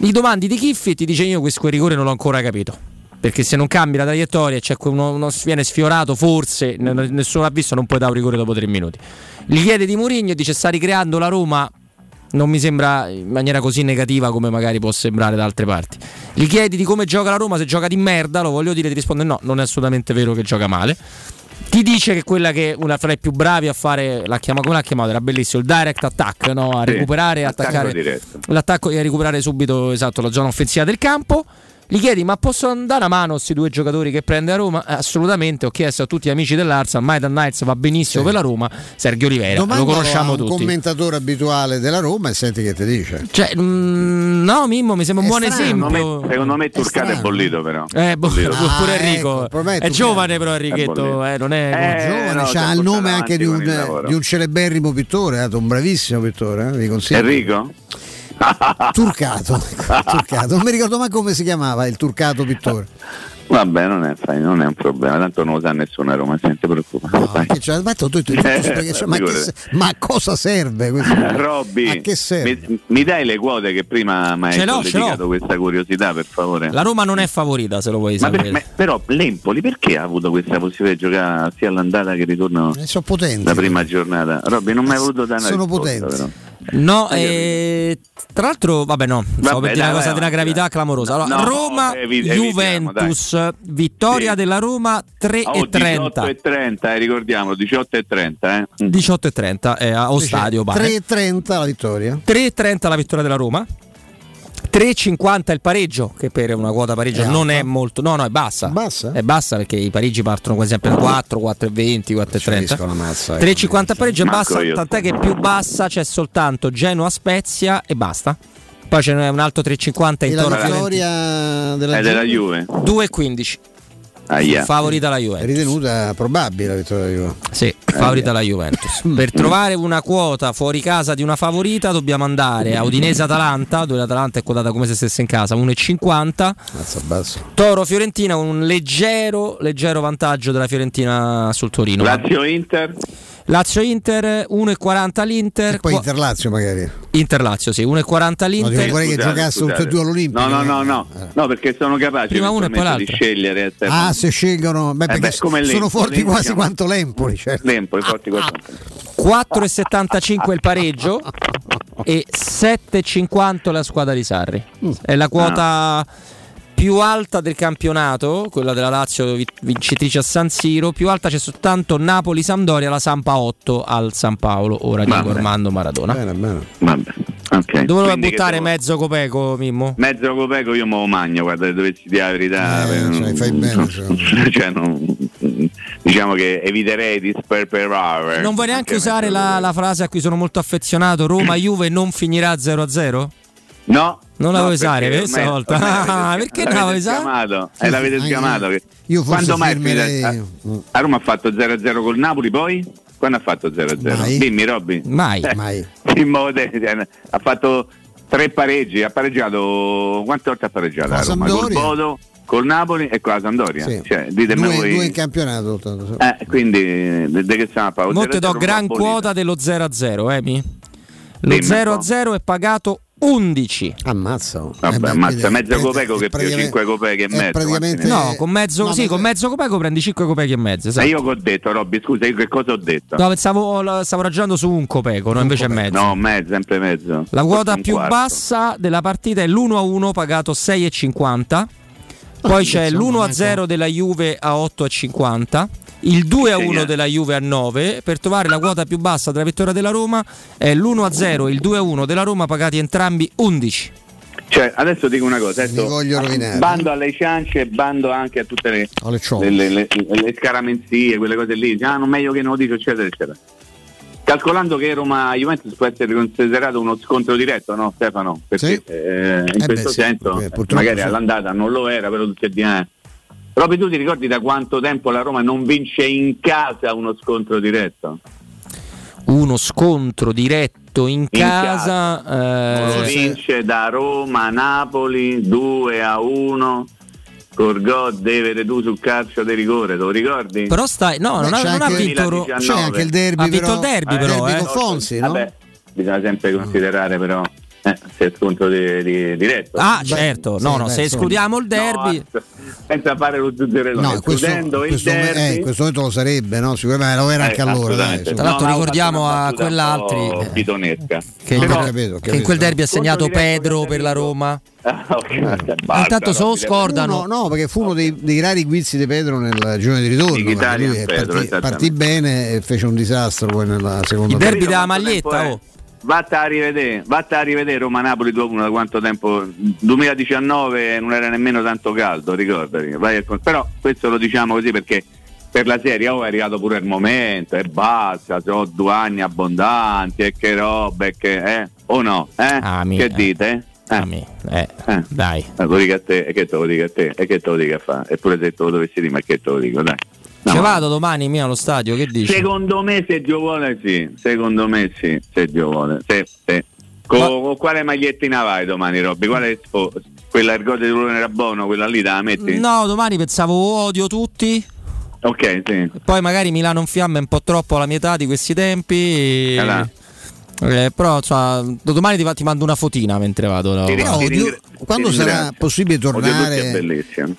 Gli domandi di Chiffi e ti dice io questo rigore non l'ho ancora capito. Perché se non cambi la traiettoria c'è uno, uno viene sfiorato, forse nessuno l'ha visto, non puoi dare un rigore dopo 3 minuti. Gli chiede di Mourinho e dice sta ricreando la Roma non mi sembra in maniera così negativa come magari può sembrare da altre parti. Gli chiedi di come gioca la Roma, se gioca di merda, lo voglio dire, ti risponde no, non è assolutamente vero che gioca male. Ti dice che quella che è una fra i più bravi a fare, l'ha chiamato, come l'ha chiamato? Era bellissimo, il direct attack, no? a Sì, recuperare e l'attacco e a recuperare subito esatto, la zona offensiva del campo. Gli chiedi, ma posso andare a mano questi due giocatori che prende a Roma? Eh, assolutamente, ho chiesto a tutti gli amici dell'Arsenal, Maidan Knights va benissimo per la Roma, Sergio Oliveira, Domandalo lo conosciamo a un tutti. commentatore abituale della Roma e senti che ti dice. Cioè, mm, no, Mimmo, mi sembra un È buon strano, esempio. Secondo me, secondo me Turcato è, strano. bollito però. Eh, Bollito. pure Ah, Enrico. ecco, è è giovane, però È Enrichetto. Eh, non è. Eh, giovane, no, è c'ha il nome anche di un, di un celeberrimo pittore, eh, un bravissimo pittore, eh, vi consiglio. Enrico? Turcato, Turcato, non mi ricordo mai come si chiamava il turcato pittore. Vabbè, non è, fai, non è un problema, tanto non lo sa nessuno a Roma, non ti preoccupare. vai. Che c'ha- ma, cosa serve questo? *laughs* Robby, A che serve? mi, mi dai le quote che prima mi hai l'ho. questa curiosità, per favore? La Roma non è favorita, se lo vuoi Ma per- sapere. ma- però l'Empoli perché ha avuto questa possibilità di giocare sia all'andata che il ritorno Eh, sono potenti. la prima giornata? Robby, non mi hai voluto dare una Sono risposta, potenti. però. No, eh, tra l'altro, vabbè, no, stavo Vabbè, per dire dai, una cosa una avanti, gravità dai. clamorosa. Allora, No, Roma, evi- evitiamo, Juventus, vittoria Sì. della Roma 3 Oh, e 30. 18 e 30, eh, ricordiamo, 18 e 30, eh. 18 e 30 eh, allo stadio. pare. 3,30 la vittoria. 3,30 la vittoria della Roma. 3,50 il pareggio, che per una quota pareggio È non alta. è molto. No, no, è bassa. Bassa? È bassa perché i pareggi partono quasi sempre da 4, 4,20, 4,30. Capisco la mazza, ecco. 3,50 il pareggio è Manco bassa, tant'è che più bassa c'è soltanto Genoa Spezia e basta. Poi c'è un altro 3,50 E la intorno a Fiorentina. vittoria della È della Juve Juve. 2,15. Aia. Favorita la è Juventus. ritenuta probabile la vittoria della Juve. Sì, favorita la Juventus. Per *laughs* trovare una quota fuori casa di una favorita dobbiamo andare a Udinese-Atalanta, dove l'Atalanta è quotata come se stesse in casa, 1,50. Mazza basso. Toro-Fiorentina con un leggero, leggero vantaggio della Fiorentina sul Torino. Lazio-Inter? Lazio-Inter, 1,40 l'Inter. E poi qua- Inter-Lazio magari. Inter-Lazio, sì, 1,40 No, dico, l'Inter. vorrei che Scusate, giocasse tutte e due all'Olimpico. No, no, no, no, no, perché sono capaci Prima uno e poi eventualmente di l'altro. scegliere. eh. Ah, se scelgono, beh, Eh perché beh, come sono l'Empoli, forti l'Empoli quasi chiama- quanto l'Empoli. Certo. L'Empoli, forti quasi. 4,75 il pareggio *laughs* e 7,50 la squadra di Sarri. È la quota più alta del campionato, quella della Lazio vi- vincitrice a San Siro. Più alta c'è soltanto Napoli-Sampdoria, la Sampa 8 al San Paolo, ora di. Armando Maradona. Bene, bene. Vabbè, ok. Dove buttare devo- mezzo copeco, Mimmo? Mezzo copeco io me lo magno, guarda, se dovessi dire la verità. Eh, cioè, fai bene, cioè. *laughs* cioè, non- diciamo che eviterei di sperperare. Non vuoi neanche Anche usare la, la frase a cui sono molto affezionato: Roma-Juve non finirà 0-0? No. Non la no, vuoi usare perché questa volta? Ah, *laughs* perché non la vuoi usare? eh, l'avete sgamato. Io Quando mai firmerei- a, a Roma ha fatto 0-0 col Napoli poi? Quando ha fatto 0-0? Mai. Dimmi Robby. Mai. Eh, Mai. *laughs* in modo de- ha fatto tre pareggi, ha pareggiato quante volte ha pareggiato a Roma? Col Sampdoria. Bodo, col Napoli e con la Sampdoria. Sì. Cioè, ditemi due, voi. due in campionato. tanto. Eh, quindi de che stiamo a parlare? Mo te do 0-0 gran quota dello 0-0, Emi. Lo Dimmi un 0-0 è pagato 11. Ammazza. Vabbè, ammazza mezzo copeco che più praticamente- 5 copeche e mezzo. praticamente- No, con mezzo, no, sì, ma- con mezzo copeco prendi 5 copeche e mezzo. Ma Esatto. io che ho detto, Robby, scusa, io che cosa ho detto? No, pensavo, stavo ragionando su un copeco, no, invece è mezzo. No, mezzo, sempre mezzo. La quota più quarto. bassa della partita è l'1-1 pagato 6,50. Poi c'è insomma, l'1-0 della Juve a 8,50. Il 2-1 Segna. della Juve a 9. Per trovare la quota più bassa della vittoria della Roma è l'1-0 e il 2-1 della Roma pagati entrambi 11. Cioè, adesso dico una cosa, adesso, Mi voglio rovinare. bando alle ciance e bando anche a tutte le, le, le- le- le scaramanzie, quelle cose lì, ah, non meglio che non lo dico, eccetera, eccetera. Calcolando che Roma Juventus può essere considerato uno scontro diretto, no Stefano? Perché Sì. eh, in Eh questo beh, sì, senso, eh, magari sì. all'andata non lo era, però tutti e due. Proprio tu ti ricordi da quanto tempo la Roma non vince in casa uno scontro diretto? Uno scontro diretto in, In casa. Lo eh, vince da Roma a Napoli 2 a 1. Corgò deve tu sul calcio di rigore, te lo ricordi? però stai. No, non Beh, ha, c'è non ha vinto. Ro- 2019. C'è anche il derby, Ha vinto però. il derby, Eh, però, derby eh. con Fonsi, no? Vabbè, bisogna sempre considerare però eh, se è scontro di, di- diretto. Ah, Beh, certo. sì, No, no, beh, se escludiamo il derby. No, senza fare lo zuzzerellone, No, in questo, escludendo in il questo, derby. eh, in questo momento lo sarebbe, no? Sicuramente lo era anche Eh, allora. Dai. Tra l'altro No, ricordiamo a quell'altri, po' eh. Che Però- capito, ho che in quel capito. derby ha segnato Pedro per la. Roma. Ah, ok, basta, Intanto se lo Robby, scordano. No, no, perché fu uno dei, dei rari guizzi di Pedro nel girone di ritorno. Pedro, partì, partì bene e fece un disastro poi nella seconda Il derby Capito della maglietta, oh. Vatta a rivedere, vatta a rivedere Roma Napoli 2-1 da quanto tempo 2019 non era nemmeno tanto caldo, ricordati. Con- però questo lo diciamo così perché per la serie oh, è arrivato pure il momento e basta, sono due anni abbondanti e che roba e che eh? o no? Eh? Ah, mi- che eh. dite? Eh? Ah, mi- eh, Eh. Dai. Eh, lo dico a te, e che te lo dico a te, e che te lo dico a fare? Eppure se te lo dovessi dire, ma che te lo dico, dai. No, Ci vado domani mia allo stadio, che dici? Secondo me se Dio vuole sì, secondo me sì, se Dio vuole. Sì, sì. Con, Ma- con quale magliettina vai domani Robby? Quale oh, quella gol di Rulone era buono, quella lì te la metti? No, domani pensavo odio tutti. Ok, sì. Poi magari Milano in fiamme è un po' troppo alla mia età di questi tempi. Allora. Eh, però insomma, domani ti, ti mando una fotina mentre vado. no? Ti Però Ti odio- quando ti sarà possibile Odio tutti tornare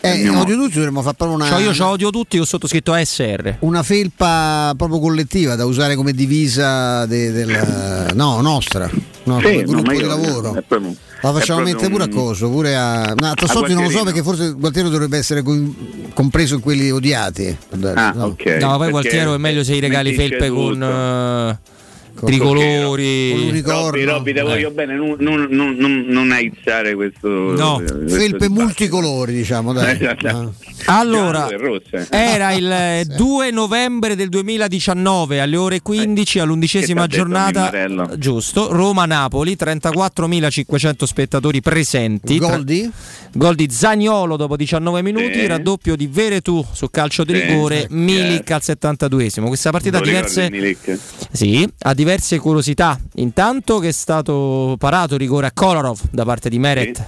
eh, odio tutti dovremmo fare proprio una, Cioè, io odio tutti, ho sottoscritto ASR. una felpa proprio collettiva da usare come divisa de- del, no, nostra no, Sì, gruppo di lavoro proprio- la facciamo mettere pure a coso pure a no, a Tassotti non lo so perché forse Gualtiero dovrebbe essere co- compreso in quelli odiati Ah, No. ok. No, poi Gualtiero è meglio se i regali felpe tutto. Con- tricolori. con l'unicorno. Robby, Robby, te Eh. voglio bene, non, non, non, non, non aizzare questo. No. questo felpe dibattito. multicolori diciamo dai *laughs* Esatto. Ah. Allora, era il *laughs* eh, 2 novembre del 2019 alle ore 15 all'undicesima Che t'ha detto giornata. Giusto, Roma-Napoli, 34.500 spettatori presenti. gol di? Gol di Zagnolo dopo 19 minuti, Sì. raddoppio di Veretù su calcio di Sì, rigore, sì, Milik chiaro. al 72esimo. Questa partita ha diverse, sì, ha diverse curiosità. Intanto che è stato parato rigore a Kolarov da parte di Meret Sì,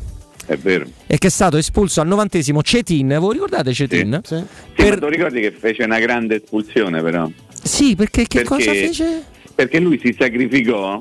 è vero. e che è stato espulso al novantesimo Cetin. Voi ricordate Cetin? Sì. Sì, Per- tu ricordi che fece una grande espulsione però? Sì, perché che Perché- cosa fece? Perché lui si sacrificò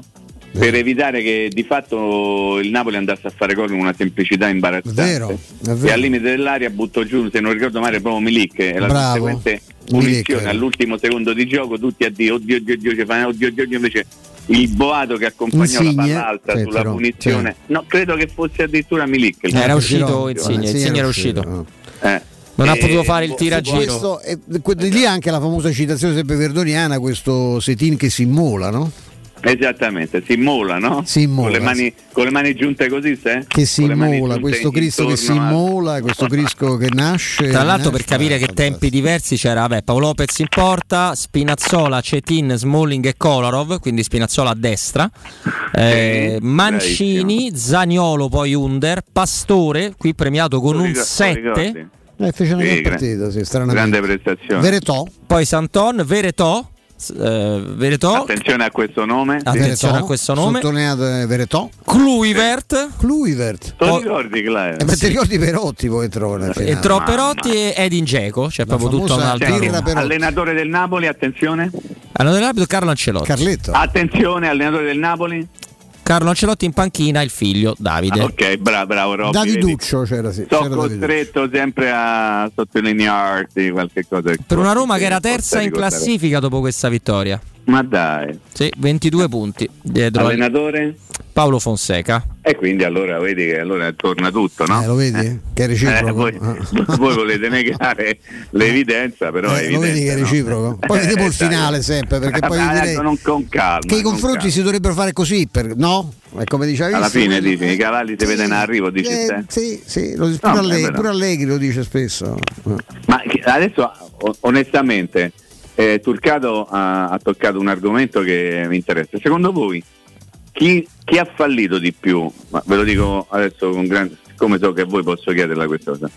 per evitare che di fatto il Napoli andasse a fare gol con una semplicità imbarazzante. È vero, è vero. E al limite dell'aria buttò giù, se non ricordo male, proprio Milik e la Bravo. conseguente punizione eh. all'ultimo secondo di gioco, tutti a dire oddio, oddio, oddio, oddio, oddio, oddio, invece il boato che accompagnò Insigne, la palla alta sì, sulla però, punizione, no, credo che fosse addirittura Milik. il Era uscito. Insigne, Insigne era uscito. Eh. Non ha E- potuto fare il boh, tiro a boh, giro. Questo, e, que- di lì anche la famosa citazione sempre verdoniana questo Setin che si immola no? Esattamente, si immola, no? Si immola, Con le mani, con le mani giunte così, se? che si immola questo Cristo che si intorno a- immola questo Cristo che nasce Tra l'altro, nasce- per capire che tempi diversi c'era vabbè, Paolo Lopez in porta, Spinazzola, Cetin, Smalling e Kolarov, quindi Spinazzola a destra, eh, Mancini, Zaniolo, poi Under, Pastore, qui premiato con un ricor- lo 7, ricordi? Eh, fece una Sì, gran partita sì. Grande prestazione. Veretò poi Santon, Veretò, eh, Veretò. Attenzione a questo nome. Attenzione a questo nome. Sottolineato Veretò. Cluivert. Cluivert. Tu ricordi, Claire? Eh, ma ti ricordi Perotti poi entrò nella finale? Entrò Perotti e Edin Dzeko, c'è proprio tutto un altro. Allenatore del Napoli, attenzione. Allenatore del Napoli Carlo Ancelotti. Carletto. Attenzione, allenatore del Napoli. Carlo Ancelotti in panchina, il figlio Davide. Ah, ok, bravo, bravo Robby. Daviduccio c'era sì. Sono c'era Daviduccio. costretto sempre a sottolinearti qualche cosa. Per una Roma che era terza in classifica dopo questa vittoria. Ma dai. Sì, 22 punti dietro al- Allenatore? Paolo Fonseca. E quindi allora vedi che allora torna tutto, no? Eh, lo vedi? Che è reciproco. Eh, voi, *laughs* voi volete negare *laughs* l'evidenza, però è Eh, lo vedi che è evidente, no? reciproco? Poi vedremo il Eh, dai. finale sempre, perché poi Vabbè, direi adesso non con calma. che i con confronti calma. si dovrebbero fare così, per- no? È come dicevi. Alla fine dici, i cavalli si vedono in arrivo, dici Eh, te. sì, sì, lo, pure, No, Allegri, è pure Allegri lo dice spesso. Ma adesso onestamente eh, Turcato ha, ha toccato un argomento che mi interessa. Secondo voi chi, chi ha fallito di più? Ma ve lo dico adesso con grande siccome so che voi posso chiederla questa cosa.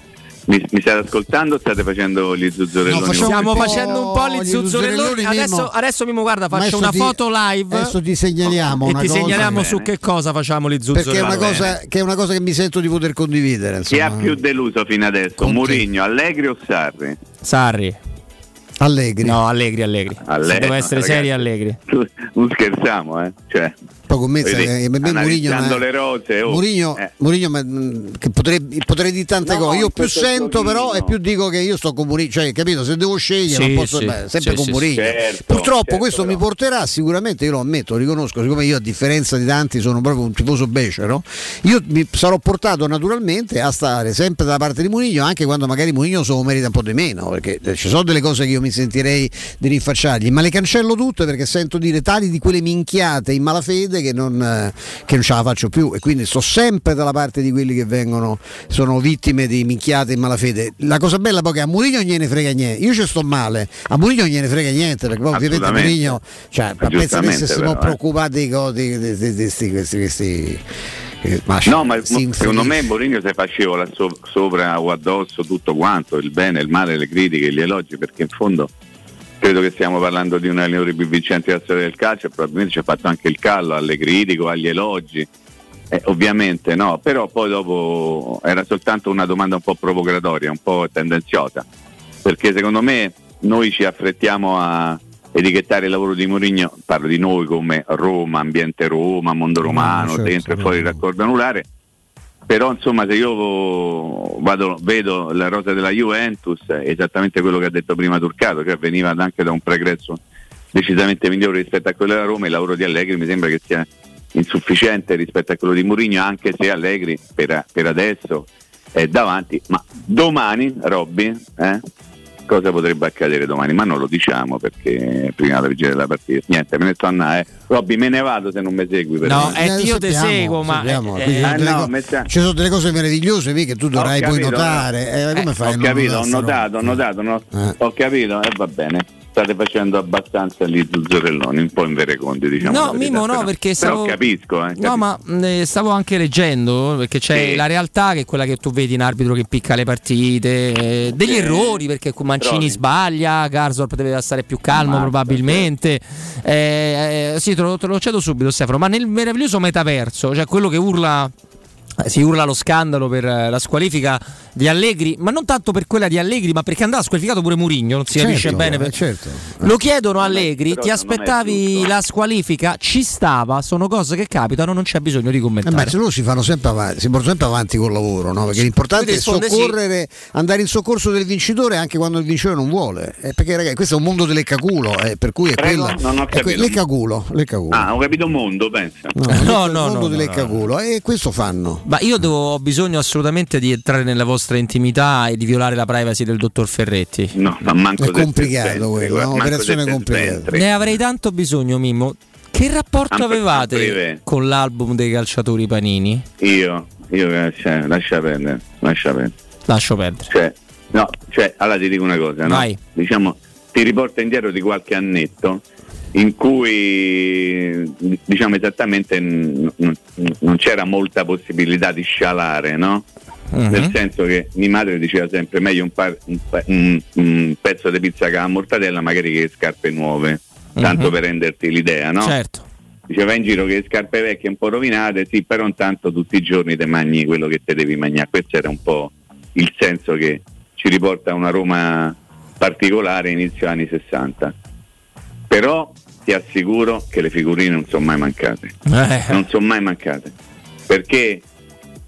Mi, mi state ascoltando o state facendo gli zuzzurelloni? Stiamo facendo un po' gli gli zuzzurelloni. zuzzurelloni, Adesso, Mimmo. adesso Mimmo, guarda, faccio adesso una ti- foto live. Adesso ti segnaliamo e una ti cosa. segnaliamo su che cosa facciamo gli zuzzurelloni. Perché è una, cosa, che è una cosa che mi sento di poter condividere. Chi ha Insomma. più deluso fino adesso? Murigno, Allegri o Sarri? Sarri. Allegri. No, Allegri, Allegri. Allegri, Se devo essere ragazzi. seri, Allegri. Non scherziamo, eh? Cioè, Poi che per me Murigno analizzando ma- le rose, oh, Murigno, eh. Murigno, ma, mh, che potrei, potrei dire tante No, cose. Io più sento però e più dico che io sto con Murigno. Cioè, capito? Se devo scegliere, Sì, non posso sì, beh, sempre sì, con sì, Murigno. certo, Purtroppo certo, questo però. mi porterà sicuramente, io lo ammetto, lo riconosco, siccome io a differenza di tanti sono proprio un tifoso becero, io mi sarò portato naturalmente a stare sempre dalla parte di Murigno, anche quando magari Murigno se lo merita un po' di meno, perché eh, ci sono delle cose che io mi sentirei di rinfacciargli, ma le cancello tutte perché sento dire tali di quelle minchiate in malafede che non, eh, che non ce la faccio più e quindi sto sempre dalla parte di quelli che vengono, sono vittime di minchiate in malafede. La cosa bella poi è che a Murigno gliene frega niente, io ci sto male, a Murigno gliene frega niente perché poi ovviamente. Murigno, cioè, pensa di Giustamente, essersi un po' eh. preoccupati di di- di- di- di- questi- questi- eh, ma No, ma secondo me Mourinho si faceva so- sopra o addosso tutto quanto, il bene, il male, le critiche, gli elogi, perché in fondo credo che stiamo parlando di un allenatore più vincente della storia del calcio e probabilmente ci ha fatto anche il callo alle critiche, agli elogi. Eh, ovviamente no, però poi dopo era soltanto una domanda un po' provocatoria, un po' tendenziosa, perché secondo me noi ci affrettiamo a etichettare il lavoro di Mourinho, parlo di noi come Roma, ambiente Roma, mondo romano, certo, dentro e fuori il raccordo anulare, però insomma se io vado- vedo la rosa della Juventus esattamente quello che ha detto prima Turcato, che veniva anche da un pregresso decisamente migliore rispetto a quello della Roma, il lavoro di Allegri mi sembra che sia insufficiente rispetto a quello di Mourinho, anche se Allegri per, per adesso è davanti, ma domani Robby, eh, cosa potrebbe accadere domani? Ma non lo diciamo perché prima della vigilia della partita, niente, me ne sto a eh. Robby me ne vado se non mi segui. per No, me. eh, io te sappiamo, seguo, ma sappiamo, eh, eh, sono delle no, co- metta- ci sono delle cose meravigliose qui che tu dovrai poi capito, notare. Eh, come Eh, fai? a Ho capito, ho notato, ho notato, no? Eh. ho capito e va bene. State facendo abbastanza gli zuzzurelloni, un po' inverecondi, diciamo. No, Mimmo, no, però. perché Però stavo- capisco, eh, No, capisco. ma mh, eh, stavo anche leggendo perché c'è Sì. la realtà che è quella che tu vedi in arbitro che picca le partite, eh, degli Sì. errori perché Mancini Trovi. sbaglia, Garzorp deve stare più calmo Ammazza, probabilmente. Eh, eh, sì, te lo, te lo cedo subito Stefano, ma nel meraviglioso metaverso, cioè quello che urla eh, si urla lo scandalo per la squalifica di Allegri, ma non tanto per quella di Allegri, ma perché andava squalificato pure Murigno, non si Certo, capisce bene. eh, per- certo. Lo chiedono a Allegri, ti aspettavi la squalifica? Ci stava, sono cose che capitano, non c'è bisogno di Eh commentare. beh, se loro si fanno sempre avanti, si portano sempre avanti col lavoro, no? perché l'importante Quindi è risponde sì. soccorrere, andare in soccorso del vincitore anche quando il vincitore non vuole. Eh, perché ragazzi, questo è un mondo dell'eccaculo, eh, per cui è Prego? quella. Non ho è que- capito. l'eccaculo, l'eccaculo. Ah, ho capito mondo, pensa. No, *laughs* no, il no, mondo no, no, dell'eccaculo e questo fanno. Ma io devo, ho bisogno assolutamente di entrare nella vostra intimità e di violare la privacy del dottor Ferretti. No, ma manco È complicato quello, è un'operazione complicata. Ne avrei tanto bisogno, Mimmo. Che rapporto Sempre- avevate sempre con l'album dei calciatori Panini? Io, io cioè, lascia perdere, lascia perdere. Lascio perdere. Cioè, no, cioè, allora ti dico una cosa, no? Vai. Diciamo, ti riporta indietro di qualche annetto in cui diciamo esattamente n- n- non c'era molta possibilità di scialare, no? Mhm. Nel senso che mia madre diceva sempre meglio un, par- un pa- un- un pezzo di pizza con la mortadella magari che scarpe nuove. tanto Mhm. per renderti l'idea, no? Certo. Diceva in giro che le scarpe vecchie un po' rovinate, sì, però intanto tutti i giorni te mangi quello che te devi mangiare. Questo era un po' il senso che ci riporta a una Roma particolare inizio anni 60. Però ti assicuro che le figurine non sono mai mancate. Eh. Non sono mai mancate. Perché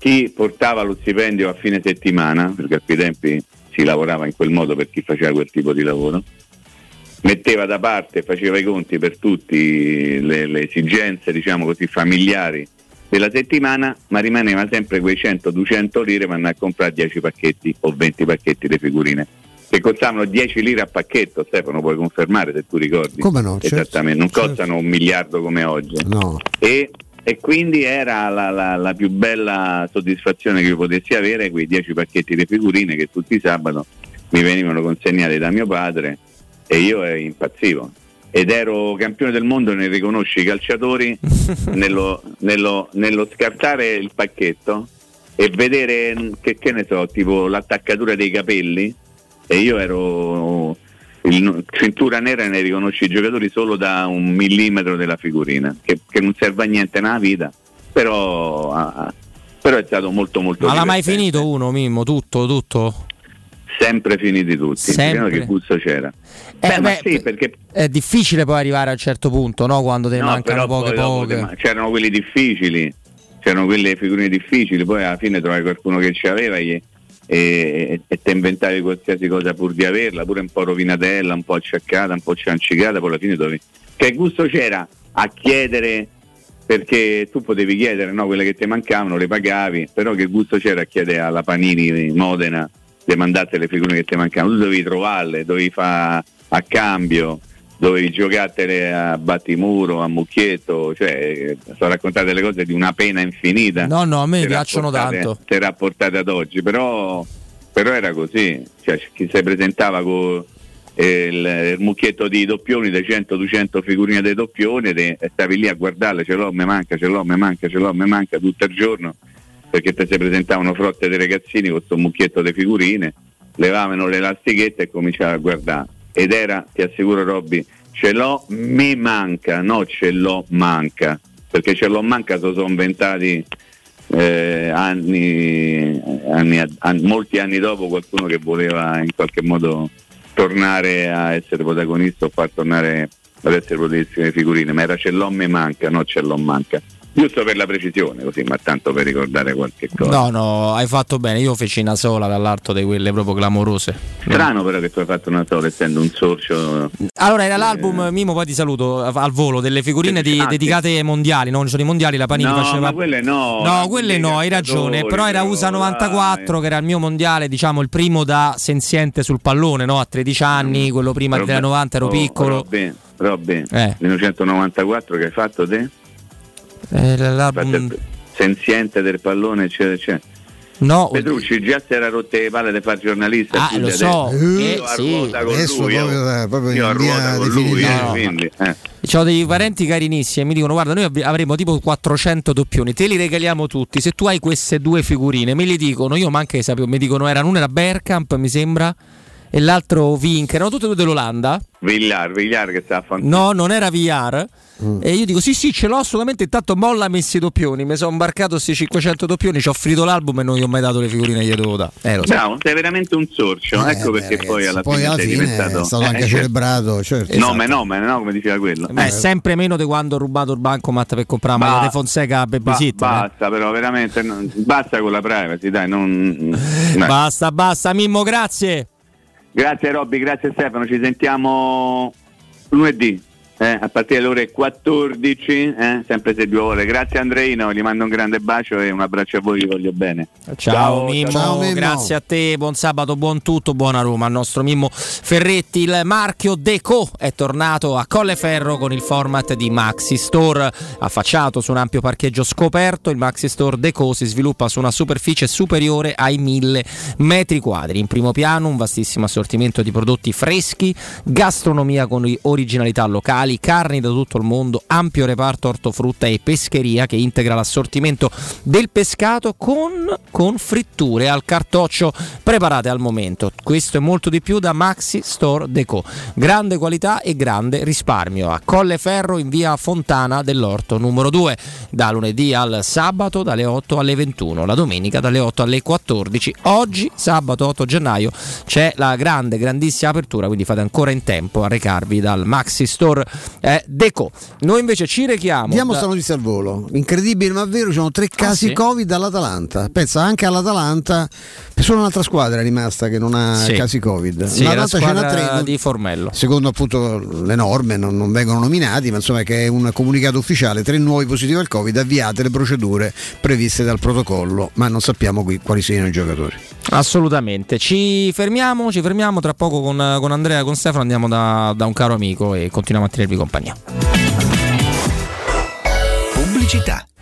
chi portava lo stipendio a fine settimana, perché a quei tempi si lavorava in quel modo per chi faceva quel tipo di lavoro, metteva da parte, faceva i conti per tutte le, le esigenze, diciamo così, familiari della settimana, ma rimaneva sempre quei 100-200 lire per andare a comprare 10 pacchetti o 20 pacchetti di figurine. Che costavano 10 lire a pacchetto, Stefano, puoi confermare se tu ricordi? Come no, certo. Esattamente, non costano un miliardo come oggi. No. E, e quindi era la, la- la più bella soddisfazione che io potessi avere quei 10 pacchetti di figurine che tutti i sabato mi venivano consegnati da mio padre e io eh, impazzivo. Ed ero campione del mondo nel riconoscere i calciatori *laughs* nello, nello- nello scartare il pacchetto e vedere, che, che ne so, tipo l'attaccatura dei capelli e io ero il, cintura nera ne riconosci i giocatori solo da un millimetro della figurina, che, che non serve a niente nella vita, però, ah, però è stato molto molto Ma l'ha mai finito uno, Mimmo? Tutto, tutto? Sempre finiti tutti, Sempre. Che gusto c'era. Eh, Beh, beh, sì, perché È difficile poi arrivare a un certo punto, no? Quando te ne No, mancano poche poche. te- ma c'erano quelli difficili, c'erano quelle figurine difficili, poi alla fine trovavi qualcuno che ci aveva e, e, e te inventavi qualsiasi cosa pur di averla, pure un po' rovinatella, un po' acciaccata, un po' ciancicata, poi alla fine dovevi... Che gusto c'era a chiedere, perché tu potevi chiedere no, quelle che ti mancavano, le pagavi, però che gusto c'era a chiedere alla Panini di Modena di mandarti le figurine che ti mancavano, tu dovevi trovarle, dovevi fare a cambio, dovevi giocartele a battimuro, a mucchietto, cioè eh, sto raccontando delle cose di una pena infinita. No, no, a me piacciono tanto. Se rapportate ad oggi, però, però era così, cioè chi si presentava con il, il mucchietto di doppioni, dei 100-200 figurine dei doppioni e stavi lì a guardarle, ce l'ho, me manca, ce l'ho, me manca, ce l'ho, me manca tutto il giorno perché te si presentavano frotte dei ragazzini con questo mucchietto di figurine, levavano le elastichette e cominciava a guardare. Ed era, ti assicuro Robby, ce l'ho, mi manca, no ce l'ho, manca, perché ce l'ho manca se sono inventati eh, anni, anni- an- molti anni dopo qualcuno che voleva in qualche modo tornare a essere protagonista o far tornare ad essere protagonista delle figurine, ma era ce l'ho, mi manca, no ce l'ho, manca. Giusto per la precisione, così, ma tanto per ricordare qualche cosa. No, no, hai fatto bene. Io feci una sola dall'alto di quelle proprio clamorose. Strano però che tu hai fatto una sola essendo un sorcio. Allora era l'album, Mimo, poi ti saluto a- al volo, delle figurine di- Ah, dedicate ai mondiali, no? Ci sono i mondiali, la Panini No, faceva... quelle no. No, quelle no, hai ragione, però era USA 94 che era il mio mondiale, diciamo il primo da senziente sul pallone, no? A 13 anni, quello prima Robby- della 90 ero oh, piccolo. Robby, Robby, Eh. 1994 che hai fatto te? Eh, l'album- Infatti, senziente del pallone, eccetera, eccetera. No, Petrucci già si era rotte le palle di fare giornalista. Ah, lo so, eh, io a sì. ruota con Adesso lui, io- proprio, eh, proprio io a ruota con lui, eh, No. quindi, eh. Ho dei parenti carinissimi e mi dicono guarda noi av- avremo tipo 400 doppioni, te li regaliamo tutti, se tu hai queste due figurine me li dicono, io manca che sapevo, mi dicono erano una era Bergkamp mi sembra e l'altro Vink, erano tutte e due dell'Olanda, Villar, Villar che sta a fare no non era E io dico sì sì ce l'ho assolutamente, intanto molla messi i doppioni, mi sono imbarcato questi 500 doppioni, ci ho finito l'album e non gli ho mai dato le figurine che gli devo dare. Eh. Bravo, sei veramente un sorcio, Eh, ecco beh, perché ragazzi, poi alla poi fine alla fine diventato è stato eh, anche certo. celebrato, certo. Nome, nome, no, come diceva quello. Ma è Eh. sempre meno di quando ho rubato il bancomat per comprare la Ba- maglia di Fonseca a Ba- babysitter. eh. basta, però veramente non- basta con la privacy, dai, non dai. Basta, basta, Mimmo, grazie. Grazie Robby, grazie Stefano, ci sentiamo lunedì. Eh, a partire dalle ore 14, eh, sempre se due ore. Grazie Andreino, gli mando un grande bacio e un abbraccio a voi, vi voglio bene. Ciao, Mimmo, ciao, Mimmo. grazie a te, buon sabato, buon tutto, buona Roma. Il nostro Mimmo Ferretti, il marchio Deco è tornato a Colleferro con il format di Maxi Store. Affacciato su un ampio parcheggio scoperto, il Maxi Store Deco si sviluppa su una superficie superiore ai 1000 metri quadri. In primo piano un vastissimo assortimento di prodotti freschi, gastronomia con originalità locali, vegetali, carni da tutto il mondo, ampio reparto ortofrutta e pescheria che integra l'assortimento del pescato con, con fritture al cartoccio preparate al momento. Questo e molto di più da Maxi Store Deco. Grande qualità e grande risparmio. A Colleferro in via Fontana dell'Orto numero 2, da lunedì al sabato dalle 8 alle 21, la domenica dalle 8 alle 14. Oggi, sabato 8 gennaio, c'è la grande, grandissima apertura, quindi fate ancora in tempo a recarvi dal Maxi Store eh, Deco. Noi invece ci rechiamo. Diamo da- notizia al volo. Incredibile ma vero, ci sono tre casi sì? Covid all'Atalanta. Pensa anche all'Atalanta, è solo un'altra squadra è rimasta che non ha Sì. casi Covid. Sì, la squadra tre. di Formello. Secondo appunto le norme non, non vengono nominati, ma insomma che è un comunicato ufficiale, tre nuovi positivi al Covid, avviate le procedure previste dal protocollo, ma non sappiamo qui quali siano i giocatori. Assolutamente. Ci fermiamo, ci fermiamo tra poco con, con Andrea, con Stefano, andiamo da, da un caro amico e continuiamo a tenervi compagnia. Pubblicità.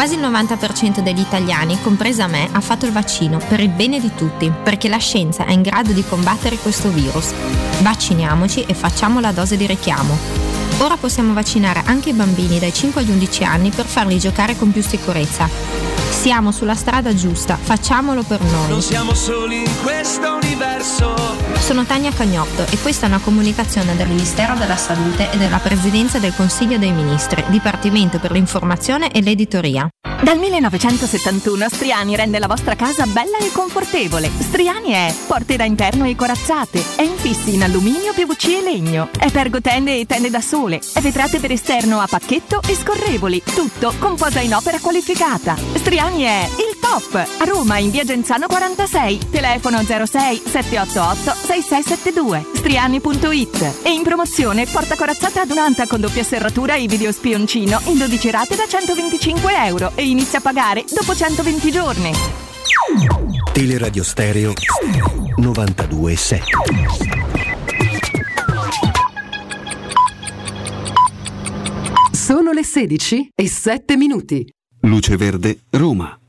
Quasi il 90% degli italiani, compresa me, ha fatto il vaccino per il bene di tutti, perché la scienza è in grado di combattere questo virus. Vacciniamoci e facciamo la dose di richiamo. Ora possiamo vaccinare anche i bambini dai 5 agli 11 anni per farli giocare con più sicurezza. Siamo sulla strada giusta, facciamolo per noi. Non siamo soli in questo universo. Sono Tania Cagnotto e questa è una comunicazione del Ministero della Salute e della Presidenza del Consiglio dei Ministri, Dipartimento per l'informazione e l'editoria. Dal 1971 Striani rende la vostra casa bella e confortevole. Striani è porte da interno e corazzate, è infissi in alluminio, PVC e legno, è pergotende e tende da sole, è vetrate per esterno a pacchetto e scorrevoli, tutto con posa in opera qualificata. Striani è il top! A Roma in via Genzano 46, telefono 06 788 6672, striani.it e in promozione porta corazzata adunata con doppia serratura e video spioncino in 12 rate da 125 euro e inizia a pagare dopo 120 giorni. Teleradio Stereo 92.7 Sono le 16 e 7 minuti. Luce Verde, Roma.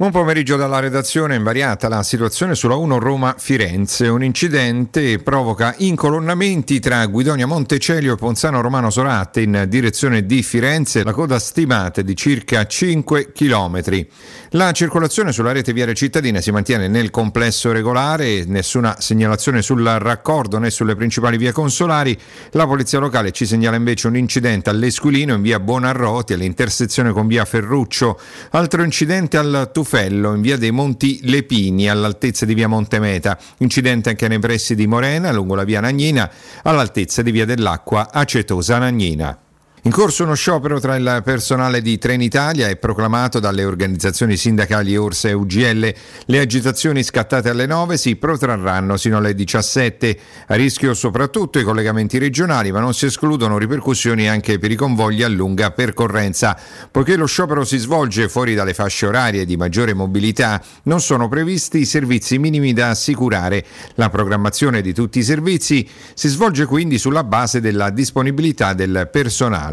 Buon pomeriggio dalla redazione, invariata la situazione sulla 1 Roma-Firenze. Un incidente provoca incolonnamenti tra Guidonia Montecelio e Ponzano Romano Sorate in direzione di Firenze, la coda stimata è di circa 5 km. La circolazione sulla rete viaria cittadina si mantiene nel complesso regolare, nessuna segnalazione sul raccordo né sulle principali vie consolari. La polizia locale ci segnala invece un incidente all'Esquilino in via Bonarroti all'intersezione con via Ferruccio. Altro incidente al Tufano Tuffello in via dei Monti Lepini all'altezza di via Montemeta, incidente anche nei pressi di Morena lungo la via Nagnina all'altezza di via dell'Acqua Acetosa Nagnina. In corso uno sciopero tra il personale di Trenitalia e proclamato dalle organizzazioni sindacali Orsa e UGL. Le agitazioni scattate alle 9 si protrarranno sino alle 17. A rischio soprattutto i collegamenti regionali, ma non si escludono ripercussioni anche per i convogli a lunga percorrenza. Poiché lo sciopero si svolge fuori dalle fasce orarie di maggiore mobilità, non sono previsti i servizi minimi da assicurare. La programmazione di tutti i servizi si svolge quindi sulla base della disponibilità del personale.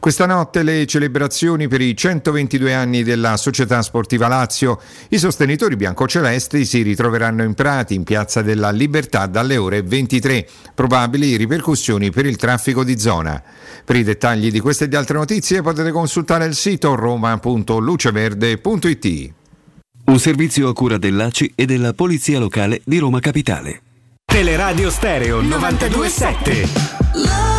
Questa notte le celebrazioni per i 122 anni della Società Sportiva Lazio. I sostenitori biancocelesti si ritroveranno in Prati, in Piazza della Libertà, dalle ore 23. Probabili ripercussioni per il traffico di zona. Per i dettagli di queste e di altre notizie potete consultare il sito roma.luceverde.it. Un servizio a cura dell'ACI e della Polizia Locale di Roma Capitale. Teleradio Stereo 92.7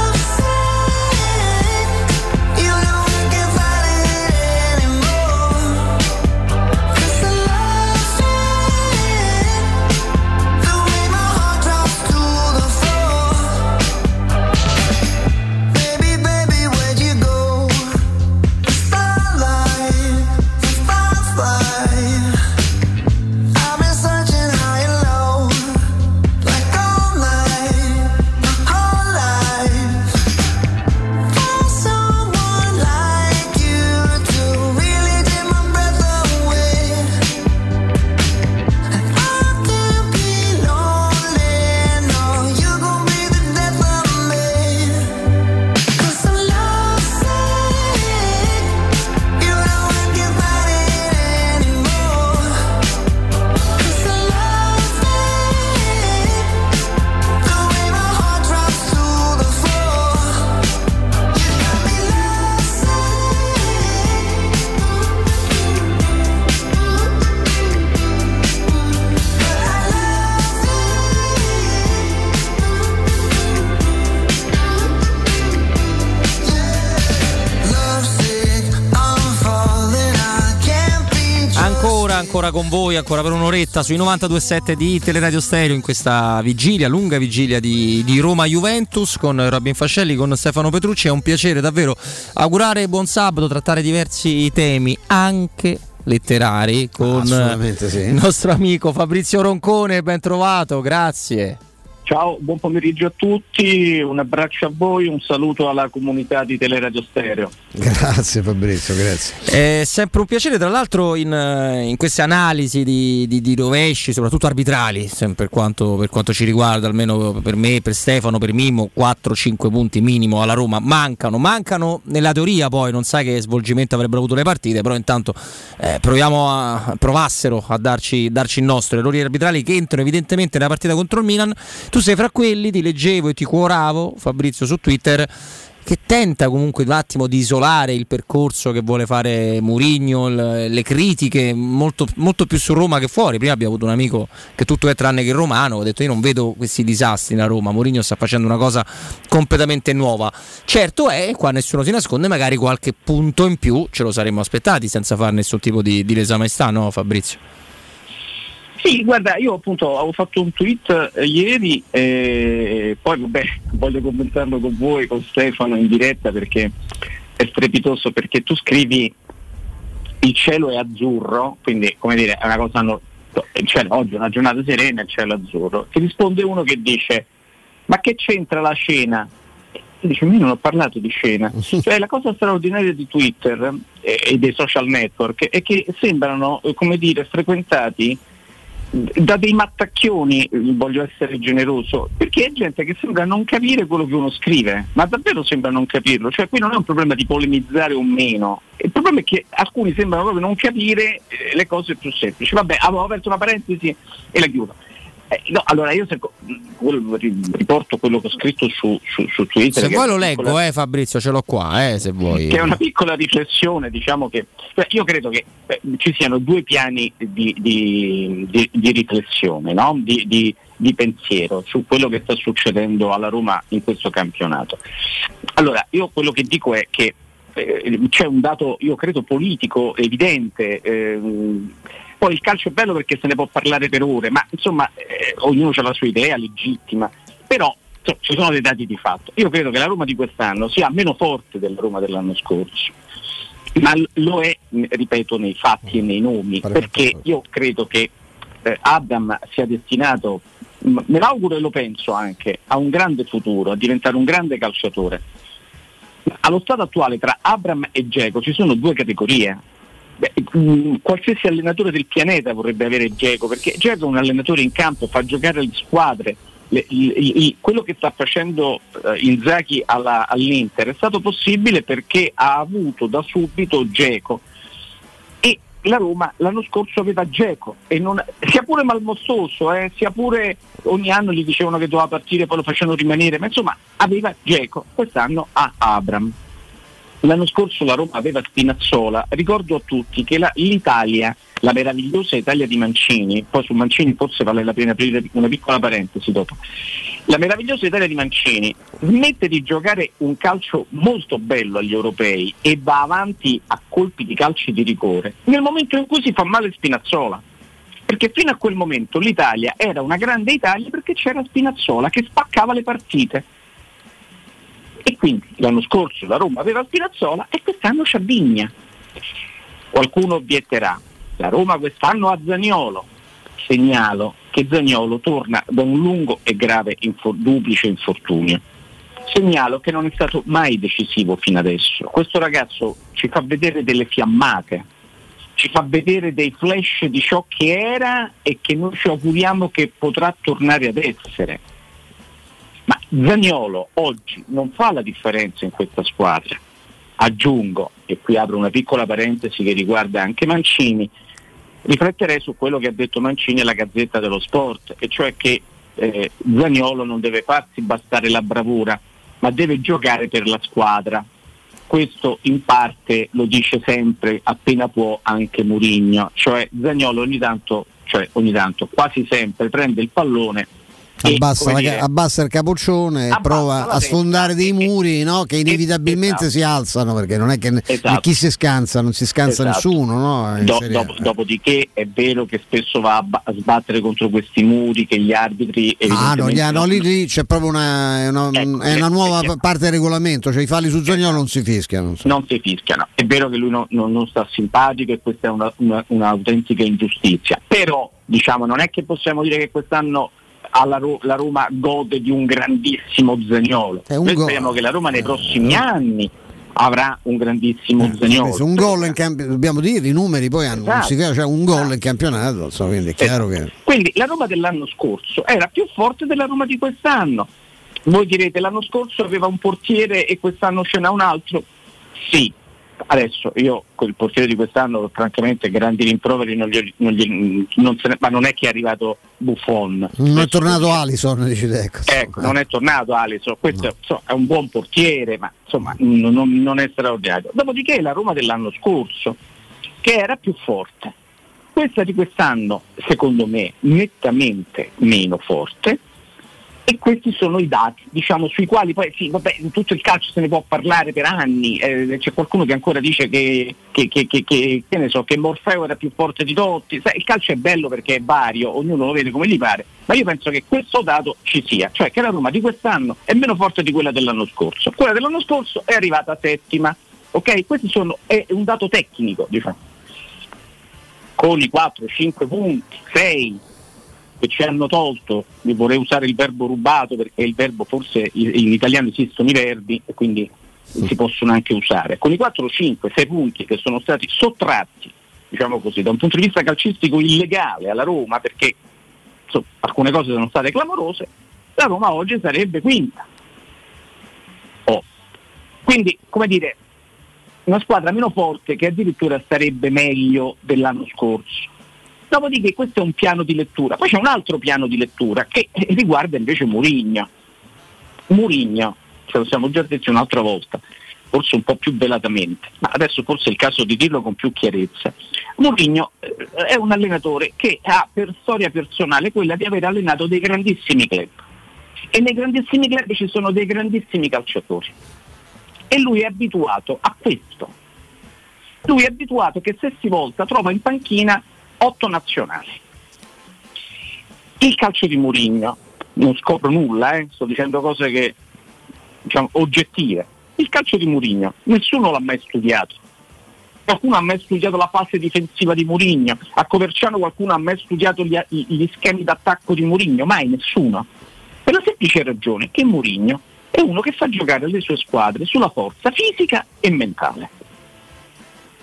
voi, ancora per un'oretta sui 92.7 di Teleradio Stereo in questa vigilia, lunga vigilia di, di Roma Juventus con Robin Fascelli, con Stefano Petrucci. È un piacere davvero augurare buon sabato, trattare diversi temi anche letterari con sì. il nostro amico Fabrizio Roncone, ben trovato, grazie. Ciao, buon pomeriggio a tutti, un abbraccio a voi, un saluto alla comunità di Teleradio Stereo. *laughs* Grazie Fabrizio, grazie. È sempre un piacere, tra l'altro, in, eh, in queste analisi di, di- di rovesci, soprattutto arbitrali, sempre per quanto, per quanto ci riguarda, almeno per me, per Stefano, per Mimo, 4-5 punti minimo alla Roma mancano. Mancano nella teoria, poi non sai che svolgimento avrebbero avuto le partite, però intanto eh, proviamo a, provassero a darci, darci il nostro. Errori arbitrali che entrano evidentemente nella partita contro il Milan. Tu sei fra quelli, ti leggevo e ti cuoravo, Fabrizio, su Twitter che tenta comunque un attimo di isolare il percorso che vuole fare Murigno, le critiche molto, molto più su Roma che fuori. Prima abbiamo avuto un amico che tutto è tranne che romano, ha detto io non vedo questi disastri nella Roma, Murigno sta facendo una cosa completamente nuova. Certo è, qua nessuno si nasconde, magari qualche punto in più ce lo saremmo aspettati senza fare nessun tipo di, di lesa maestà, no Fabrizio? Sì, guarda, io appunto avevo fatto un tweet eh, ieri e poi vabbè, voglio commentarlo con voi, con Stefano in diretta perché è strepitoso, perché tu scrivi il cielo è azzurro, quindi come dire è una cosa no- cielo- oggi è una giornata serena, il cielo è azzurro. Ti risponde uno che dice ma che c'entra la cena? E dice, io non ho parlato di scena. *laughs* cioè, la cosa straordinaria di Twitter eh, e dei social network è che sembrano, eh, come dire, frequentati da dei mattacchioni, eh, voglio essere generoso, perché è gente che sembra non capire quello che uno scrive, ma davvero sembra non capirlo, cioè qui non è un problema di polemizzare o meno, il problema è che alcuni sembrano proprio non capire eh, le cose più semplici. Vabbè, avevo aperto una parentesi e la chiudo. Eh, no, allora io se, riporto quello che ho scritto su, su, su Twitter. Se vuoi lo leggo, piccola- eh, Fabrizio, ce l'ho qua, eh, se vuoi. che è una piccola riflessione, diciamo che beh, io credo che eh, ci siano due piani di, di- di- di riflessione, no? di, di- di pensiero su quello che sta succedendo alla Roma in questo campionato. Allora, io quello che dico è che eh, c'è un dato, io credo, politico evidente. ehm, poi il calcio è bello perché se ne può parlare per ore, ma insomma eh, ognuno ha la sua idea legittima, però insomma, ci sono dei dati di fatto. Io credo che la Roma di quest'anno sia meno forte della Roma dell'anno scorso, ma lo è, mh, ripeto, nei fatti e nei nomi, perché io credo che eh, Adam sia destinato, me l'auguro e lo penso anche, a un grande futuro, a diventare un grande calciatore. Allo stato attuale tra Abram e Geco ci sono due categorie. Beh, mh, qualsiasi allenatore del pianeta vorrebbe avere Geco perché Geco è un allenatore in campo, fa giocare le squadre. Le- il- il- quello che sta facendo eh, Inzaghi alla- all'Inter è stato possibile perché ha avuto da subito Geco e la Roma l'anno scorso aveva Geco sia pure malmostoso, eh, sia pure ogni anno gli dicevano che doveva partire poi lo facevano rimanere, ma insomma aveva Geco, quest'anno ha Abram. L'anno scorso la Roma aveva Spinazzola, ricordo a tutti che la- l'Italia, la meravigliosa Italia di Mancini, poi su Mancini forse vale la pena aprire una piccola parentesi dopo, la meravigliosa Italia di Mancini smette di giocare un calcio molto bello agli europei e va avanti a colpi di calci di rigore nel momento in cui si fa male Spinazzola. Perché fino a quel momento l'Italia era una grande Italia perché c'era Spinazzola che spaccava le partite. E quindi l'anno scorso la Roma aveva Spinazzola e quest'anno c'ha Vigna. Qualcuno obietterà, la Roma quest'anno ha Zaniolo. Segnalo che Zaniolo torna da un lungo e grave infor- duplice infortunio. Segnalo che non è stato mai decisivo fino adesso. Questo ragazzo ci fa vedere delle fiammate, ci fa vedere dei flash di ciò che era e che noi ci auguriamo che potrà tornare ad essere. Ma Zaniolo oggi non fa la differenza in questa squadra. Aggiungo, e qui apro una piccola parentesi che riguarda anche Mancini, rifletterei su quello che ha detto Mancini alla Gazzetta dello Sport, e cioè che eh, Zaniolo non deve farsi bastare la bravura, ma deve giocare per la squadra. Questo in parte lo dice sempre appena può anche Murigno, cioè Zaniolo ogni tanto, cioè ogni tanto, quasi sempre prende il pallone Abbassa, la dire, abbassa il capoccione e prova a sfondare dei muri no? che inevitabilmente esatto. si alzano perché non è che Esatto. chi si scansa, non si scansa Esatto. nessuno. No? Do- dopo- dopodiché è vero che spesso va a, ba- a sbattere contro questi muri che gli arbitri Ah, no, gli- no, non- lì, lì c'è proprio una, è una, Ecco, è una eh, nuova eh, parte del regolamento, cioè i falli su Zagnolo non si fischiano. insomma. non si fischiano. È vero che lui non, non- non sta simpatico e questa è una- una- un'autentica ingiustizia, però diciamo, non è che possiamo dire che quest'anno Ro- la Roma gode di un grandissimo Zagnolo. Noi gol. speriamo che la Roma nei prossimi anni avrà un grandissimo Ha Zagnolo. un gol in camp- dobbiamo dire, i numeri poi hanno, non si fa- cioè un gol in campionato, insomma, quindi è chiaro che... Quindi la Roma dell'anno scorso era più forte della Roma di quest'anno. Voi direte l'anno scorso aveva un portiere e quest'anno ce n'ha un altro? Sì. Adesso io col portiere di quest'anno francamente grandi rimproveri non gli, non gli- non se ne- ma non è che è arrivato Buffon. Non è tornato Alison, dici ecco. Ecco, non è tornato Alisson, questo insomma, è un buon portiere, ma insomma non- non è straordinario. Dopodiché la Roma dell'anno scorso, che era più forte, questa di quest'anno, secondo me, nettamente meno forte. E questi sono i dati, diciamo, sui quali poi sì, vabbè, in tutto il calcio se ne può parlare per anni. eh, c'è qualcuno che ancora dice che, che, che, che, ne so, che Morfeo era più forte di Totti. Sai, il calcio è bello perché è vario, ognuno lo vede come gli pare, ma io penso che questo dato ci sia, cioè che la Roma di quest'anno è meno forte di quella dell'anno scorso. Quella dell'anno scorso è arrivata settima. Ok? Questo sono, è un dato tecnico, diciamo. Con i 4, 5 punti, 6 che ci hanno tolto, vorrei usare il verbo rubato perché il verbo forse in in italiano esistono i verbi e quindi si possono anche usare. Con i 4, 5, 6 punti che sono stati sottratti diciamo così, da un punto di vista calcistico illegale alla Roma, perché insomma, alcune cose sono state clamorose, la Roma oggi sarebbe quinta. Oh. Quindi, come dire, una squadra meno forte che addirittura starebbe meglio dell'anno scorso. Dopodiché questo è un piano di lettura. Poi c'è un altro piano di lettura che riguarda invece Murigno. Murigno, ce lo siamo già detti un'altra volta, forse un po' più velatamente, ma adesso forse è il caso di dirlo con più chiarezza. Mourinho eh, è un allenatore che ha per storia personale quella di aver allenato dei grandissimi club e nei grandissimi club ci sono dei grandissimi calciatori e lui è abituato a questo. Lui è abituato che se si volta trova in panchina otto nazionali. Il calcio di Mourinho, non scopro nulla, eh, sto dicendo cose che diciamo, oggettive. Il calcio di Mourinho, nessuno l'ha mai studiato. Qualcuno ha mai studiato la fase difensiva di Mourinho? A Coverciano qualcuno ha mai studiato gli, gli schemi d'attacco di Mourinho? Mai nessuno. Per la semplice ragione che Mourinho è uno che fa giocare le sue squadre sulla forza fisica e mentale.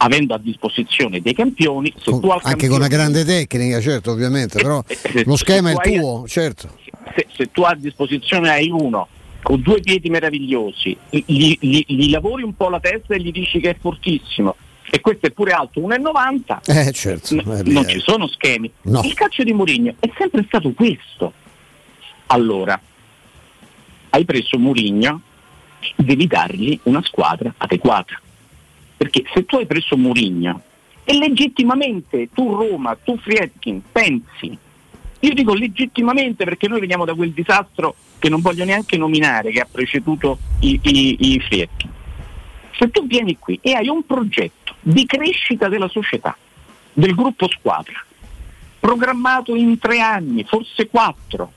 Avendo a disposizione dei campioni, se tu al Anche campione- con una grande tecnica, certo, ovviamente, però se- lo schema è il tuo, certo. se, se tu a disposizione hai uno con due piedi meravigliosi, gli, gli- gli lavori un po' la testa e gli dici che è fortissimo e questo è pure alto 1,90 Eh, certo. eh, non ci sono schemi. No. Il calcio di Mourinho è sempre stato questo. Allora, hai preso Mourinho, devi dargli una squadra adeguata. Perché se tu hai preso Mourinho e legittimamente tu Roma, tu Friedkin pensi, io dico legittimamente perché noi veniamo da quel disastro che non voglio neanche nominare che ha preceduto i, i, i Friedkin. Se tu vieni qui e hai un progetto di crescita della società, del gruppo squadra, programmato in tre anni, forse quattro,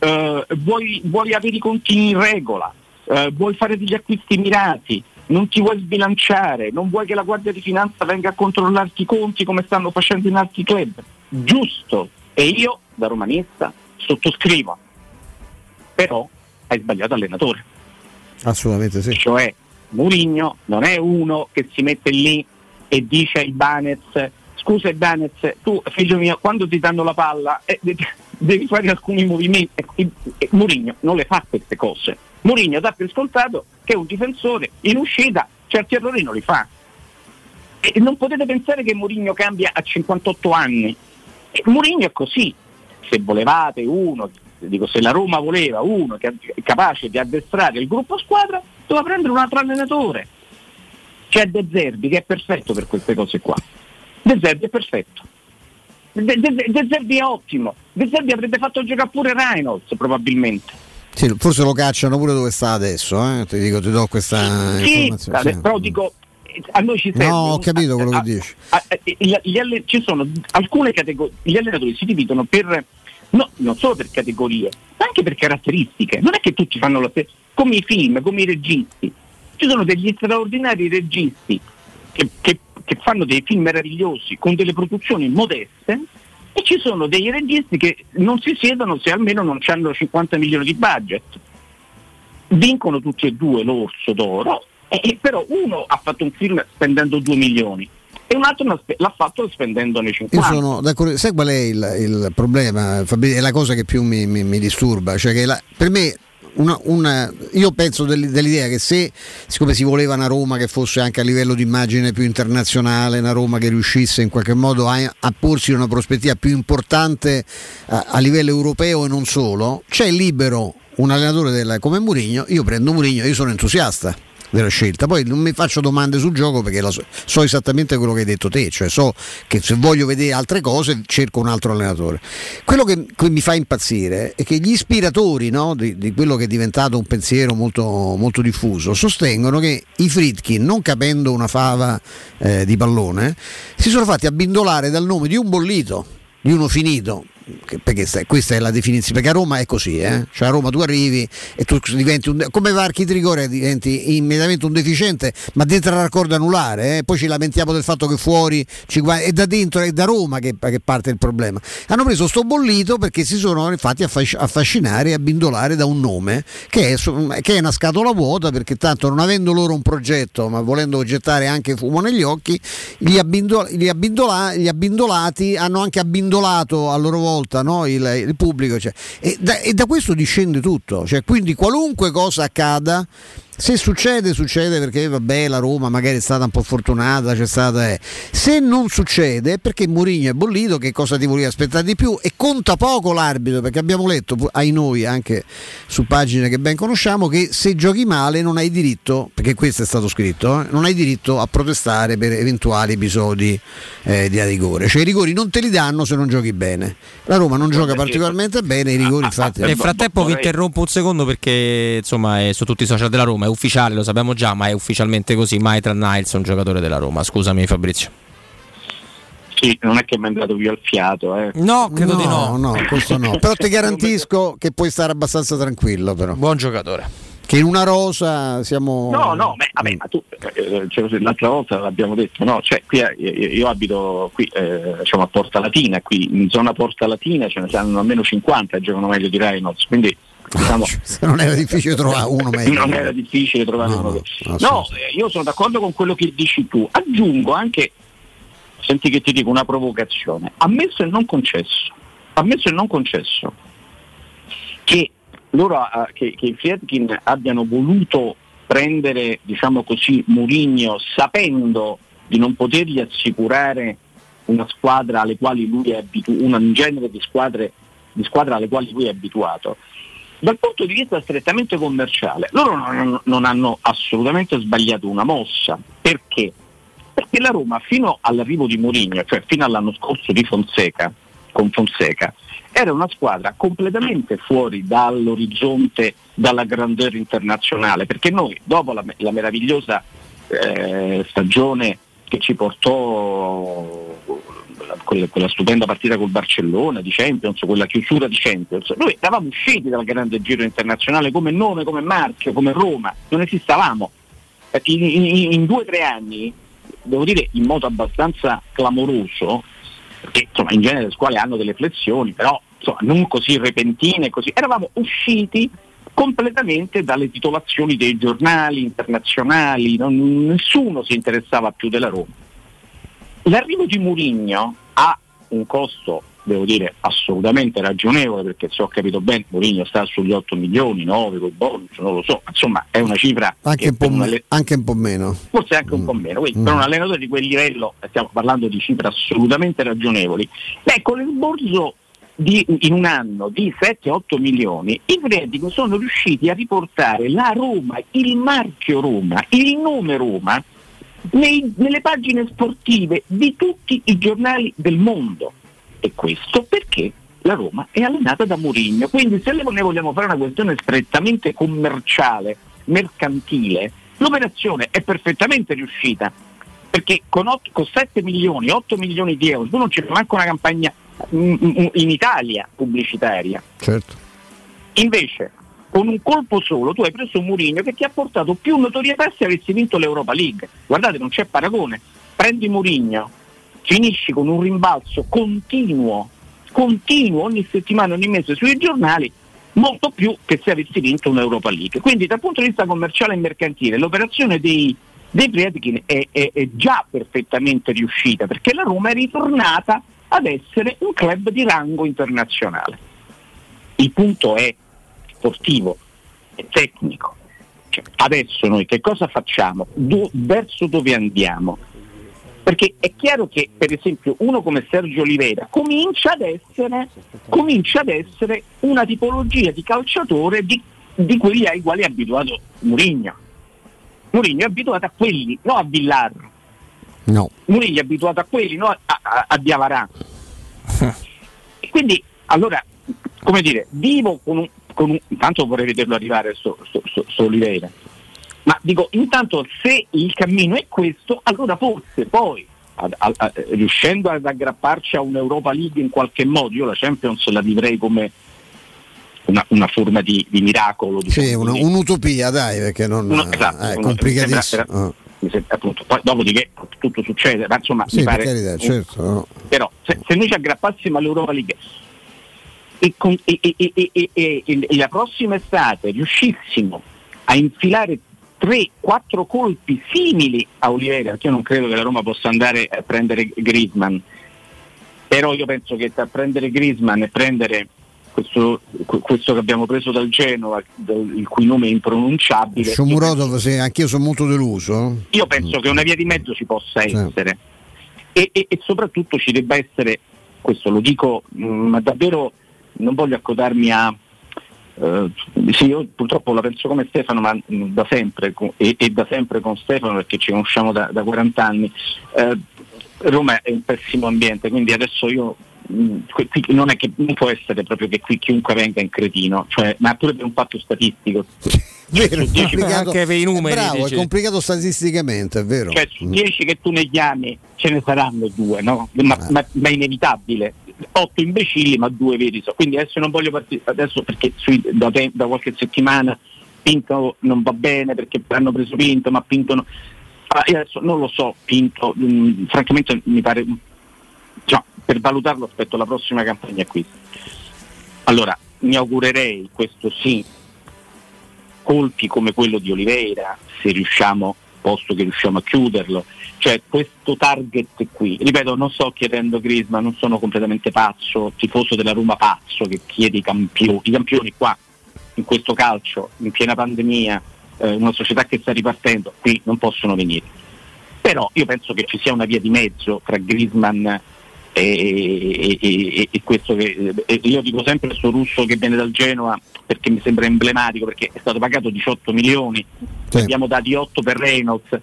eh, vuoi, vuoi avere i conti in regola, eh, vuoi fare degli acquisti mirati, non ti vuoi sbilanciare, non vuoi che la Guardia di Finanza venga a controllarti i conti come stanno facendo in altri club. Giusto, e io da romanista sottoscrivo, però hai sbagliato allenatore. Assolutamente sì. Cioè Murigno non è uno che si mette lì e dice ai Banez scusa Ibanez, tu figlio mio quando ti danno la palla eh, de- devi fare alcuni movimenti e, e Mourinho non le fa queste cose Mourinho dà per scontato che un difensore in uscita certi errori non li fa. E non potete pensare che Mourinho cambia a 58 anni. E Mourinho è così. Se volevate uno dico se la Roma voleva uno che è capace di addestrare il gruppo squadra doveva prendere un altro allenatore c'è De Zerbi che è perfetto per queste cose qua. De Zerbi è perfetto. De, De- De Zerbi è ottimo. De Zerbi avrebbe fatto giocare pure Reynolds probabilmente Sì, forse lo cacciano pure dove sta adesso, eh? ti dico, ti do questa sì, informazione. sì. però dico a noi ci serve No, ho capito quello a- che dici. a- a- gli- gli alle- ci sono alcune categorie gli allenatori si dividono per no, non solo per categorie ma anche per caratteristiche non è che tutti fanno lo stesso come i film, come i registi ci sono degli straordinari registi che, che- che fanno dei film meravigliosi con delle produzioni modeste e ci sono dei registi che non si siedono se almeno non hanno 50 milioni di budget vincono tutti e due l'orso d'oro e, e però uno ha fatto un film spendendo 2 milioni e un altro l'ha fatto spendendone Io 50 sono d'accordo, sai qual è il, il problema? Fabrizio? È la cosa che più mi, mi- mi disturba, cioè che la- per me una- una- io penso del- dell'idea che se, siccome si voleva una Roma che fosse anche a livello di immagine più internazionale, una Roma che riuscisse in qualche modo a, a porsi una prospettiva più importante a, a livello europeo e non solo, c'è libero un allenatore del- come Mourinho, io prendo Mourinho, io sono entusiasta della scelta. Poi non mi faccio domande sul gioco perché so, so esattamente quello che hai detto te, cioè so che se voglio vedere altre cose cerco un altro allenatore. Quello che, che mi fa impazzire è che gli ispiratori no, di, di quello che è diventato un pensiero molto, molto diffuso sostengono che i Fritkin, non capendo una fava eh, di pallone, si sono fatti abbindolare dal nome di un bollito, di uno finito perché sta- questa è la definizione, perché a Roma è così, eh? cioè a Roma tu arrivi e tu diventi un, come Varchi Trigoria diventi immediatamente un deficiente, ma dentro la raccordo anulare, eh? poi ci lamentiamo del fatto che fuori ci gua- è da dentro, è da Roma che, che parte il problema. Hanno preso sto bollito perché si sono infatti affasc- affascinare e abbindolare da un nome che è, che è una scatola vuota perché tanto non avendo loro un progetto ma volendo gettare anche fumo negli occhi, gli, abbindol- gli abbindola- gli abbindolati hanno anche abbindolato a loro volta no, il, il pubblico cioè. e, da, e da questo discende tutto, cioè, quindi qualunque cosa accada se succede, succede perché vabbè la Roma magari è stata un po' fortunata, c'è stata. eh. Se non succede è perché Mourinho è bollito, che cosa ti volevi aspettare di più? E conta poco l'arbitro, perché abbiamo letto ai noi anche su pagine che ben conosciamo che se giochi male non hai diritto, perché questo è stato scritto, eh, non hai diritto a protestare per eventuali episodi eh, di rigore. Cioè i rigori non te li danno se non giochi bene. La Roma non gioca particolarmente bene, i rigori infatti. Nel frattempo vi interrompo un secondo perché insomma è su tutti i social della Roma, ufficiale, lo sappiamo già, ma è ufficialmente così. Maitland Niles è un giocatore della Roma. Scusami Fabrizio. Sì, non è che mi è andato via il fiato. Eh. No, credo di no. No, questo no. Però ti *laughs* garantisco che puoi stare abbastanza tranquillo però. Buon giocatore. Che in una rosa siamo No, no, beh, vabbè, ma tu eh, cioè, l'altra volta l'abbiamo detto, no? Cioè, qui eh, io abito qui eh, diciamo a Porta Latina, qui in zona Porta Latina ce ne saranno almeno 50 che giocano meglio di Reynolds, quindi diciamo, *laughs* non era difficile trovare uno meglio. non era difficile trovare No, uno no, No, eh, io sono d'accordo con quello che dici tu. Aggiungo anche, senti che ti dico una provocazione, ammesso e non concesso, ammesso e non concesso che loro eh, che, che i Friedkin abbiano voluto prendere, diciamo così, Mourinho sapendo di non potergli assicurare una squadra alle quali lui è abituato, un genere di squadre di squadra alle quali lui è abituato. Dal punto di vista strettamente commerciale, loro non, non hanno assolutamente sbagliato una mossa. Perché? Perché la Roma fino all'arrivo di Mourinho, cioè fino all'anno scorso di Fonseca, con Fonseca, era una squadra completamente fuori dall'orizzonte, dalla grandeur internazionale, perché noi dopo la, la meravigliosa eh, stagione che ci portò quella, quella stupenda partita col Barcellona di Champions, quella chiusura di Champions, noi eravamo usciti dal grande giro internazionale come nome, come marchio, come Roma, non esistevamo. Eh, In, in- in due o tre anni, devo dire in modo abbastanza clamoroso, perché insomma in genere le scuole hanno delle flessioni, però insomma, non così repentine, così. eravamo usciti completamente dalle titolazioni dei giornali internazionali, non- nessuno si interessava più della Roma. L'arrivo di Murigno ha un costo, devo dire, assolutamente ragionevole, perché se ho capito bene Murigno sta sugli 8 milioni, 9 col bonus, non lo so, insomma è una cifra Anche che un, po me- alle- anche un po' meno. forse anche un po' meno, quindi per un allenatore di quel livello stiamo parlando di cifre assolutamente ragionevoli. Beh, con l'esborso di, in un anno di 7-8 milioni, i Freddico sono riusciti a riportare la Roma, il marchio Roma, il nome Roma, nei- nelle pagine sportive di tutti i giornali del mondo. E questo perché la Roma è allenata da Mourinho. Quindi se ne vogliamo fare una questione strettamente commerciale, mercantile, l'operazione è perfettamente riuscita. Perché con, ot- con 7 milioni, 8 milioni di euro, tu non c'è manco una campagna mm, mm, in Italia pubblicitaria. Certo. Invece, con un colpo solo, tu hai preso un Murigno che ti ha portato più notorietà se avessi vinto l'Europa League. Guardate, non c'è paragone. Prendi Murigno, finisci con un rimbalzo continuo, continuo ogni settimana, ogni mese sui giornali, molto più che se avessi vinto un'Europa League. Quindi dal punto di vista commerciale e mercantile l'operazione dei, dei Friedkin è, è- è già perfettamente riuscita perché la Roma è ritornata ad essere un club di rango internazionale. Il punto è sportivo, è tecnico. Cioè, adesso noi che cosa facciamo? Do- verso dove andiamo? Perché è chiaro che per esempio uno come Sergio Oliveira comincia ad essere, comincia ad essere una tipologia di calciatore di, di quelli ai quali è abituato Mourinho. Mourinho è abituato a quelli, non a Villar. No. Mourinho è abituato a quelli, non a, a, a Diavarà. *laughs* E quindi, allora, come dire, vivo con un, con intanto vorrei vederlo arrivare sto, sto, sto- sto Oliveira, ma dico, intanto se il cammino è questo, allora forse poi ad- a- a- riuscendo ad aggrapparci a un'Europa League in qualche modo, io la Champions la vivrei come una, una forma di, di miracolo. diciamo Sì, una- un'utopia, dai, perché non Uno- esatto, eh, è complicatissimo. sembra- sembra- appunto, poi dopodiché tutto succede, ma insomma Sì, mi pare carità, certo. no. però se, se noi ci aggrappassimo all'Europa League e, con- e- e- e- la prossima estate riuscissimo a infilare 3-4 colpi simili a Oliveira, perché io non credo che la Roma possa andare a prendere Griezmann, però io penso che tra prendere Griezmann e prendere questo, que- questo che abbiamo preso dal Genova, il cui nome è impronunciabile, Shomurodov, sì, anch'io sono molto deluso. io penso che una via di mezzo ci possa Sì. essere e, e- e soprattutto ci debba essere, questo lo dico, mh, ma davvero non voglio accodarmi a... eh, sì, io purtroppo la penso come Stefano, ma da sempre e, e da sempre con Stefano perché ci conosciamo da, da 40 anni. Eh, Roma è un pessimo ambiente, quindi adesso io mh, qui- non è che non può essere proprio che qui chiunque venga in cretino, cioè, ma pure per un fatto statistico. Vero, Su dieci- complicato- Anche per i numeri, è Bravo, dici. è complicato statisticamente, è vero. cioè su 10 che tu ne chiami ce ne saranno due, no? ma, ma- ma è inevitabile. 8 imbecilli ma due veri. Quindi adesso non voglio partire adesso perché sui- da, te- da qualche settimana Pinto non va bene perché hanno preso Pinto, ma Pinto no. Ah, adesso non lo so, Pinto, mh, francamente mi pare cioè, per valutarlo aspetto la prossima campagna acquisti. Allora, mi augurerei, questo sì, colpi come quello di Oliveira, se riusciamo, posto che riusciamo a chiuderlo, cioè questo target qui, ripeto, non sto chiedendo Grisma, non sono completamente pazzo, tifoso della Roma pazzo che chiede i campioni, i campioni qua, in questo calcio, in piena pandemia, eh, una società che sta ripartendo, qui non possono venire. Però io penso che ci sia una via di mezzo tra Grisman e, e- e- questo che io dico sempre questo russo che viene dal Genoa perché mi sembra emblematico perché è stato pagato 18 milioni ne abbiamo dati 8 per Reynolds.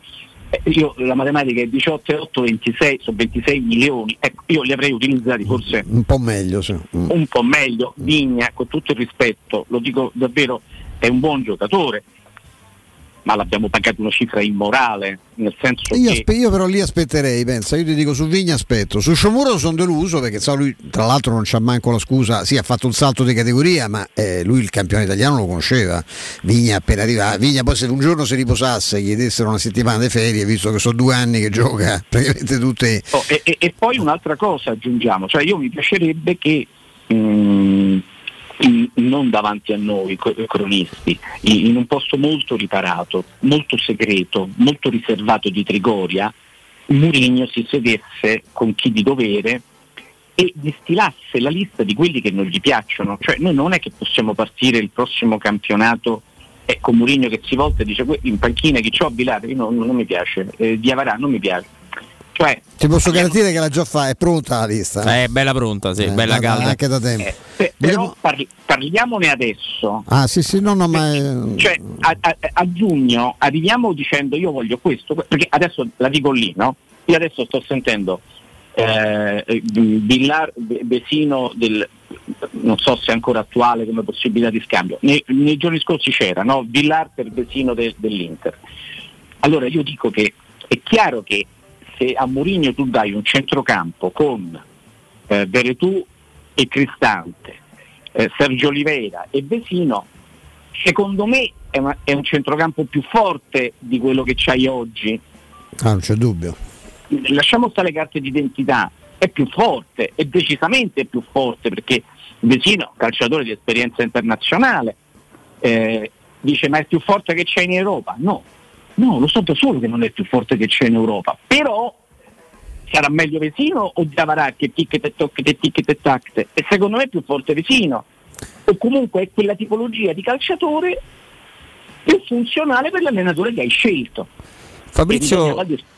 Eh, io la matematica è 18 e 8 26 sono 26 milioni. Ecco io li avrei utilizzati forse Un po' meglio, sì. Un po' meglio. Vigna con tutto il rispetto lo dico davvero è un buon giocatore ma l'abbiamo pagato una cifra immorale nel senso Io, che aspe- io però lì aspetterei, pensa, io ti dico su Vigna aspetto, su Sciomuro sono deluso perché sa, lui tra l'altro non c'ha manco la scusa, sì ha fatto un salto di categoria ma eh, lui il campione italiano lo conosceva, Vigna appena arrivato, Vigna poi se un giorno si riposasse, gli dessero una settimana di ferie, visto che sono due anni che gioca *laughs* praticamente tutte... Oh, e, e- e poi un'altra cosa aggiungiamo, cioè io mi piacerebbe che mm, in- non davanti a noi cronisti, in, in un posto molto riparato, molto segreto, molto riservato di Trigoria, Murigno si sedesse con chi di dovere e distillasse la lista di quelli che non gli piacciono. Cioè noi non è che possiamo partire il prossimo campionato e con Murigno che si volta e dice "Que- in panchina chi c'ho Bilate, no, non mi piace, eh, Diavarà non mi piace. Cioè, Ti posso garantire che la già fa, è pronta la lista. Eh, È bella pronta, sì, bella da- calda. Anche da tempo. Pe- però parli- parliamone adesso. Ah sì sì, no, no, ma... eh, Cioè, a, a- a giugno arriviamo dicendo io voglio questo, perché adesso la dico lì, no? Io adesso sto sentendo eh, eh, Villar Be- Vesino del non so se è ancora attuale come possibilità di scambio. Nei, nei giorni scorsi c'era, no? Villar per Vesino de- dell'Inter. Allora io dico che è chiaro che se a Mourinho tu dai un centrocampo con eh, Veretù e Cristante, eh, Sergio Oliveira e Vesino, secondo me è, una- è un centrocampo più forte di quello che c'hai oggi. ah, non c'è dubbio. Lasciamo stare le carte d'identità, è più forte, è decisamente più forte perché Vesino, calciatore di esperienza internazionale, eh, dice ma è più forte che c'è in Europa? No, no, lo so da solo che non è più forte che c'è in Europa, però sarà meglio Vesino o Diavarà che tic e toc e e secondo me è più forte Vesino o comunque è quella tipologia di calciatore più funzionale per l'allenatore che hai scelto Fabrizio-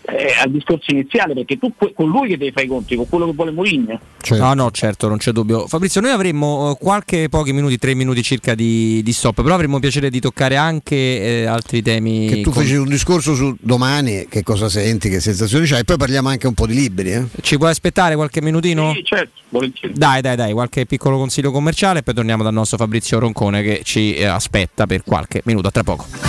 eh, al discorso iniziale perché tu con lui che devi fare i conti con quello che vuole Mourinho No, no, certo, non c'è dubbio. Fabrizio, noi avremmo eh, qualche pochi minuti, tre minuti circa di, di stop, però avremmo piacere di toccare anche eh, altri temi. Che tu con- feci un discorso su domani, che cosa senti, che sensazioni c'hai, e poi parliamo anche un po' di libri. Eh? Ci puoi aspettare qualche minutino? Sì, certo, volentieri. Dai, dai, dai, qualche piccolo consiglio commerciale e poi torniamo dal nostro Fabrizio Roncone che ci eh, aspetta per qualche minuto. A tra poco.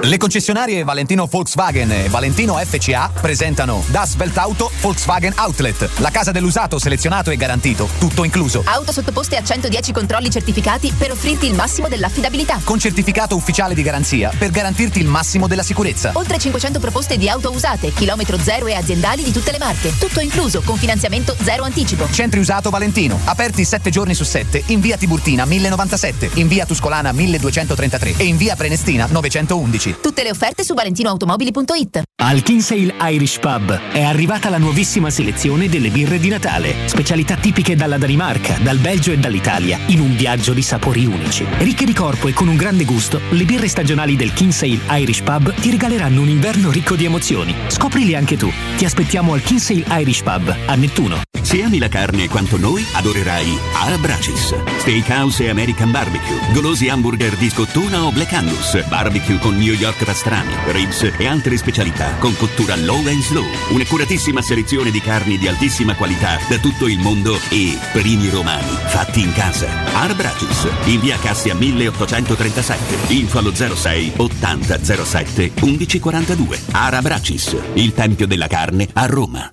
Le concessionarie Valentino Volkswagen e Valentino FCA presentano Das Weltauto Volkswagen Outlet, la casa dell'usato selezionato e garantito, tutto incluso. Auto sottoposte a 110 controlli certificati per offrirti il massimo dell'affidabilità. Con certificato ufficiale di garanzia per garantirti il massimo della sicurezza. Oltre 500 proposte di auto usate, chilometro zero e aziendali di tutte le marche. Tutto incluso, con finanziamento zero anticipo. Centri usato Valentino, aperti 7 giorni su 7 in via Tiburtina 1097, in via Tuscolana 1233 e in via Prenestina 911. Tutte le offerte su valentinoautomobili.it. Al Kinsale Irish Pub è arrivata la nuovissima selezione delle birre di Natale. Specialità tipiche dalla Danimarca, dal Belgio e dall'Italia, in un viaggio di sapori unici. Ricche di corpo e con un grande gusto, le birre stagionali del Kinsale Irish Pub ti regaleranno un inverno ricco di emozioni. Scoprili anche tu. Ti aspettiamo al Kinsale Irish Pub, a Nettuno. Se ami la carne quanto noi, adorerai Arabracis. Steakhouse e American Barbecue. Golosi hamburger di scottuna o Black Angus. Barbecue con New York pastrami, ribs e altre specialità con cottura low and slow. Un'accuratissima selezione di carni di altissima qualità da tutto il mondo e primi romani fatti in casa. Arabracis. In via Cassia 1837. Info allo 06 80 07 1142. Arabracis. Il tempio della carne a Roma.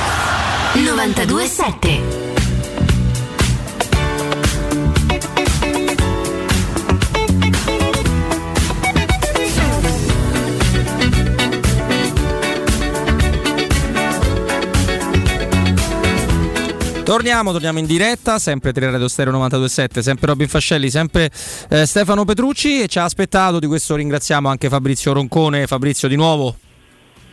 927 Torniamo, torniamo in diretta, sempre Teleradio Stereo 927, sempre Robin Fascelli, sempre eh, Stefano Petrucci e ci ha aspettato, di questo ringraziamo anche Fabrizio Roncone. Fabrizio di nuovo.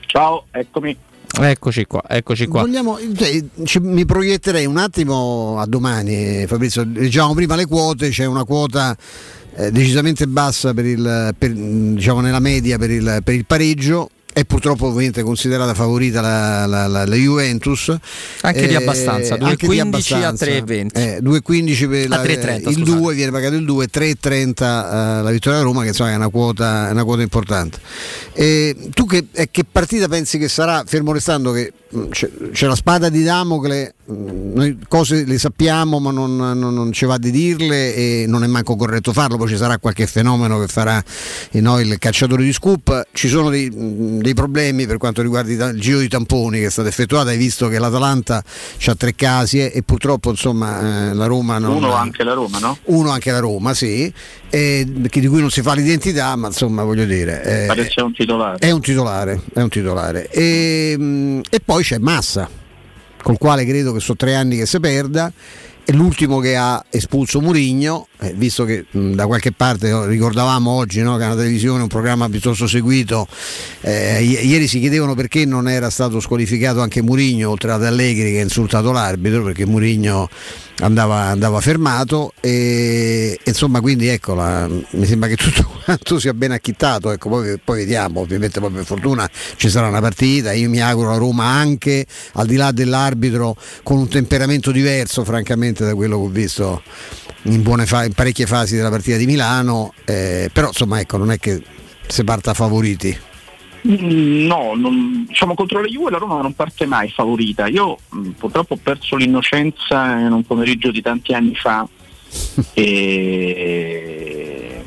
Ciao, eccomi. Eccoci qua, eccoci qua. Vogliamo, cioè, ci- mi proietterei un attimo a domani, Fabrizio. Diciamo prima le quote, c'è una quota eh, decisamente bassa per il, per, diciamo nella media per il, per il pareggio. È purtroppo ovviamente considerata favorita la, la- la- la Juventus. Anche di abbastanza, anche di 2,15 a abbastanza. 3,20. Eh, 2,15 per la- A 3,30, il scusate. 2 viene pagato il 2, 3,30 eh, la vittoria a Roma, che insomma è una quota, è una quota importante. E tu che, eh, che partita pensi che sarà, fermo restando che c'è, c'è la spada di Damocle, mh, noi cose le sappiamo ma non, non- non ci va di dirle e non è manco corretto farlo, poi ci sarà qualche fenomeno che farà eh, no, il cacciatore di scoop, ci sono dei, mh, dei problemi per quanto riguarda il giro di tamponi che è stato effettuato, hai visto che l'Atalanta ha tre casi e, purtroppo insomma eh, la Roma non... Uno anche la Roma, no? Uno anche la Roma, sì, e, che di cui non si fa l'identità, ma insomma voglio dire... eh, Pare sia un titolare. è un titolare, è un titolare. E, e poi c'è Massa, col quale credo che sono tre anni che si perda. È l'ultimo che ha espulso Murigno, eh, visto che mh, da qualche parte no, ricordavamo oggi no, che è una televisione, un programma piuttosto seguito, eh, i- ieri si chiedevano perché non era stato squalificato anche Murigno, oltre ad Allegri che ha insultato l'arbitro, perché Murigno andava, andava fermato e, e insomma quindi ecco la- mi sembra che tutto *laughs* quanto sia ben acchittato ecco, poi, poi vediamo ovviamente poi per fortuna ci sarà una partita io mi auguro la Roma anche al di là dell'arbitro con un temperamento diverso francamente da quello che ho visto in, buone fa- in parecchie fasi della partita di Milano eh, però insomma ecco non è che si parta favoriti Mm, No, non- diciamo contro la Juve la Roma non parte mai favorita. Io mh, purtroppo ho perso l'innocenza in un pomeriggio di tanti anni fa *laughs* e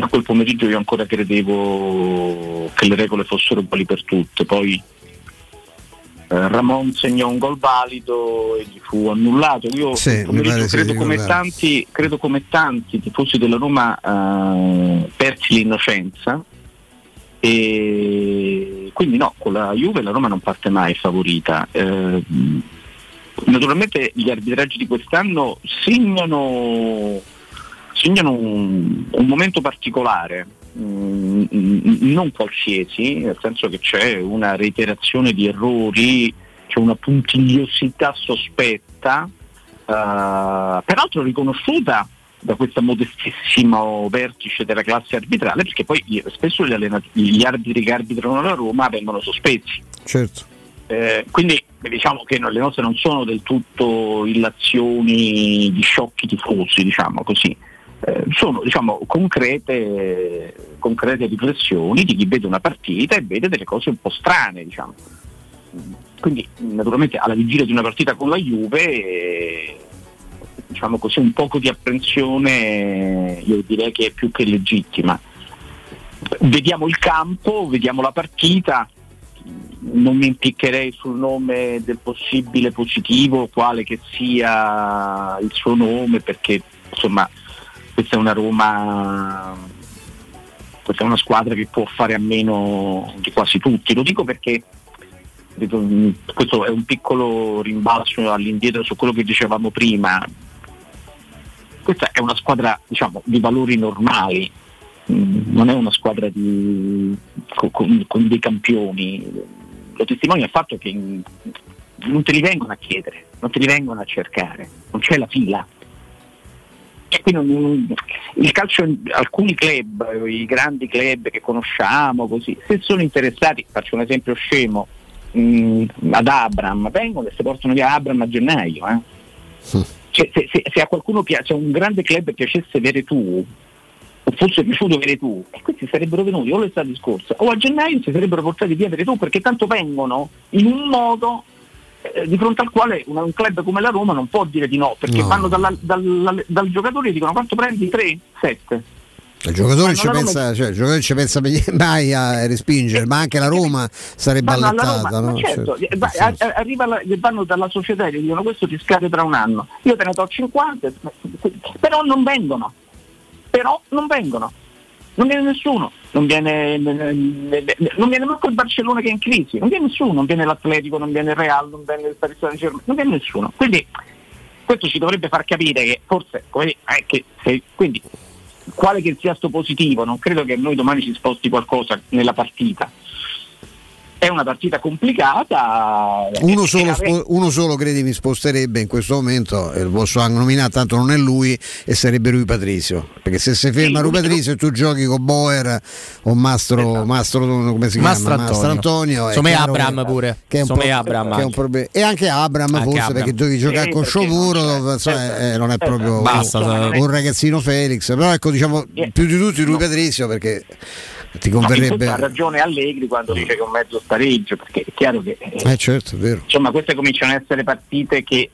a quel pomeriggio io ancora credevo che le regole fossero uguali per tutte. Poi Ramon segnò un gol valido e gli fu annullato. Io Sì, credo, di come tanti, credo come tanti tifosi della Roma eh, persi l'innocenza e quindi no, con la Juve la Roma non parte mai favorita. Eh, naturalmente gli arbitraggi di quest'anno segnano, segnano un, un momento particolare, mm, non qualsiasi, nel senso che c'è una reiterazione di errori, c'è una puntigliosità sospetta, eh, peraltro riconosciuta da questo modestissimo vertice della classe arbitrale, perché poi spesso gli, allenat- gli arbitri che arbitrano la Roma vengono sospesi. certo Eh, quindi diciamo che le nostre non sono del tutto illazioni di sciocchi tifosi, diciamo così. Eh, sono diciamo, concrete, concrete riflessioni di chi vede una partita e vede delle cose un po' strane. Diciamo. Quindi naturalmente alla vigilia di una partita con la Juve eh, diciamo così, un poco di apprensione io direi che è più che legittima. Vediamo il campo, vediamo la partita, non mi impiccherei sul nome del possibile positivo, quale che sia il suo nome, perché insomma questa è una Roma, questa è una squadra che può fare a meno di quasi tutti. Lo dico perché questo è un piccolo rimbalzo all'indietro su quello che dicevamo prima. Questa è una squadra diciamo, di valori normali, Mm, non è una squadra di- co- con, con dei campioni. Lo testimonia il fatto che non te li vengono a chiedere, non te li vengono a cercare, non c'è la fila. Qui non- il calcio, alcuni club, i grandi club che conosciamo, così, se sono interessati, faccio un esempio scemo, mm, ad Abram, vengono e si portano via Abram a gennaio. eh. Cioè, se, se- se a qualcuno piace, a un grande club piacesse Veretù, o fosse piaciuto Veretù, e questi sarebbero venuti o l'estate scorsa o a gennaio si sarebbero portati via Veretù perché tanto vengono in un modo eh, di fronte al quale una- un club come la Roma non può dire di no, perché No. vanno dalla- dal, dal giocatore e dicono quanto prendi? 3? 7. il giocatore, ci la Roma- pensa, cioè, il giocatore ci pensa mai *laughs* a respingere, ma anche la Roma sarebbe Vanno alla allettata. Roma, no? certo, eh, va- a- arriva la- vanno dalla società e gli dicono questo ti scade tra un anno, io te ne do 50, però non vengono, però non vengono, non viene nessuno, non viene, non viene manco il Barcellona che è in crisi, non viene nessuno, non viene l'Atletico, non viene il Real, non viene il Paris Saint Germain, non viene nessuno. Quindi questo ci dovrebbe far capire che forse, come è che se- quindi quale che sia sto positivo, non credo che noi domani ci sposti qualcosa nella partita. È una partita complicata. Uno solo, spo- uno solo credimi sposterebbe in questo momento, lo posso anche nominare, tanto non è lui, e sarebbe Rui Patrizio. Perché se si ferma Rui Patrizio e tu giochi con Boer o Mastro, Mastro come si Mastro chiama? Mastro Antonio. è Insomma, Abram che- pure. Che è un, pro- Abram che è un anche. problema. E anche Abram Anche forse Abram. perché devi giocare Sì, con perché non Sciomuro, c'è. eh, non è proprio Basta, un, sai. un ragazzino Felix. Però ecco diciamo più di tutti Rui Patrizio perché Ti converrebbe... ha ragione Allegri quando dice che è un mezzo spareggio, perché è chiaro che eh, Eh certo, è vero. insomma queste cominciano ad essere partite che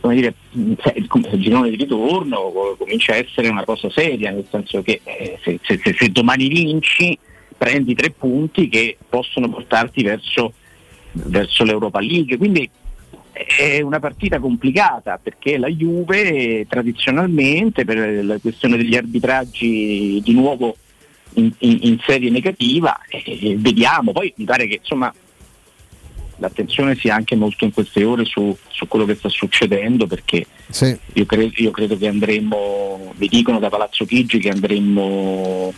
come dire, il girone di ritorno co- comincia a essere una cosa seria, nel senso che eh, se, se- se- se domani vinci prendi tre punti che possono portarti verso, verso l'Europa League. Quindi è una partita complicata perché la Juve tradizionalmente per la questione degli arbitraggi di nuovo in, in- in serie negativa e vediamo, poi mi pare che insomma l'attenzione sia anche molto in queste ore su, su quello che sta succedendo perché Sì. io, cre- io credo che andremo, vi dicono da Palazzo Chigi che andremo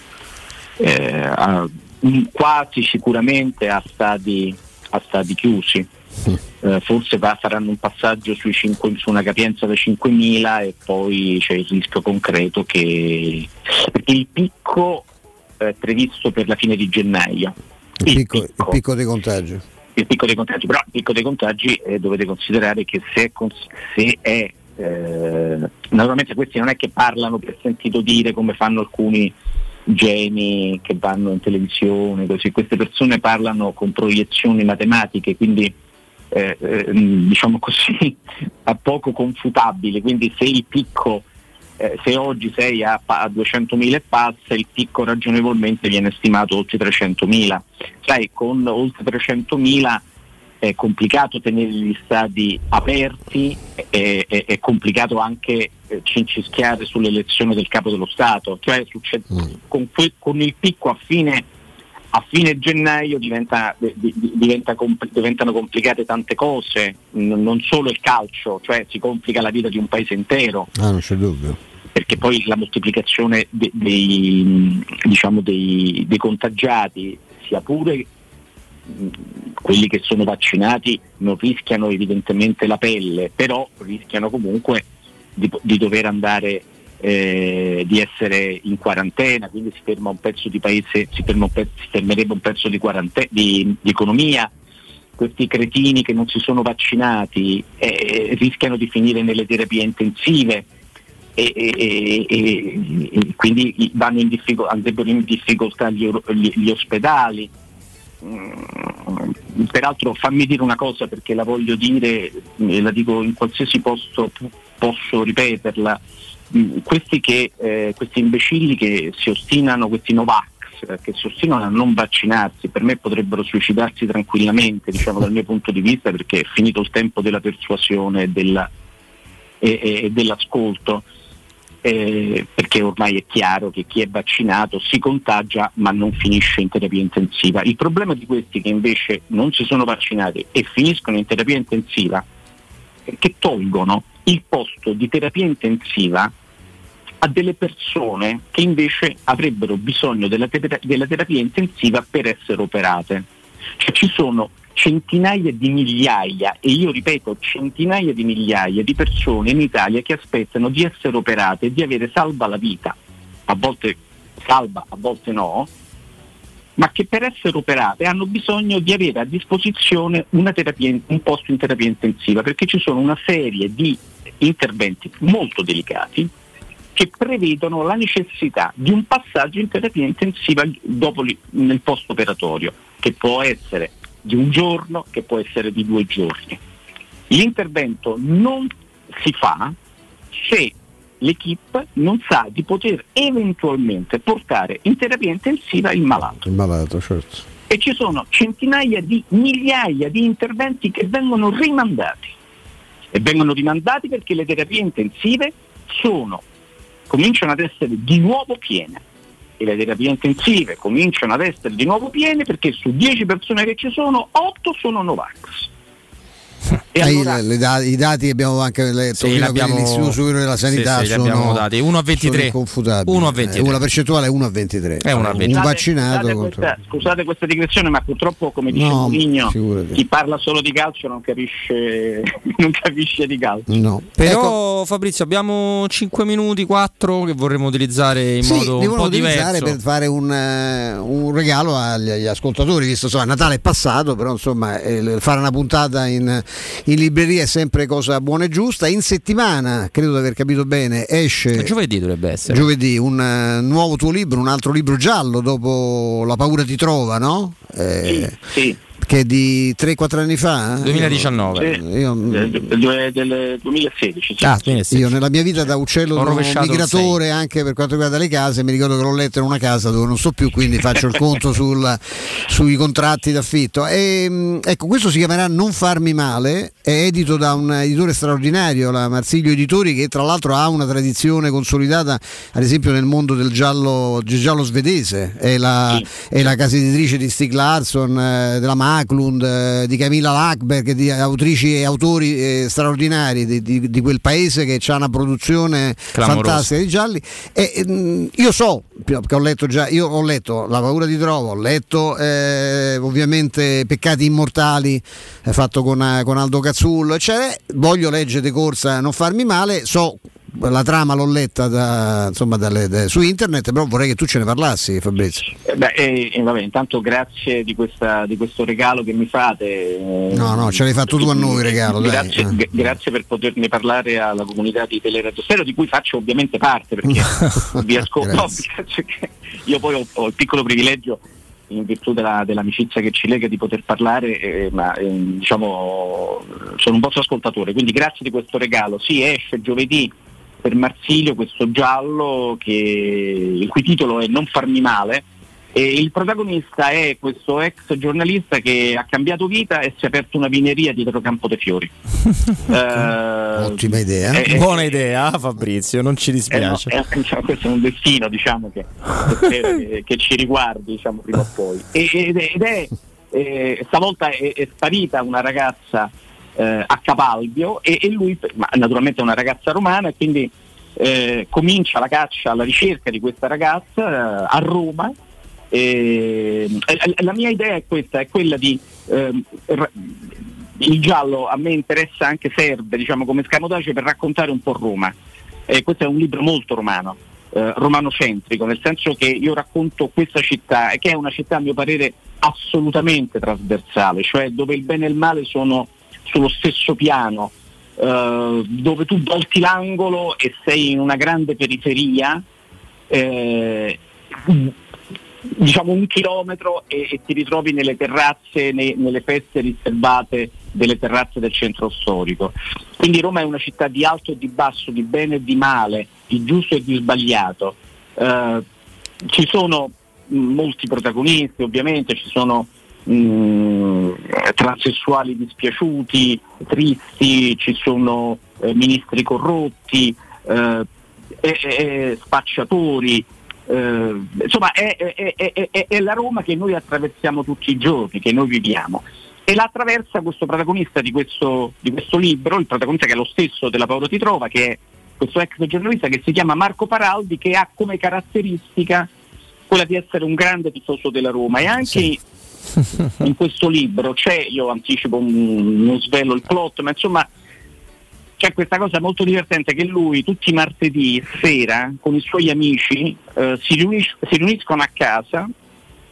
eh, a- quasi sicuramente a stadi, a stadi chiusi. Eh, forse va- faranno un passaggio sui cinque- su una capienza da 5.000 e poi c'è il rischio concreto che perché il picco è previsto per la fine di gennaio. Il picco, il picco dei contagi. il picco dei contagi, però il picco dei contagi eh, dovete considerare che se è, cons- se è eh, naturalmente questi non è che parlano per sentito dire come fanno alcuni geni che vanno in televisione, così. Queste persone parlano con proiezioni matematiche, quindi eh, eh, diciamo così *laughs* a poco confutabili, quindi se il picco eh, se oggi sei a, a 200.000 e passa, il picco ragionevolmente viene stimato oltre 300.000. Sai, con oltre 300.000 è complicato tenere gli stadi aperti, è, è- è complicato anche eh, cincischiare sull'elezione del capo dello Stato, cioè succede- con, que- con il picco a fine, a fine gennaio diventa- di- di- diventa diventano complicate tante cose, non solo il calcio, cioè si complica la vita di un paese intero Ah, non c'è dubbio. perché poi la moltiplicazione de- dei, diciamo, dei- dei contagiati, sia pure quelli che sono vaccinati non rischiano evidentemente la pelle, però rischiano comunque di, di dover andare, eh, di essere in quarantena, quindi si ferma un pezzo di paese, si, ferma un pezzo- si fermerebbe un pezzo di, di- di economia. Questi cretini che non si sono vaccinati eh, rischiano di finire nelle terapie intensive e, e- e- e quindi in diffico- andrebbero in difficoltà gli, gli- gli ospedali. Mm, Peraltro fammi dire una cosa perché la voglio dire e la dico in qualsiasi posto posso ripeterla. Mm, Questi, che, eh, questi imbecilli che si ostinano, questi Novax, eh, che si ostinano a non vaccinarsi, per me potrebbero suicidarsi tranquillamente, diciamo dal mio punto di vista, perché è finito il tempo della persuasione della- e- e- e dell'ascolto, eh, perché ormai è chiaro che chi è vaccinato si contagia ma non finisce in terapia intensiva. Il problema di questi che invece non si sono vaccinati e finiscono in terapia intensiva è che tolgono il posto di terapia intensiva a delle persone che invece avrebbero bisogno della, tera- della terapia intensiva per essere operate. Cioè ci sono centinaia di migliaia, e io ripeto centinaia di migliaia di persone in Italia che aspettano di essere operate di avere salva la vita, a volte salva, a volte no, ma che per essere operate hanno bisogno di avere a disposizione terapia, un posto in terapia intensiva, perché ci sono una serie di interventi molto delicati che prevedono la necessità di un passaggio in terapia intensiva dopo nel post operatorio, che può essere di un giorno, che può essere di due giorni. L'intervento non si fa se l'equipe non sa di poter eventualmente portare in terapia intensiva il malato. Il malato, certo. E ci sono centinaia di migliaia di interventi che vengono rimandati. E vengono rimandati perché le terapie intensive sono, cominciano ad essere di nuovo piene. E le terapie intensive cominciano ad essere di nuovo piene perché su 10 persone che ci sono, 8 sono Novax. E allora- le- le da- I dati abbiamo anche letto Sì, quelli dell'Istituto Superiore della Sanità sì, sì, sono, abbiamo dati. 1 a 23. sono inconfutabili. 1 a 23. Eh, la percentuale è 1 a 23. È 1 a un 23. vaccinato Scusate questa, scusate questa digressione, ma purtroppo, come dice No, figurati. chi parla solo di calcio non capisce, *laughs* non capisce di calcio. No. Però Ecco. Fabrizio abbiamo 5 minuti, 4 che vorremmo utilizzare in Sì, modo un po' utilizzare diverso. per fare un, eh, un regalo agli, agli ascoltatori, visto insomma Natale è passato, però insomma eh, fare una puntata in, in libreria è sempre cosa buona e giusta. In settimana, credo di aver capito bene, esce Giovedì dovrebbe essere. giovedì un eh, nuovo tuo libro, un altro libro giallo dopo La paura ti trova, no? Eh, Che è di 3-4 anni fa? 2019. Io, Del, del 2016. sì. Ah, quindi sì. io nella mia vita da uccello migratore anche per quanto riguarda le case mi ricordo che l'ho letto in una casa dove non sto più quindi faccio il conto sul- sui contratti d'affitto e, mh, ecco questo si chiamerà Non farmi male è edito da un editore straordinario la Marsiglio Editori che tra l'altro ha una tradizione consolidata ad esempio nel mondo del giallo, del giallo svedese è la, è la casa editrice di Stig Larsson eh, della Maclund eh, di Camilla Lackberg di autrici e autori eh, straordinari di, di- di quel paese che ha una produzione Clamorosa. fantastica di gialli e ehm, io so che ho letto già io ho letto La paura di Trovo ho letto eh, ovviamente Peccati immortali eh, fatto con, con Aldo Cazzullo eccetera voglio leggere di corsa non farmi male so la trama l'ho letta da- insomma, dalle- da- su internet però vorrei che tu ce ne parlassi Fabrizio Eh, beh, eh, eh, vabbè, intanto grazie di, questa- di questo regalo che mi fate. eh, no no ce l'hai fatto tu a noi regalo dai. Grazie, Eh. g- grazie per poterne parlare alla comunità di Teleradio Stereo di cui faccio ovviamente parte perché *laughs* vi ascolto. no, *laughs* io poi ho, ho il piccolo privilegio in virtù della- dell'amicizia che ci lega di poter parlare, eh, ma eh, diciamo sono un vostro ascoltatore, quindi grazie di questo regalo. Sì, esce giovedì per Marsilio questo giallo che, il cui titolo è Non farmi male. E il protagonista è questo ex giornalista che ha cambiato vita e si è aperto una vineria dietro Campo dei Fiori. *laughs* Eh, ottima idea eh, Buona idea, Fabrizio, non ci eh, no, dispiace. eh, diciamo, questo è un destino diciamo, che, che *laughs* che, che ci riguardi diciamo, prima o poi. E- ed è, ed è, eh, stavolta è, è sparita una ragazza eh, a Capalbio e, e lui, ma naturalmente è una ragazza romana, e quindi eh, comincia la caccia alla ricerca di questa ragazza eh, a Roma. E, e- la mia idea è questa, è quella di ehm, il giallo a me interessa anche serve diciamo come scamotage per raccontare un po' Roma. Eh, questo è un libro molto romano, eh, romanocentrico, nel senso che io racconto questa città, che è una città a mio parere assolutamente trasversale, cioè dove il bene e il male sono sullo stesso piano, eh, dove tu volti l'angolo e sei in una grande periferia, eh, diciamo un chilometro e, e ti ritrovi nelle terrazze, nei- nelle feste riservate delle terrazze del centro storico. Quindi Roma è una città di alto e di basso, di bene e di male, di giusto e di sbagliato. Eh, ci sono mh, molti protagonisti, ovviamente, ci sono mh, transessuali dispiaciuti, tristi, ci sono eh, ministri corrotti, eh, e- e- spacciatori. eh, insomma è, è- è- è- la Roma che noi attraversiamo tutti i giorni, che noi viviamo. E la attraversa questo protagonista di questo, di questo libro, il protagonista che è lo stesso della Paolo Ti Trova, che è questo ex giornalista che si chiama Marco Paraldi, che ha come caratteristica quella di essere un grande tifoso della Roma e anche in questo libro c'è, io anticipo, un- non svelo il plot, ma insomma c'è questa cosa molto divertente che lui tutti i martedì sera con i suoi amici eh, si, riunis- si riuniscono a casa,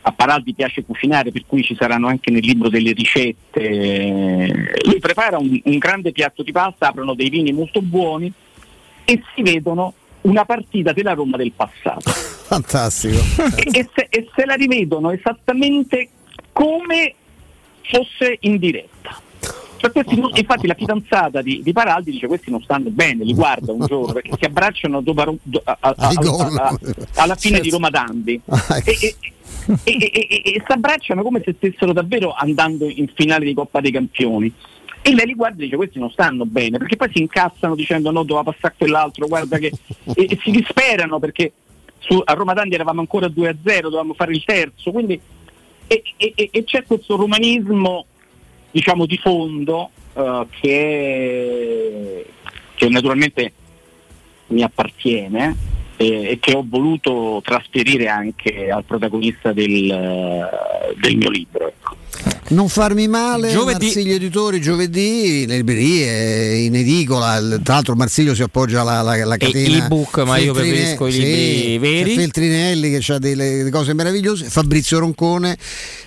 a Paraldi piace cucinare per cui ci saranno anche nel libro delle ricette, lui prepara un, un grande piatto di pasta, aprono dei vini molto buoni e si vedono una partita della Roma del passato. *laughs* Fantastico. E, e se, e se la rivedono esattamente come fosse in diretta. Cioè, non- infatti la fidanzata di, di Paraldi dice questi non stanno bene, li guarda un giorno perché si abbracciano dopo do- a- a- a- alla fine Certo. di Roma Dandi Ah, ecco. e, e- e- e si abbracciano come se stessero davvero andando in finale di Coppa dei Campioni. E lei li guarda e dice questi non stanno bene, perché poi si incazzano dicendo no, doveva passare quell'altro, guarda che... e, e si disperano perché su- a Roma Dandi eravamo ancora 2-0, dovevamo fare il terzo, quindi e, e- e- c'è questo romanismo diciamo di fondo eh, che, che naturalmente mi appartiene eh, e che ho voluto trasferire anche al protagonista del, eh, del mio libro. Non farmi male, Giovedì- Marsiglio Editori, giovedì, le librerie, in edicola, tra l'altro Marsiglio si appoggia alla, alla, alla E catena ebook, ma io preferisco i sì, libri veri. c'è Feltrinelli che ha delle, delle cose meravigliose, Fabrizio Roncone,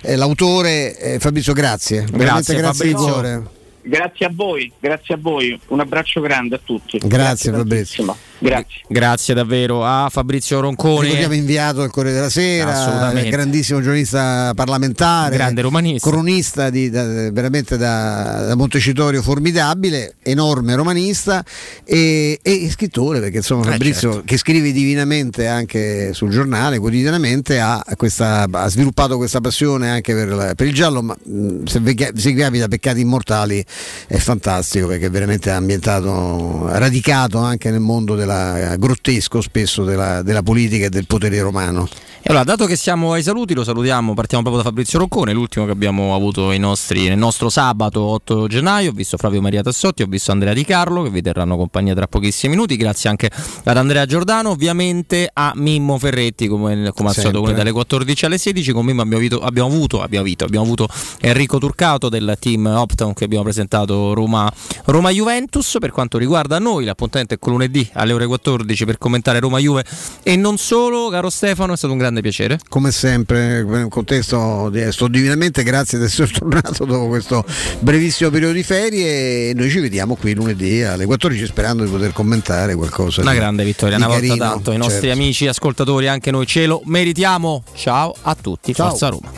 eh, l'autore, eh, Fabrizio grazie, veramente grazie di cuore. grazie a voi, grazie a voi, un abbraccio grande a tutti. Grazie, Fabrizio. tantissimo. Grazie. Grazie davvero a Fabrizio Roncone. Ricordiamo inviato al Corriere della Sera, grandissimo giornalista parlamentare, Grande romanista. cronista di, da- veramente da, da Montecitorio formidabile, enorme romanista e, e scrittore, perché insomma Eh, Fabrizio certo. che scrive divinamente anche sul giornale, quotidianamente, ha, questa, ha sviluppato questa passione anche per, la- per il giallo, ma mh, se, vi, se capita Peccati Immortali è fantastico perché è veramente ambientato, radicato anche nel mondo della, grottesco spesso della, della politica e del potere romano. E allora, dato che siamo ai saluti, lo salutiamo, partiamo proprio da Fabrizio Roccone, l'ultimo che abbiamo avuto nostri- nel nostro sabato 8 gennaio. Ho visto Flavio Maria Tassotti, ho visto Andrea Di Carlo che vi terranno compagnia tra pochissimi minuti. Grazie anche ad Andrea Giordano, ovviamente a Mimmo Ferretti, come, come al solito, come dalle 14 alle 16. Con Mimmo abbiamo avuto, abbiamo avuto, abbiamo avuto, abbiamo avuto Enrico Turcato del team Optown che abbiamo presentato Roma, Roma Juventus. Per quanto riguarda noi, l'appuntamento è con lunedì alle ore 14 per commentare Roma Juve e non solo, caro Stefano, è stato un grande piacere. Come sempre, nel contesto di- sto divinamente grazie di essere *laughs* tornato dopo questo brevissimo periodo di ferie e noi ci vediamo qui lunedì alle 14 sperando di poter commentare qualcosa. Una di- grande vittoria, una volta carino, tanto. I nostri certo. amici ascoltatori, anche noi ce lo meritiamo. Ciao a tutti, Ciao. Forza Roma.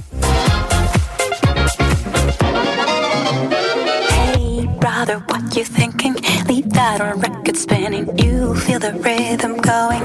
Hey, brother, what you thinking? Leave that on record spinning. You feel the rhythm going.